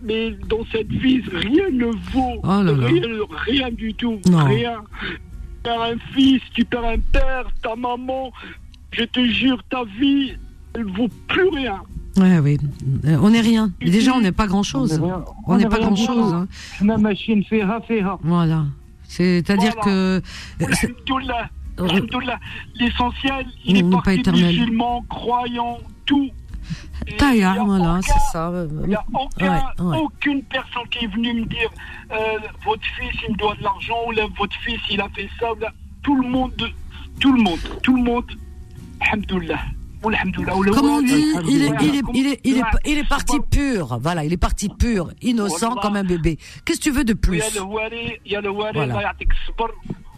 mais dans cette vie, rien ne vaut, oh rien, rien du tout, rien. Tu perds un fils, tu perds un père, ta maman, je te jure, ta vie, elle vaut plus rien. Ouais, oui. Euh, on n'est rien. Déjà, on n'est pas grand-chose. On hein. n'est pas grand-chose. Ma machine fait Voilà. C'est-à-dire que. L'essentiel, il est parti musulman, croyant, tout. Taillard, voilà, c'est ça. Euh, euh, il n'y a aucun, aucune personne qui est venue me dire euh, votre fils, il me doit de l'argent, ou votre fils, il a fait ça. Tout le monde, tout le monde, tout le monde, Alhamdoulilah. Comme on dit, il est, parti pur. Voilà, il est parti pur, innocent comme un bébé. Qu'est-ce que tu veux de plus? Il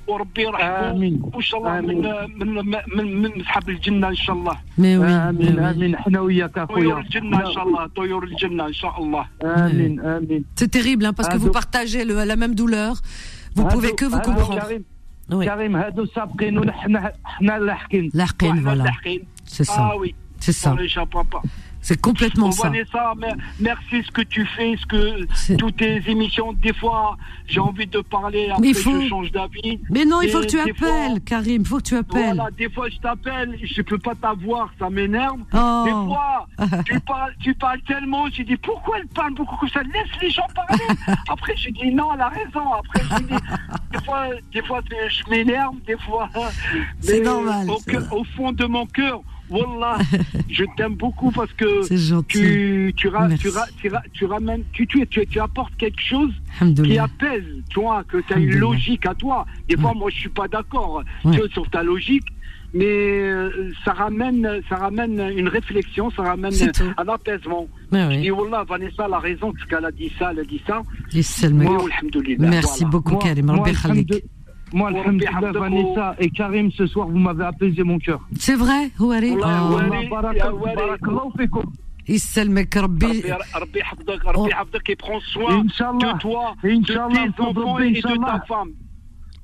وربي يرحمه آمين. وان شاء الله من من من من اصحاب الجنه ان شاء الله Mais oui. mais امين oui. امين حنا وياك طيور اخويا. الجنه ان شاء الله طيور الجنه ان شاء الله امين امين. C'est terrible, hein, parce que Ah, vous donc- partagez le- la même douleur. Vous هادو- pouvez que vous هادو comprendre. كريم Oui. كريم هادو سابقين وحنا حنا لاحقين. L'arqin, وإحنا voilà. لاحقين. C'est ça. ah oui C'est C'est complètement ça. Merci ce que tu fais, ce que toutes tes émissions. Des fois, j'ai envie de parler, après Mais il faut- je change d'avis. Mais non, il faut que tu appelles, fois- Karim. Il faut que tu appelles. Voilà, des fois je t'appelle, je peux pas t'avoir, ça m'énerve. Oh. Des fois, tu parles, tu parles tellement, je dis pourquoi elle parle beaucoup comme ça? Laisse les gens parler. Après, je dis non, elle a raison. Après, je dis, des fois, des fois je m'énerve, des fois. C'est normal, au fond de mon cœur, Wallah, je t'aime beaucoup parce que tu, tu, ra- tu, ra- tu, ra- tu ramènes, tu, tu, tu, tu apportes quelque chose qui apaise, tu vois, que tu as une logique à toi. Des fois, moi, je suis pas d'accord Ouais. tu vois, sur ta logique, mais euh, ça ramène, ça ramène une réflexion, ça ramène un apaisement. Ouais, Je ouais. dis, Wallah, Vanessa a la raison, parce qu'elle a dit ça, elle a dit ça. Moi, Merci voilà. beaucoup, Karim. moi, Rabbi khalik. alhamdou- Moi, Rabbi alhamdoulilah, Abdelkou. Vanessa et Karim, ce soir, vous m'avez apaisé mon cœur. C'est vrai, Houari Wallah, Oh. Houari. والله بارك يا واري. بارك الله فيكم يسلمك ربي Rabbi Rabbi Hafdak, Rabbi Oh. Hafdak, il prend soin Inch'Allah. de toi, Inch'Allah, de tes نطلب enfants ربي et de ta Inch'Allah. femme.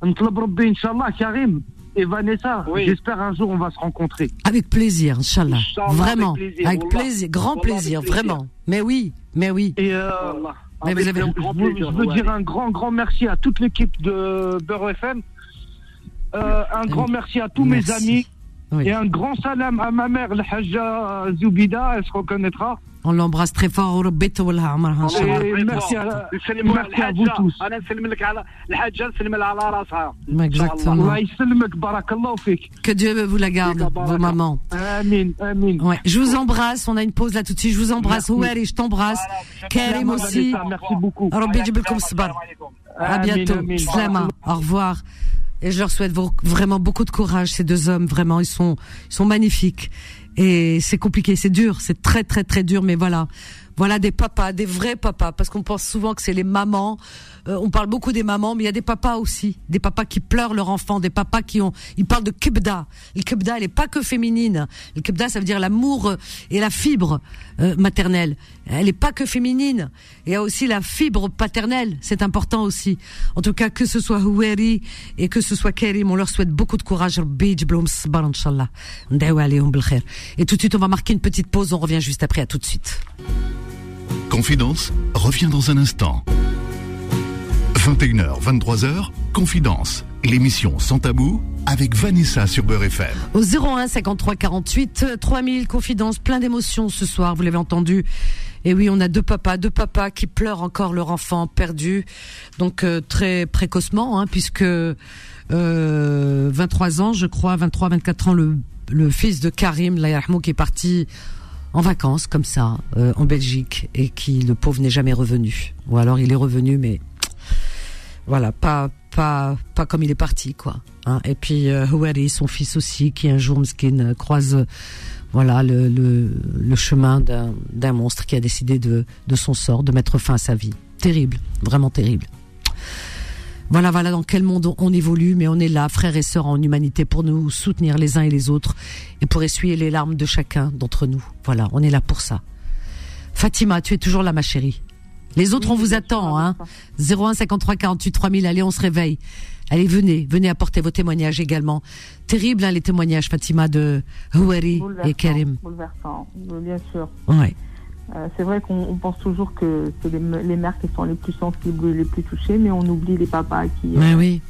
نطلب ربي ان شاء الله كريم et Vanessa, Oui. j'espère un jour on va se rencontrer. Avec plaisir, Inch'Allah. Inch'Allah, Vraiment. avec plaisir, Avec Wallah. plaisir. Grand Wallah, plaisir, avec plaisir. vraiment. Mais oui, mais oui. Et euh, Wallah. mais Avec vous avez- un je grand veux, plaisir, je veux ouais. dire un grand grand merci à toute l'équipe de Beurre FM. Euh, un grand merci à tous Merci. mes amis Oui. et un grand salam à ma mère, la Hajja Zoubida, elle se reconnaîtra. On l'embrasse très fort. وربي يطولها عمرها إن شاء الله. Et merci à, نسلموا على merci à vous الحاجة tous. انا نسلم لك على الحاجه نسلم لها على راسها إن شاء Exactement. الله. الله يسلمك بارك الله فيك. Que Dieu vous la garde, Baraka. vos mamans. امين امين. Ouais. Je vous embrasse. On a une pause là tout de suite. Je vous embrasse. Merci. Houari, je t'embrasse. Karim Salam aussi. Vanessa, Merci beaucoup. ربي يجيب لكم الصبر. À Amin, bientôt. amin. Slama. Au revoir. Et je leur souhaite vra- vraiment beaucoup de courage, ces deux hommes. Vraiment, ils sont, ils sont magnifiques. Et c'est compliqué, c'est dur, c'est très très très dur, mais voilà. Voilà des papas, des vrais papas, parce qu'on pense souvent que c'est les mamans. Euh, on parle beaucoup des mamans, mais il y a des papas aussi, des papas qui pleurent leur enfant, des papas qui ont. Ils parlent de kebda. Le kebda, elle est pas que féminine. Le kebda, ça veut dire l'amour euh, et la fibre euh, maternelle. Elle est pas que féminine. Il y a aussi la fibre paternelle. C'est important aussi. En tout cas, que ce soit Houeri et que ce soit Kerim, on leur souhaite beaucoup de courage. Et tout de suite, on va marquer une petite pause. On revient juste après. À tout de suite. Confidence revient dans un instant. 21h, 23h, Confidence, l'émission sans tabou avec Vanessa sur Beurre FM. Au 01 53 48 3000 confidences, plein d'émotions ce soir, vous l'avez entendu. Et oui, on a deux papas, deux papas qui pleurent encore leur enfant perdu, donc euh, très précocement, hein, puisque euh, 23 ans, je crois, 23, 24 ans, le, le fils de Karim Layahmou qui est parti en vacances comme ça euh, en Belgique et qui le pauvre n'est jamais revenu. Ou alors il est revenu, mais voilà, pas pas pas comme il est parti quoi. Hein. Et puis euh, Houari, son fils aussi, qui un jour Mskin croise voilà le, le, chemin d'un d'un monstre qui a décidé de de son sort, de mettre fin à sa vie. Terrible, vraiment terrible. Voilà, voilà dans quel monde on- évolue, mais on est là, frères et sœurs en humanité, pour nous soutenir les uns et les autres et pour essuyer les larmes de chacun d'entre nous. Voilà, on est là pour ça. Fatima, tu es toujours là, ma chérie. Les autres, on vous attend, hein. 01 53 48 3000. Allez, on se réveille. Allez, venez, venez apporter vos témoignages également. Terrible, hein, les témoignages, Fatima, de Houari et Karim. Bouleversant, bien sûr. Ouais. Euh, c'est vrai qu'on on pense toujours que c'est les, mères qui sont les plus sensibles, les plus touchées, mais on oublie les papas qui, euh, oui,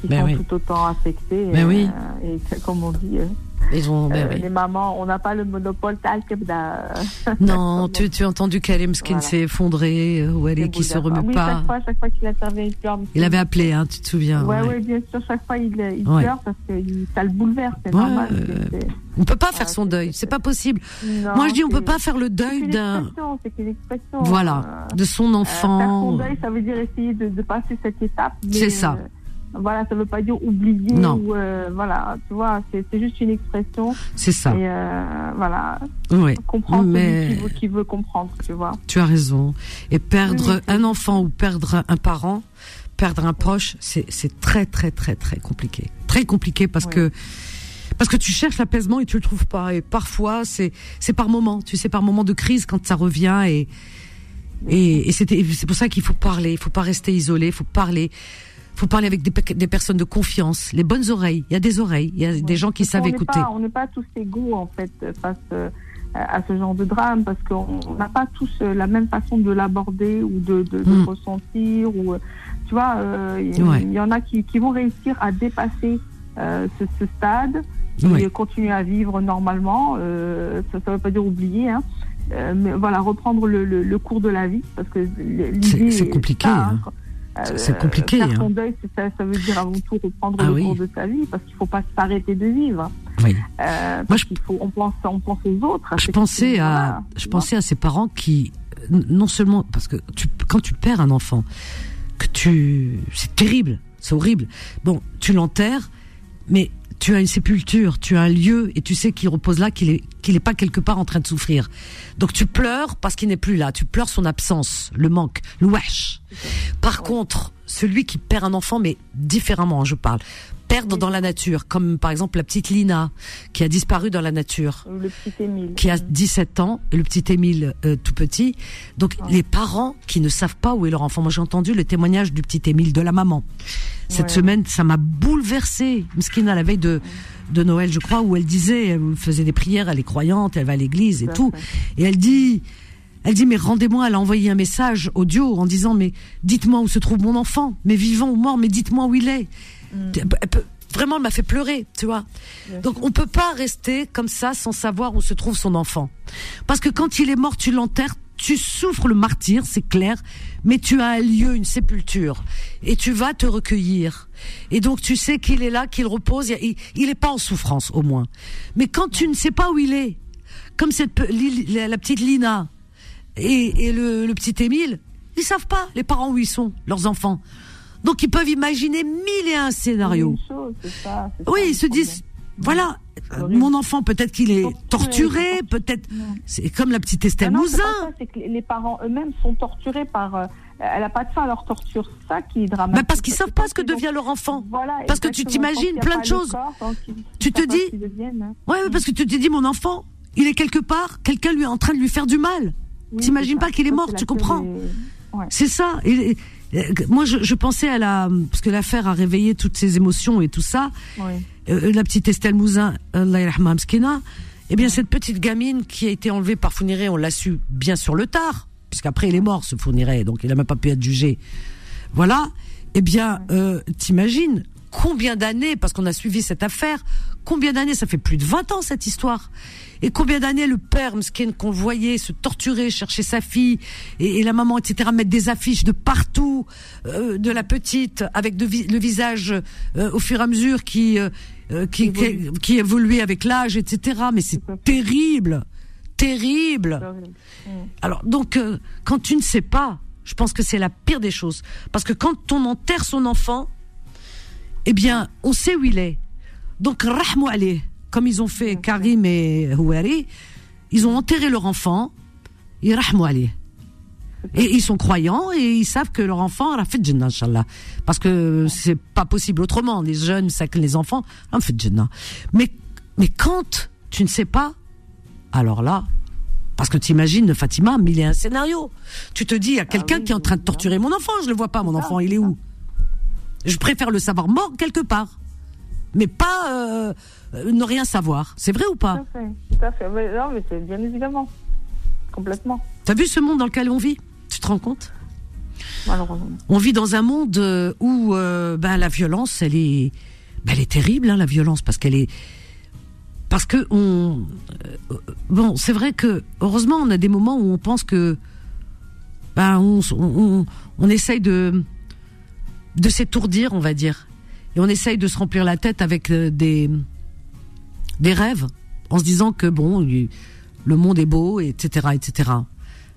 qui sont oui. tout autant affectés. Euh, oui. Et que- comme on dit, euh, ils ont. mais euh, oui. les mamans, on n'a pas le monopole. Non, tu, tu as entendu ce qui Voilà. s'est effondré, euh, Houari qui se remet oui, pas. Chaque fois, chaque fois qu'il intervient, il pleure. Il avait appelé, hein, tu te souviens. Ouais, ouais. ouais, bien sûr, chaque fois il, il Ouais. pleure parce que ça le bouleverse, c'est Ouais, normal. euh, On peut pas faire Ouais, son deuil, c'est pas possible. Non, Moi, je dis, on peut pas faire le deuil d'un, voilà, euh, de son Euh, faire son enfant. deuil, ça veut dire essayer de, de passer cette étape. C'est ça. euh, voilà, ça veut pas dire oublier Non. ou euh, voilà, tu vois, c'est c'est juste une expression. C'est ça. Et euh, voilà, Oui. comprendre Mais- celui qui veut, qui veut comprendre, tu vois. Tu as raison. Et perdre Oui, un enfant ou perdre un parent, perdre un proche, c'est c'est très très très très compliqué. Très compliqué parce Oui. que parce que tu cherches l'apaisement et tu le trouves pas. Et parfois c'est c'est par moment, tu sais, par moment de crise quand ça revient et et, et c'était c'est pour ça qu'il faut parler. Il faut pas rester isolé. Il faut parler. Faut parler avec des, pe- des personnes de confiance. Les bonnes oreilles. Il y a des oreilles. Il y a des gens qui savent écouter. pas- on n'est pas tous égaux en fait face euh, à ce genre de drame parce qu'on on n'a pas tous euh, la même façon de l'aborder ou de, de, de Mm. le ressentir ou euh, tu vois euh, il Ouais. y en a qui, qui vont réussir à dépasser euh, ce, ce stade et continuer à vivre normalement euh, ça ne veut pas dire oublier hein. Mais voilà reprendre le, le, le cours de la vie parce que l'idée c'est est compliqué, ça, hein. Euh, C'est compliqué, Faire hein. son deuil, c'est ça, ça veut dire avant tout reprendre Ah le oui. cours de sa vie parce qu'il faut pas s'arrêter de vivre. Oui. Euh, faut, on pense, on pense aux autres. je pensais à, voilà, je pensais à ces parents qui, non seulement parce que tu, quand tu perds un enfant, que tu, c'est terrible, c'est horrible. Bon, tu l'enterres, mais tu as une sépulture, tu as un lieu et tu sais qu'il repose là, qu'il est, qu'il est pas quelque part en train de souffrir. Donc tu pleures parce qu'il n'est plus là. Tu pleures son absence, le manque, le wesh. Par contre, celui qui perd un enfant, mais différemment, je parle, perdre dans la nature, comme par exemple la petite Lina qui a disparu dans la nature. Le petit Émile. qui a 17 ans, le petit Émile euh, tout petit. Donc les parents qui ne savent pas où est leur enfant. Moi j'ai entendu le témoignage du petit Émile de la maman. Cette Ouais. semaine, ça m'a bouleversée. Mskina, la veille de, de Noël, je crois, où elle disait, elle faisait des prières, elle est croyante, elle va à l'église et Tout. Et elle dit, elle dit, mais rendez-moi, elle a envoyé un message audio en disant, mais dites-moi où se trouve mon enfant, mais vivant ou mort, mais dites-moi où il est. Elle peut- Vraiment, elle m'a fait pleurer, tu vois. Donc, on peut pas rester comme ça sans savoir où se trouve son enfant. Parce que quand il est mort, tu l'enterres, tu souffres le martyr, c'est clair, mais tu as un lieu, une sépulture, et tu vas te recueillir. Et donc, tu sais qu'il est là, qu'il repose, il, il est pas en souffrance, au moins. Mais quand tu ne sais pas où il est, comme cette, la, la petite Lina et, et le, le petit Émile, ils savent pas, les parents, où ils sont, leurs enfants. Donc, ils peuvent imaginer mille et un scénarios. Chose, ça, Oui, ça, ils se disent, voilà, euh, mon enfant, peut-être qu'il est Torturé, peut-être. C'est comme la petite Ah Estelle non, Mouzin. c'est que les- parents eux-mêmes sont torturés par. euh, elle n'a pas de fin à leur torture. C'est ça qui est dramatique. Bah, parce qu'ils savent pas ce que devient leur enfant. Voilà, Parce que tu t'imagines plein de choses. corps, Tu te dis- hein. Ouais, ouais, parce que tu te dis, mon enfant, il est quelque part, quelqu'un lui est en train de lui faire du mal. Oui, T'imagines pas qu'il est mort, tu comprends ouais. C'est ça. Et, moi, je, je pensais à la, parce que l'affaire a réveillé toutes ces émotions et tout ça. Oui. Euh, la petite Estelle Mouzin, Allah Mskina, eh bien, cette petite gamine qui a été enlevée par Founiré, on l'a su bien sur le tard. puisqu'après il est mort, ce fournirait, donc il n'a même pas pu être jugé. Voilà. Eh bien, euh, t'imagines combien d'années, parce qu'on a suivi cette affaire, combien d'années, ça fait plus de 20 ans cette histoire. Et combien d'années le père, Mskin, qu'on voyait se torturer, chercher sa fille, et, et la maman, etc., mettre des affiches de partout, euh, de la petite, avec de le visage euh, au fur et à mesure qui, euh, euh, qui, qui, qui évoluait avec l'âge, etc. Mais c'est terrible, terrible. Alors donc, euh, quand tu ne sais pas, je pense que c'est la pire des choses. Parce que quand on enterre son enfant, eh bien, on sait où il est. Donc, rahmou comme ils ont fait Karim et Houari, ils ont enterré leur enfant, et rahmou. Et ils sont croyants et ils savent que leur enfant a fait Jannah, Inch'Allah. Parce que c'est pas possible autrement. Les jeunes, ça que les enfants, ont fait Jannah. Mais, mais quand tu ne sais pas, alors là, parce que tu imagines, Fatima, mille et un scénario. Tu te dis, il y a quelqu'un qui est en train de torturer mon enfant, je le vois pas, mon enfant, il est où? Je préfère le savoir mort quelque part. Mais pas euh, ne rien savoir. C'est vrai ou pas Tout à fait, tout à fait. Mais non, mais c'est bien évidemment. Complètement, T'as vu ce monde dans lequel on vit? Tu te rends compte? Malheureusement. On vit dans un monde euh, où euh, ben, la violence, elle est, ben, elle est terrible, hein, la violence, parce qu'elle est, parce que on, euh, bon, c'est vrai que heureusement, on a des moments où on pense que, ben, on, on, on, on essaye de, de s'étourdir, on va dire, et on essaye de se remplir la tête avec euh, des, des rêves, en se disant que bon, le monde est beau, etc., etc.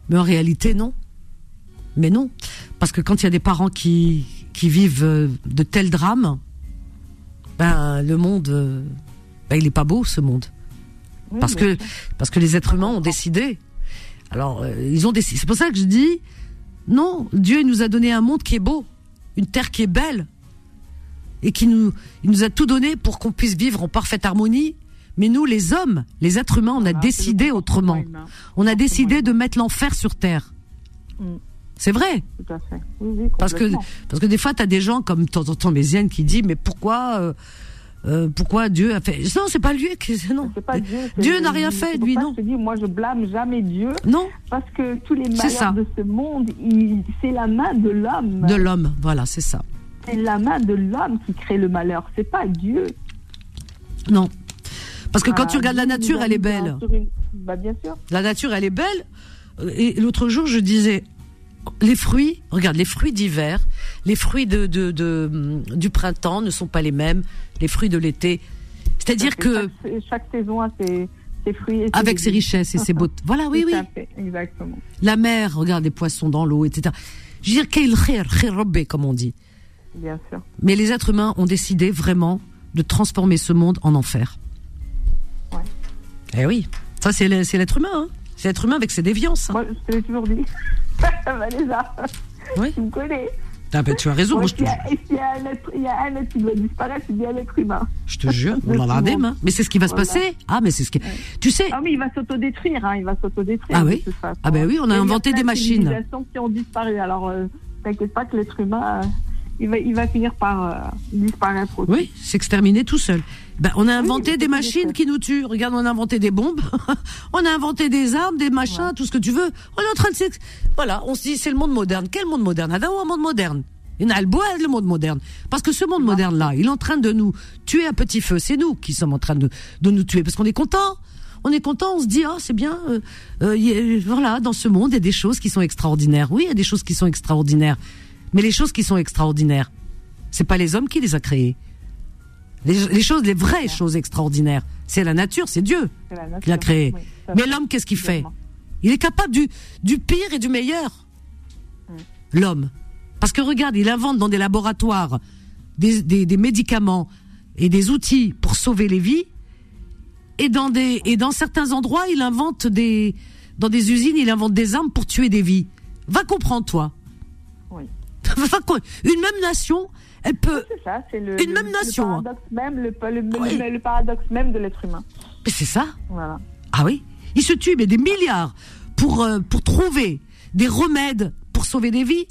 Mais en réalité, non. Mais non, parce que quand il y a des parents qui, qui vivent euh, de tels drames, ben le monde, euh, ben, il est pas beau ce monde, Oui, parce que parce que les êtres humains ont décidé. Alors euh, ils ont décidé. C'est pour ça que je dis non. Dieu nous a donné un monde qui est beau, une terre qui est belle, et qui nous il nous a tout donné pour qu'on puisse vivre en parfaite harmonie. Mais nous, les hommes, les êtres humains, on a décidé autrement. On a décidé de mettre l'enfer sur terre. Mm. C'est vrai. Tout à fait. Oui, oui, Parce que, parce que des fois, tu as des gens comme de temps en temps Méziane qui dit mais pourquoi euh, euh, pourquoi Dieu a fait non c'est pas lui qui non pas Dieu. n'a rien fait lui non Je te dis, moi, je blâme jamais Dieu non parce que tous les malheurs de ce monde, c'est la main de l'homme. de l'homme voilà c'est ça C'est la main de l'homme qui crée le malheur. C'est pas Dieu. non parce que quand Ah, tu regardes la Dieu nature elle est belle sur une- Bah, bien sûr. la nature elle est belle Euh, et l'autre jour je disais les fruits regarde les fruits d'hiver les fruits de, de, de, hum, du printemps ne sont pas les mêmes les fruits de l'été c'est-à-dire que Chaque, chaque saison a ses, ses fruits. Et avec ses richesses et ses beautés voilà oui oui fait, Exactement. La mer, regarde les poissons dans l'eau, etc. Je veux dire, comme on dit. Bien sûr. Mais les êtres humains ont décidé vraiment de transformer ce monde en enfer. Ouais. Eh oui, ça c'est l'être humain. Hein. C'est l'être humain avec ses déviances. hein. Moi, je te l'ai toujours dit. Vanessa, Oui. tu me connais. Ah ben, tu as raison, Moi, je, te, s'il y a- a un être- il y a un être qui doit disparaître, c'est bien l'être humain. je te jure, on en a des mains. Mais c'est ce qui va se passer. Ah, mais c'est ce qui. Tu sais, Ah oui, il va s'autodétruire, hein, il va s'autodétruire. Ah de oui toute façon. Ah ben oui, on a Et il y inventé plein des de machines. qui ont disparu. Alors, euh, t'inquiète pas que l'être humain, euh, il, va, il va finir par euh, disparaître aussi. oui, s'exterminer tout seul. Ben, on a inventé des machines qui nous tuent. Regarde, on a inventé des bombes, on a inventé des armes, des machins, tout ce que tu veux. On est en train de s'ex... Voilà, on se dit c'est le monde moderne. Quel monde moderne? Ada ou un monde moderne? Il y en a le bois, le monde moderne. Parce que ce monde moderne-là, il est en train de nous tuer à petit feu. C'est nous qui sommes en train de, de nous tuer parce qu'on est content. On est content, on se dit ah c'est bien. euh, euh, y a- voilà, dans ce monde, il y a des choses qui sont extraordinaires. Oui, il y a des choses qui sont extraordinaires. Mais les choses qui sont extraordinaires, c'est pas les hommes qui les a créées. Les, les choses, les vraies choses extraordinaires, c'est la nature, c'est Dieu C'est la nature. qui l'a créé. Oui, Mais l'homme, qu'est-ce qu'il fait? Il est capable du, du pire et du meilleur. L'homme. Parce que regarde, il invente dans des laboratoires des, des, des médicaments et des outils pour sauver les vies. Et dans, des, et dans certains endroits, il invente des. Dans des usines, il invente des armes pour tuer des vies. Va comprendre, toi. Une même nation, elle peut. C'est ça, c'est le, Une le- même nation, hein. Le paradoxe même, le, le- le- Oui. le paradoxe même de l'être humain. Mais c'est ça. Voilà. Ah oui Il se tue mais des milliards pour, euh, pour trouver des remèdes pour sauver des vies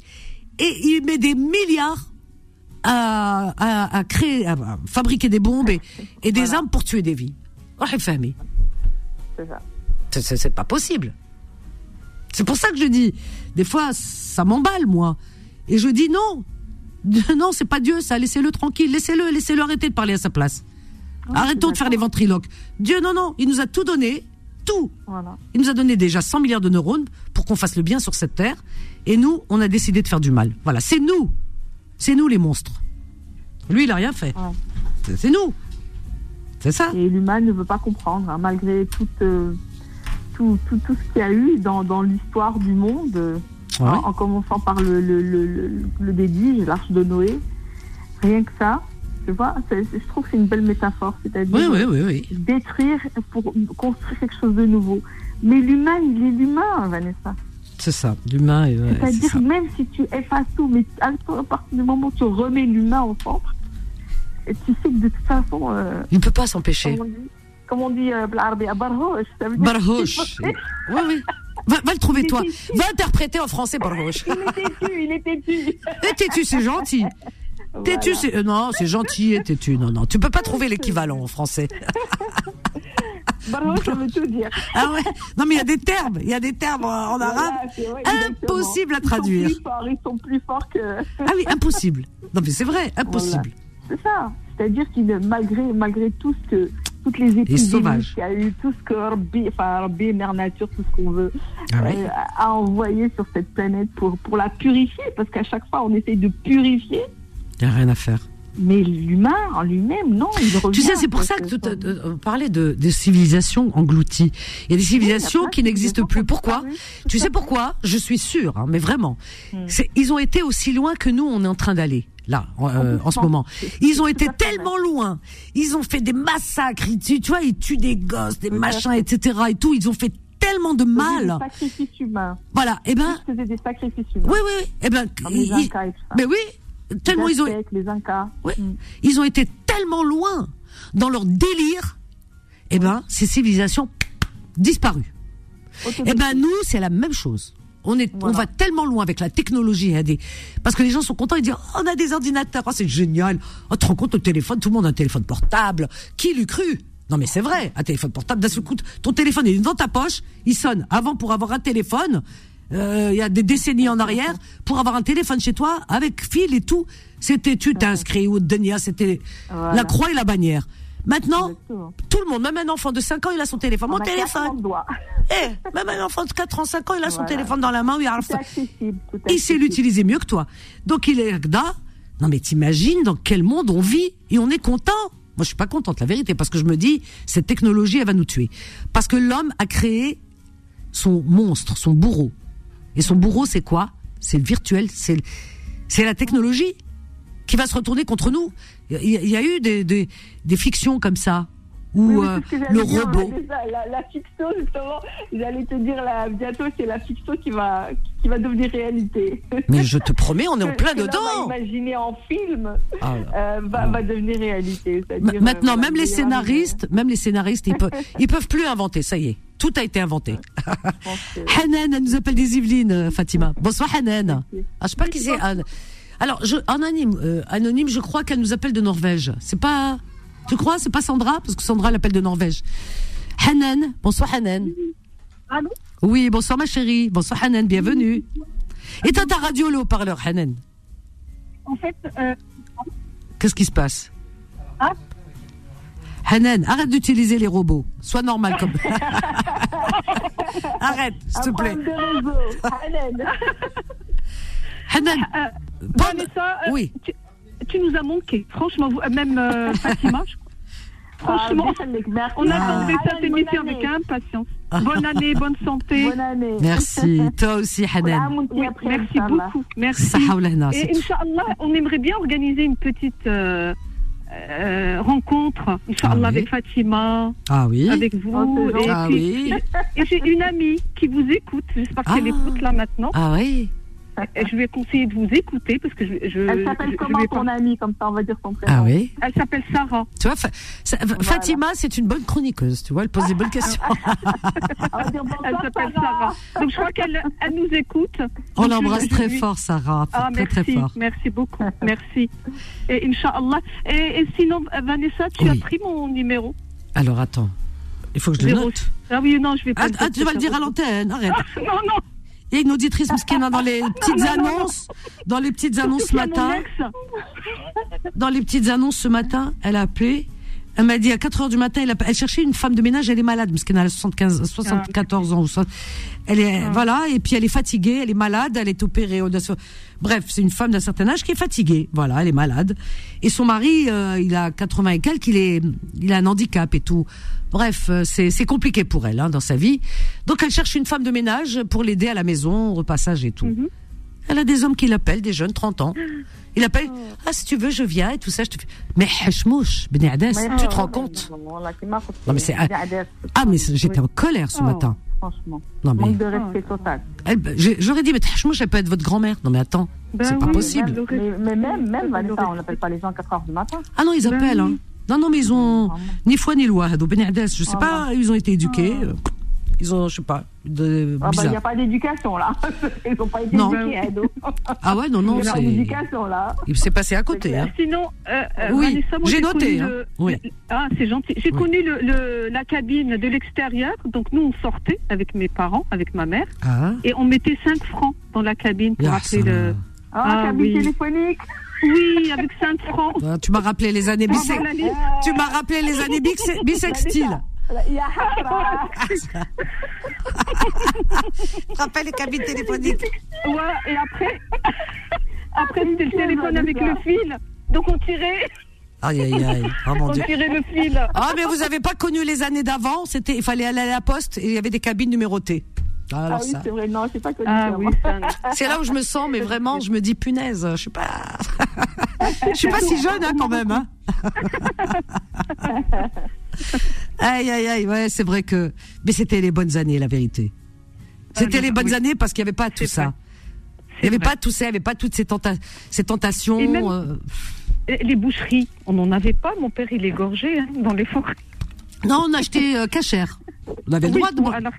et il met des milliards à, à, à créer, à fabriquer des bombes et, et des Voilà. armes pour tuer des vies. Ouais, famille. C'est ça. C'est pas possible. C'est pour ça que je dis, des fois, ça m'emballe, moi. Et je dis non. Non, c'est pas Dieu, ça. Laissez-le tranquille. Laissez-le, laissez-le arrêter de parler à sa place. Arrêtons de faire les ventriloques. Dieu, non, non, il nous a tout donné. Tout. Voilà. Il nous a donné déjà 100 milliards de neurones pour qu'on fasse le bien sur cette terre. Et nous, on a décidé de faire du mal. Voilà, c'est nous. C'est nous les monstres. Lui, il a rien fait. Ouais. C'est- nous. C'est ça. Et l'humain ne veut pas comprendre, hein, malgré tout, euh, tout, tout, tout ce qu'il y a eu dans, dans l'histoire du monde, euh, Ouais. en, en commençant par le, le, le, le, déluge, l'arche de Noé. Rien que ça, tu vois, je trouve que c'est une belle métaphore, c'est-à-dire Oui, oui, oui, détruire pour construire quelque chose de nouveau. Mais l'humain, il est l'humain, Vanessa. C'est ça. L'humain, ouais, C'est-à-dire, même si tu effaces tout, mais à partir du moment où tu remets l'humain au centre, tu sais que de toute façon, euh, Il ne peut pas s'empêcher comme on dit euh, barhoche. Barhoche. Oui, oui. Va, le trouver, toi. Va interpréter en français, Barhoche. Il est têtu, il est têtu. Et têtu, c'est gentil. Têtu, c'est. Euh, non, c'est gentil eh, et têtu. Non, non. Tu peux pas trouver l'équivalent en français. Barhoche, ça veut tout dire. Ah ouais. Non, mais il y a des termes. Il y a des termes en arabe. Voilà, impossible à traduire. Ils sont, plus forts, que. Ah oui, impossible. Non, mais c'est vrai, impossible. C'est ça. C'est-à-dire que malgré, malgré tout ce que toutes les épidémies qu'il y a eu, tout ce que Rabbi, enfin Rabbi, Mère Nature, tout ce qu'on veut, Ah euh, a envoyé sur cette planète pour pour la purifier, parce qu'à chaque fois on essaye de purifier, Il n'y a rien à faire. mais l'humain en lui-même, non, il revient. Tu sais, c'est pour ça que C'est- tout, euh, on parlait de, de civilisations englouties. Il y a des civilisations de qui n'existent plus. Pourquoi Tu sais pourquoi? Je suis sûre, hein, mais vraiment. Hmm. Ils ont été aussi loin que nous, on est en train d'aller. Là, en, euh, en ce moment, ils ont été tellement loin. Ils ont fait des massacres. Ils, tu, vois, ils tuent des gosses, des machins, etc. Et tout. Ils ont fait tellement de Des mal. sacrifices humains. Voilà. Eh ben, Ils faisaient des sacrifices humains. oui, oui, oui. Eh ben, les ils- Incas et tout ça. mais oui, tellement les ils ont. Aztèques, les Incas. Ouais. Mm. Ils ont été tellement loin dans leur délire. Eh ben, ces civilisations disparues. Eh ben, nous, c'est la même chose. On est, on va tellement loin avec la technologie, hein, des- parce que les gens sont contents, ils disent, oh, on a des ordinateurs, oh, c'est génial. Oh, tu te rends compte, le téléphone, tout le monde a un téléphone portable. Qui l'eût cru? Non, mais c'est vrai, un téléphone portable, d'un seul coup, ton téléphone est dans ta poche, il sonne. Avant, pour avoir un téléphone, euh, il y a des décennies en arrière, pour avoir un téléphone chez toi, avec fil et tout, c'était, tu t'es inscrit, ou Denia, c'était Voilà. la croix et la bannière. Maintenant, Exactement. tout le monde, même un enfant de 5 ans, il a son téléphone. Mon On a téléphone! 400 doigts. Eh, même un enfant de 4 ans, 5 ans, il a son téléphone dans la main, il, a- il sait l'utiliser mieux que toi. Donc il est là. Non mais t'imagines dans quel monde on vit et on est content. Moi je suis pas contente, la vérité, parce que je me dis cette technologie elle va nous tuer. Parce que l'homme a créé son monstre, son bourreau. Et son bourreau c'est quoi? C'est le virtuel, c'est le- c'est la technologie qui va se retourner contre nous. Il y, a- il y a eu des, des, des fictions comme ça Oui, oui, euh, le robot. La, la fiction, justement, j'allais te dire là, bientôt, c'est la fiction qui va, qui va devenir réalité. Mais je te promets, on est en plein que dedans. imaginé en film Ah euh, va, va devenir réalité. Maintenant, euh, voilà, même les scénaristes, même les scénaristes, ils peuvent, ils peuvent plus inventer. Ça y est, tout a été inventé. Hanan, elle nous appelle des Yvelines, euh, Fatima. Bonsoir Hanan. Ah, je sais pas qui c'est. Alors, je, anonyme, euh, anonyme, je crois qu'elle nous appelle de Norvège. C'est pas, tu crois, c'est pas Sandra, parce que Sandra l'appelle de Norvège. Hanan, bonsoir Hanan. Allô? Oui, bonsoir ma chérie. Bonsoir Hanan, bienvenue. Éteins ta radio, le haut-parleur, Hanan. En fait, euh, Qu'est-ce qui se passe? Ah? Hanan, arrête d'utiliser les robots. Sois normal comme. arrête, s'il te plaît. Hanan, Vanessa, euh, oui. tu, tu nous as manqué. Franchement, vous- euh, même euh, Fatima. je- Franchement, Ah, on Ah. attendait cette Hélène, bonne émission avec impatience. Bonne année, bonne santé. Bonne année. merci. Toi aussi, Hanan. Oui, merci beaucoup. Merci. Et Inch'Allah, on aimerait bien organiser une petite euh, euh, rencontre, Inch'Allah, Ah oui. avec Fatima, Ah oui. avec vous. Oh, et Ah puis- oui. et j'ai une amie qui vous écoute. J'espère qu'elle Ah. écoute là maintenant. Ah oui. Et je lui ai conseillé de vous écouter parce que je, je, Elle s'appelle je comment lui ai ton pas- amie Comme ça, on va dire son prénom. Ah oui. Elle s'appelle Sarah. Tu vois, Fa- Fatima, c'est une bonne chroniqueuse. Tu vois, elle pose des bonnes questions. On va dire bonsoir, Elle s'appelle Sarah. Sarah. Donc je crois qu'elle elle nous écoute. On l'embrasse très lui- fort, Sarah. Ah, très merci, très fort. merci beaucoup, merci. Et Inch'Allah. Et, et sinon, Vanessa, tu Oui. as pris mon numéro Alors attends, il faut que je le note. Ah oui, non, je vais pas. Ah, le ah, tu vas le dire à l'antenne, arrête. Ah, non, non. Il y a une auditrice Mskina dans les petites annonces, dans les petites annonces ce matin. Dans les petites annonces ce matin, elle a appelé. Elle m'a dit à 4 heures du matin, elle, a- elle cherchait une femme de ménage, elle est malade, parce qu'elle a 75, 74 ans. ou so- Elle est, voilà, et puis elle est fatiguée, elle est malade, elle est opérée. au- Bref, c'est une femme d'un certain âge qui est fatiguée. Voilà, elle est malade. Et son mari, euh, il a 80 et quelques, il, est, il a un handicap et tout. Bref, euh, c'est c'est compliqué pour elle hein, dans sa vie. Donc elle cherche une femme de ménage pour l'aider à la maison, au repassage et tout. Elle a des hommes qui l'appellent, des jeunes, 30 ans. Il appelle, ah si tu veux, je viens et tout ça. Je te fais. Mais hachmouche, Beni Ades, tu te rends compte? Non mais c'est ah mais j'étais en colère ce Oh, matin. Franchement. Non mais Manque de respect total. elle- ben, j'ai- j'aurais dit mais hachmouche, elle peut être votre grand-mère. Non mais attends, c'est pas possible. Mais, mais même, même Vanessa, on n'appelle pas les gens à 4 heures du matin. Ah non, ils appellent. Hein. Non non mais ils ont ni foi ni loi. Donc Beni Ades, je sais Ah, pas, ils ont été éduqués. Ils ont, je sais pas, de Ah bah, il n'y a pas d'éducation là. Ils n'ont pas été Non. éduqués, Ado. Ah ouais non non Il y a pas c'est. d'éducation là. Il s'est passé à côté. Hein. Sinon, euh, euh, Oui, j'ai noté, hein. le- Oui. Ah, c'est gentil. J'ai Oui. connu le, le- la cabine de l'extérieur. Donc, nous, on sortait avec mes parents, avec ma mère, Ah. et on mettait 5 francs dans la cabine pour Ya appeler le. salam. Ah, cabine oui. téléphonique. Oui, avec 5 francs. Ah, tu m'as rappelé les années Ah, bisex- voilà, les- Tu m'as rappelé les années bisex- bisextiles. Il y a Hasra. Rappelle les cabines téléphoniques. Ouais, et après, après c'était le téléphone avec le fil. Donc, on tirait, Aïe aïe aïe. Oh mon on dieu. tirait le fil. Ah mais vous avez pas connu les années d'avant, c'était il fallait aller à la poste et il y avait des cabines numérotées. Ah, alors Ah oui, ça. c'est vrai, non, c'est pas connu. Ah ça, oui, moi. ça, non. C'est là où je me sens mais vraiment je me dis punaise, je suis pas je suis pas si jeune hein, quand même hein. Aïe aïe aïe, ouais, c'est vrai que mais c'était les bonnes années la vérité. C'était Ah, les bonnes oui. années parce qu'il n'y avait pas tout ça. Il n'y avait vrai. pas tout ça, il n'y avait pas toutes ces, tenta- ces tentations. Et même- euh, Les boucheries, on n'en avait pas. Mon père, il égorgeait hein, dans les forêts. Non, on achetait euh, cachère. On avait le droit de ou alors.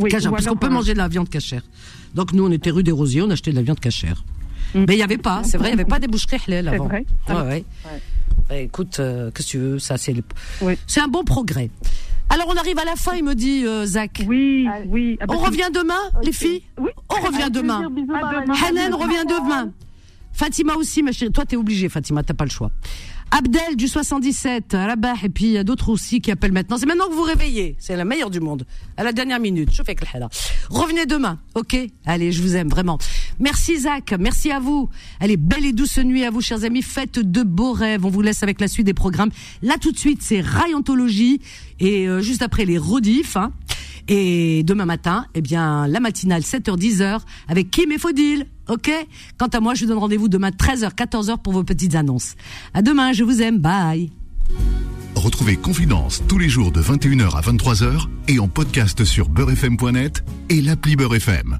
Oui, cachère, ou parce qu'on peut euh, manger de la viande cachère. Donc nous, on était rue des Rosiers, on achetait de la viande cachère. Mm. Mais il n'y avait pas, c'est vrai, il n'y avait pas des boucheries halal C'est avant. vrai. Ouais, ouais. Bah, écoute, euh, qu'est-ce que tu veux, ça c'est le- Oui. c'est un bon progrès. Alors on arrive à la fin, il me dit euh, Zach. Oui, oui. Ah bah, On revient demain, les filles Oui. On revient demain. plaisir, bisous, À bye, demain. bye. Hanan revient demain. Fatima aussi, ma chérie. Toi, t'es obligée, Fatima, t'as pas le choix. Abdel du 77, Rabah, et puis il y a d'autres aussi qui appellent maintenant. C'est maintenant que vous réveillez. C'est la meilleure du monde. À la dernière minute. Je fais que. Revenez demain, ok? Allez, je vous aime vraiment. Merci Zach, merci à vous. Allez, belle et douce nuit à vous, chers amis. Faites de beaux rêves. On vous laisse avec la suite des programmes. Là, tout de suite, c'est Rayontologie et euh, juste après les rediffs. Hein. Et demain matin, eh bien, la matinale 7h-10h avec Kim et Faudil. Ok Quant à moi, je vous donne rendez-vous demain 13h, 14h pour vos petites annonces. À demain, je vous aime. Bye. Retrouvez Confidence tous les jours de 21h à 23h et en podcast sur beurrefm.net et l'appli Beurrefm.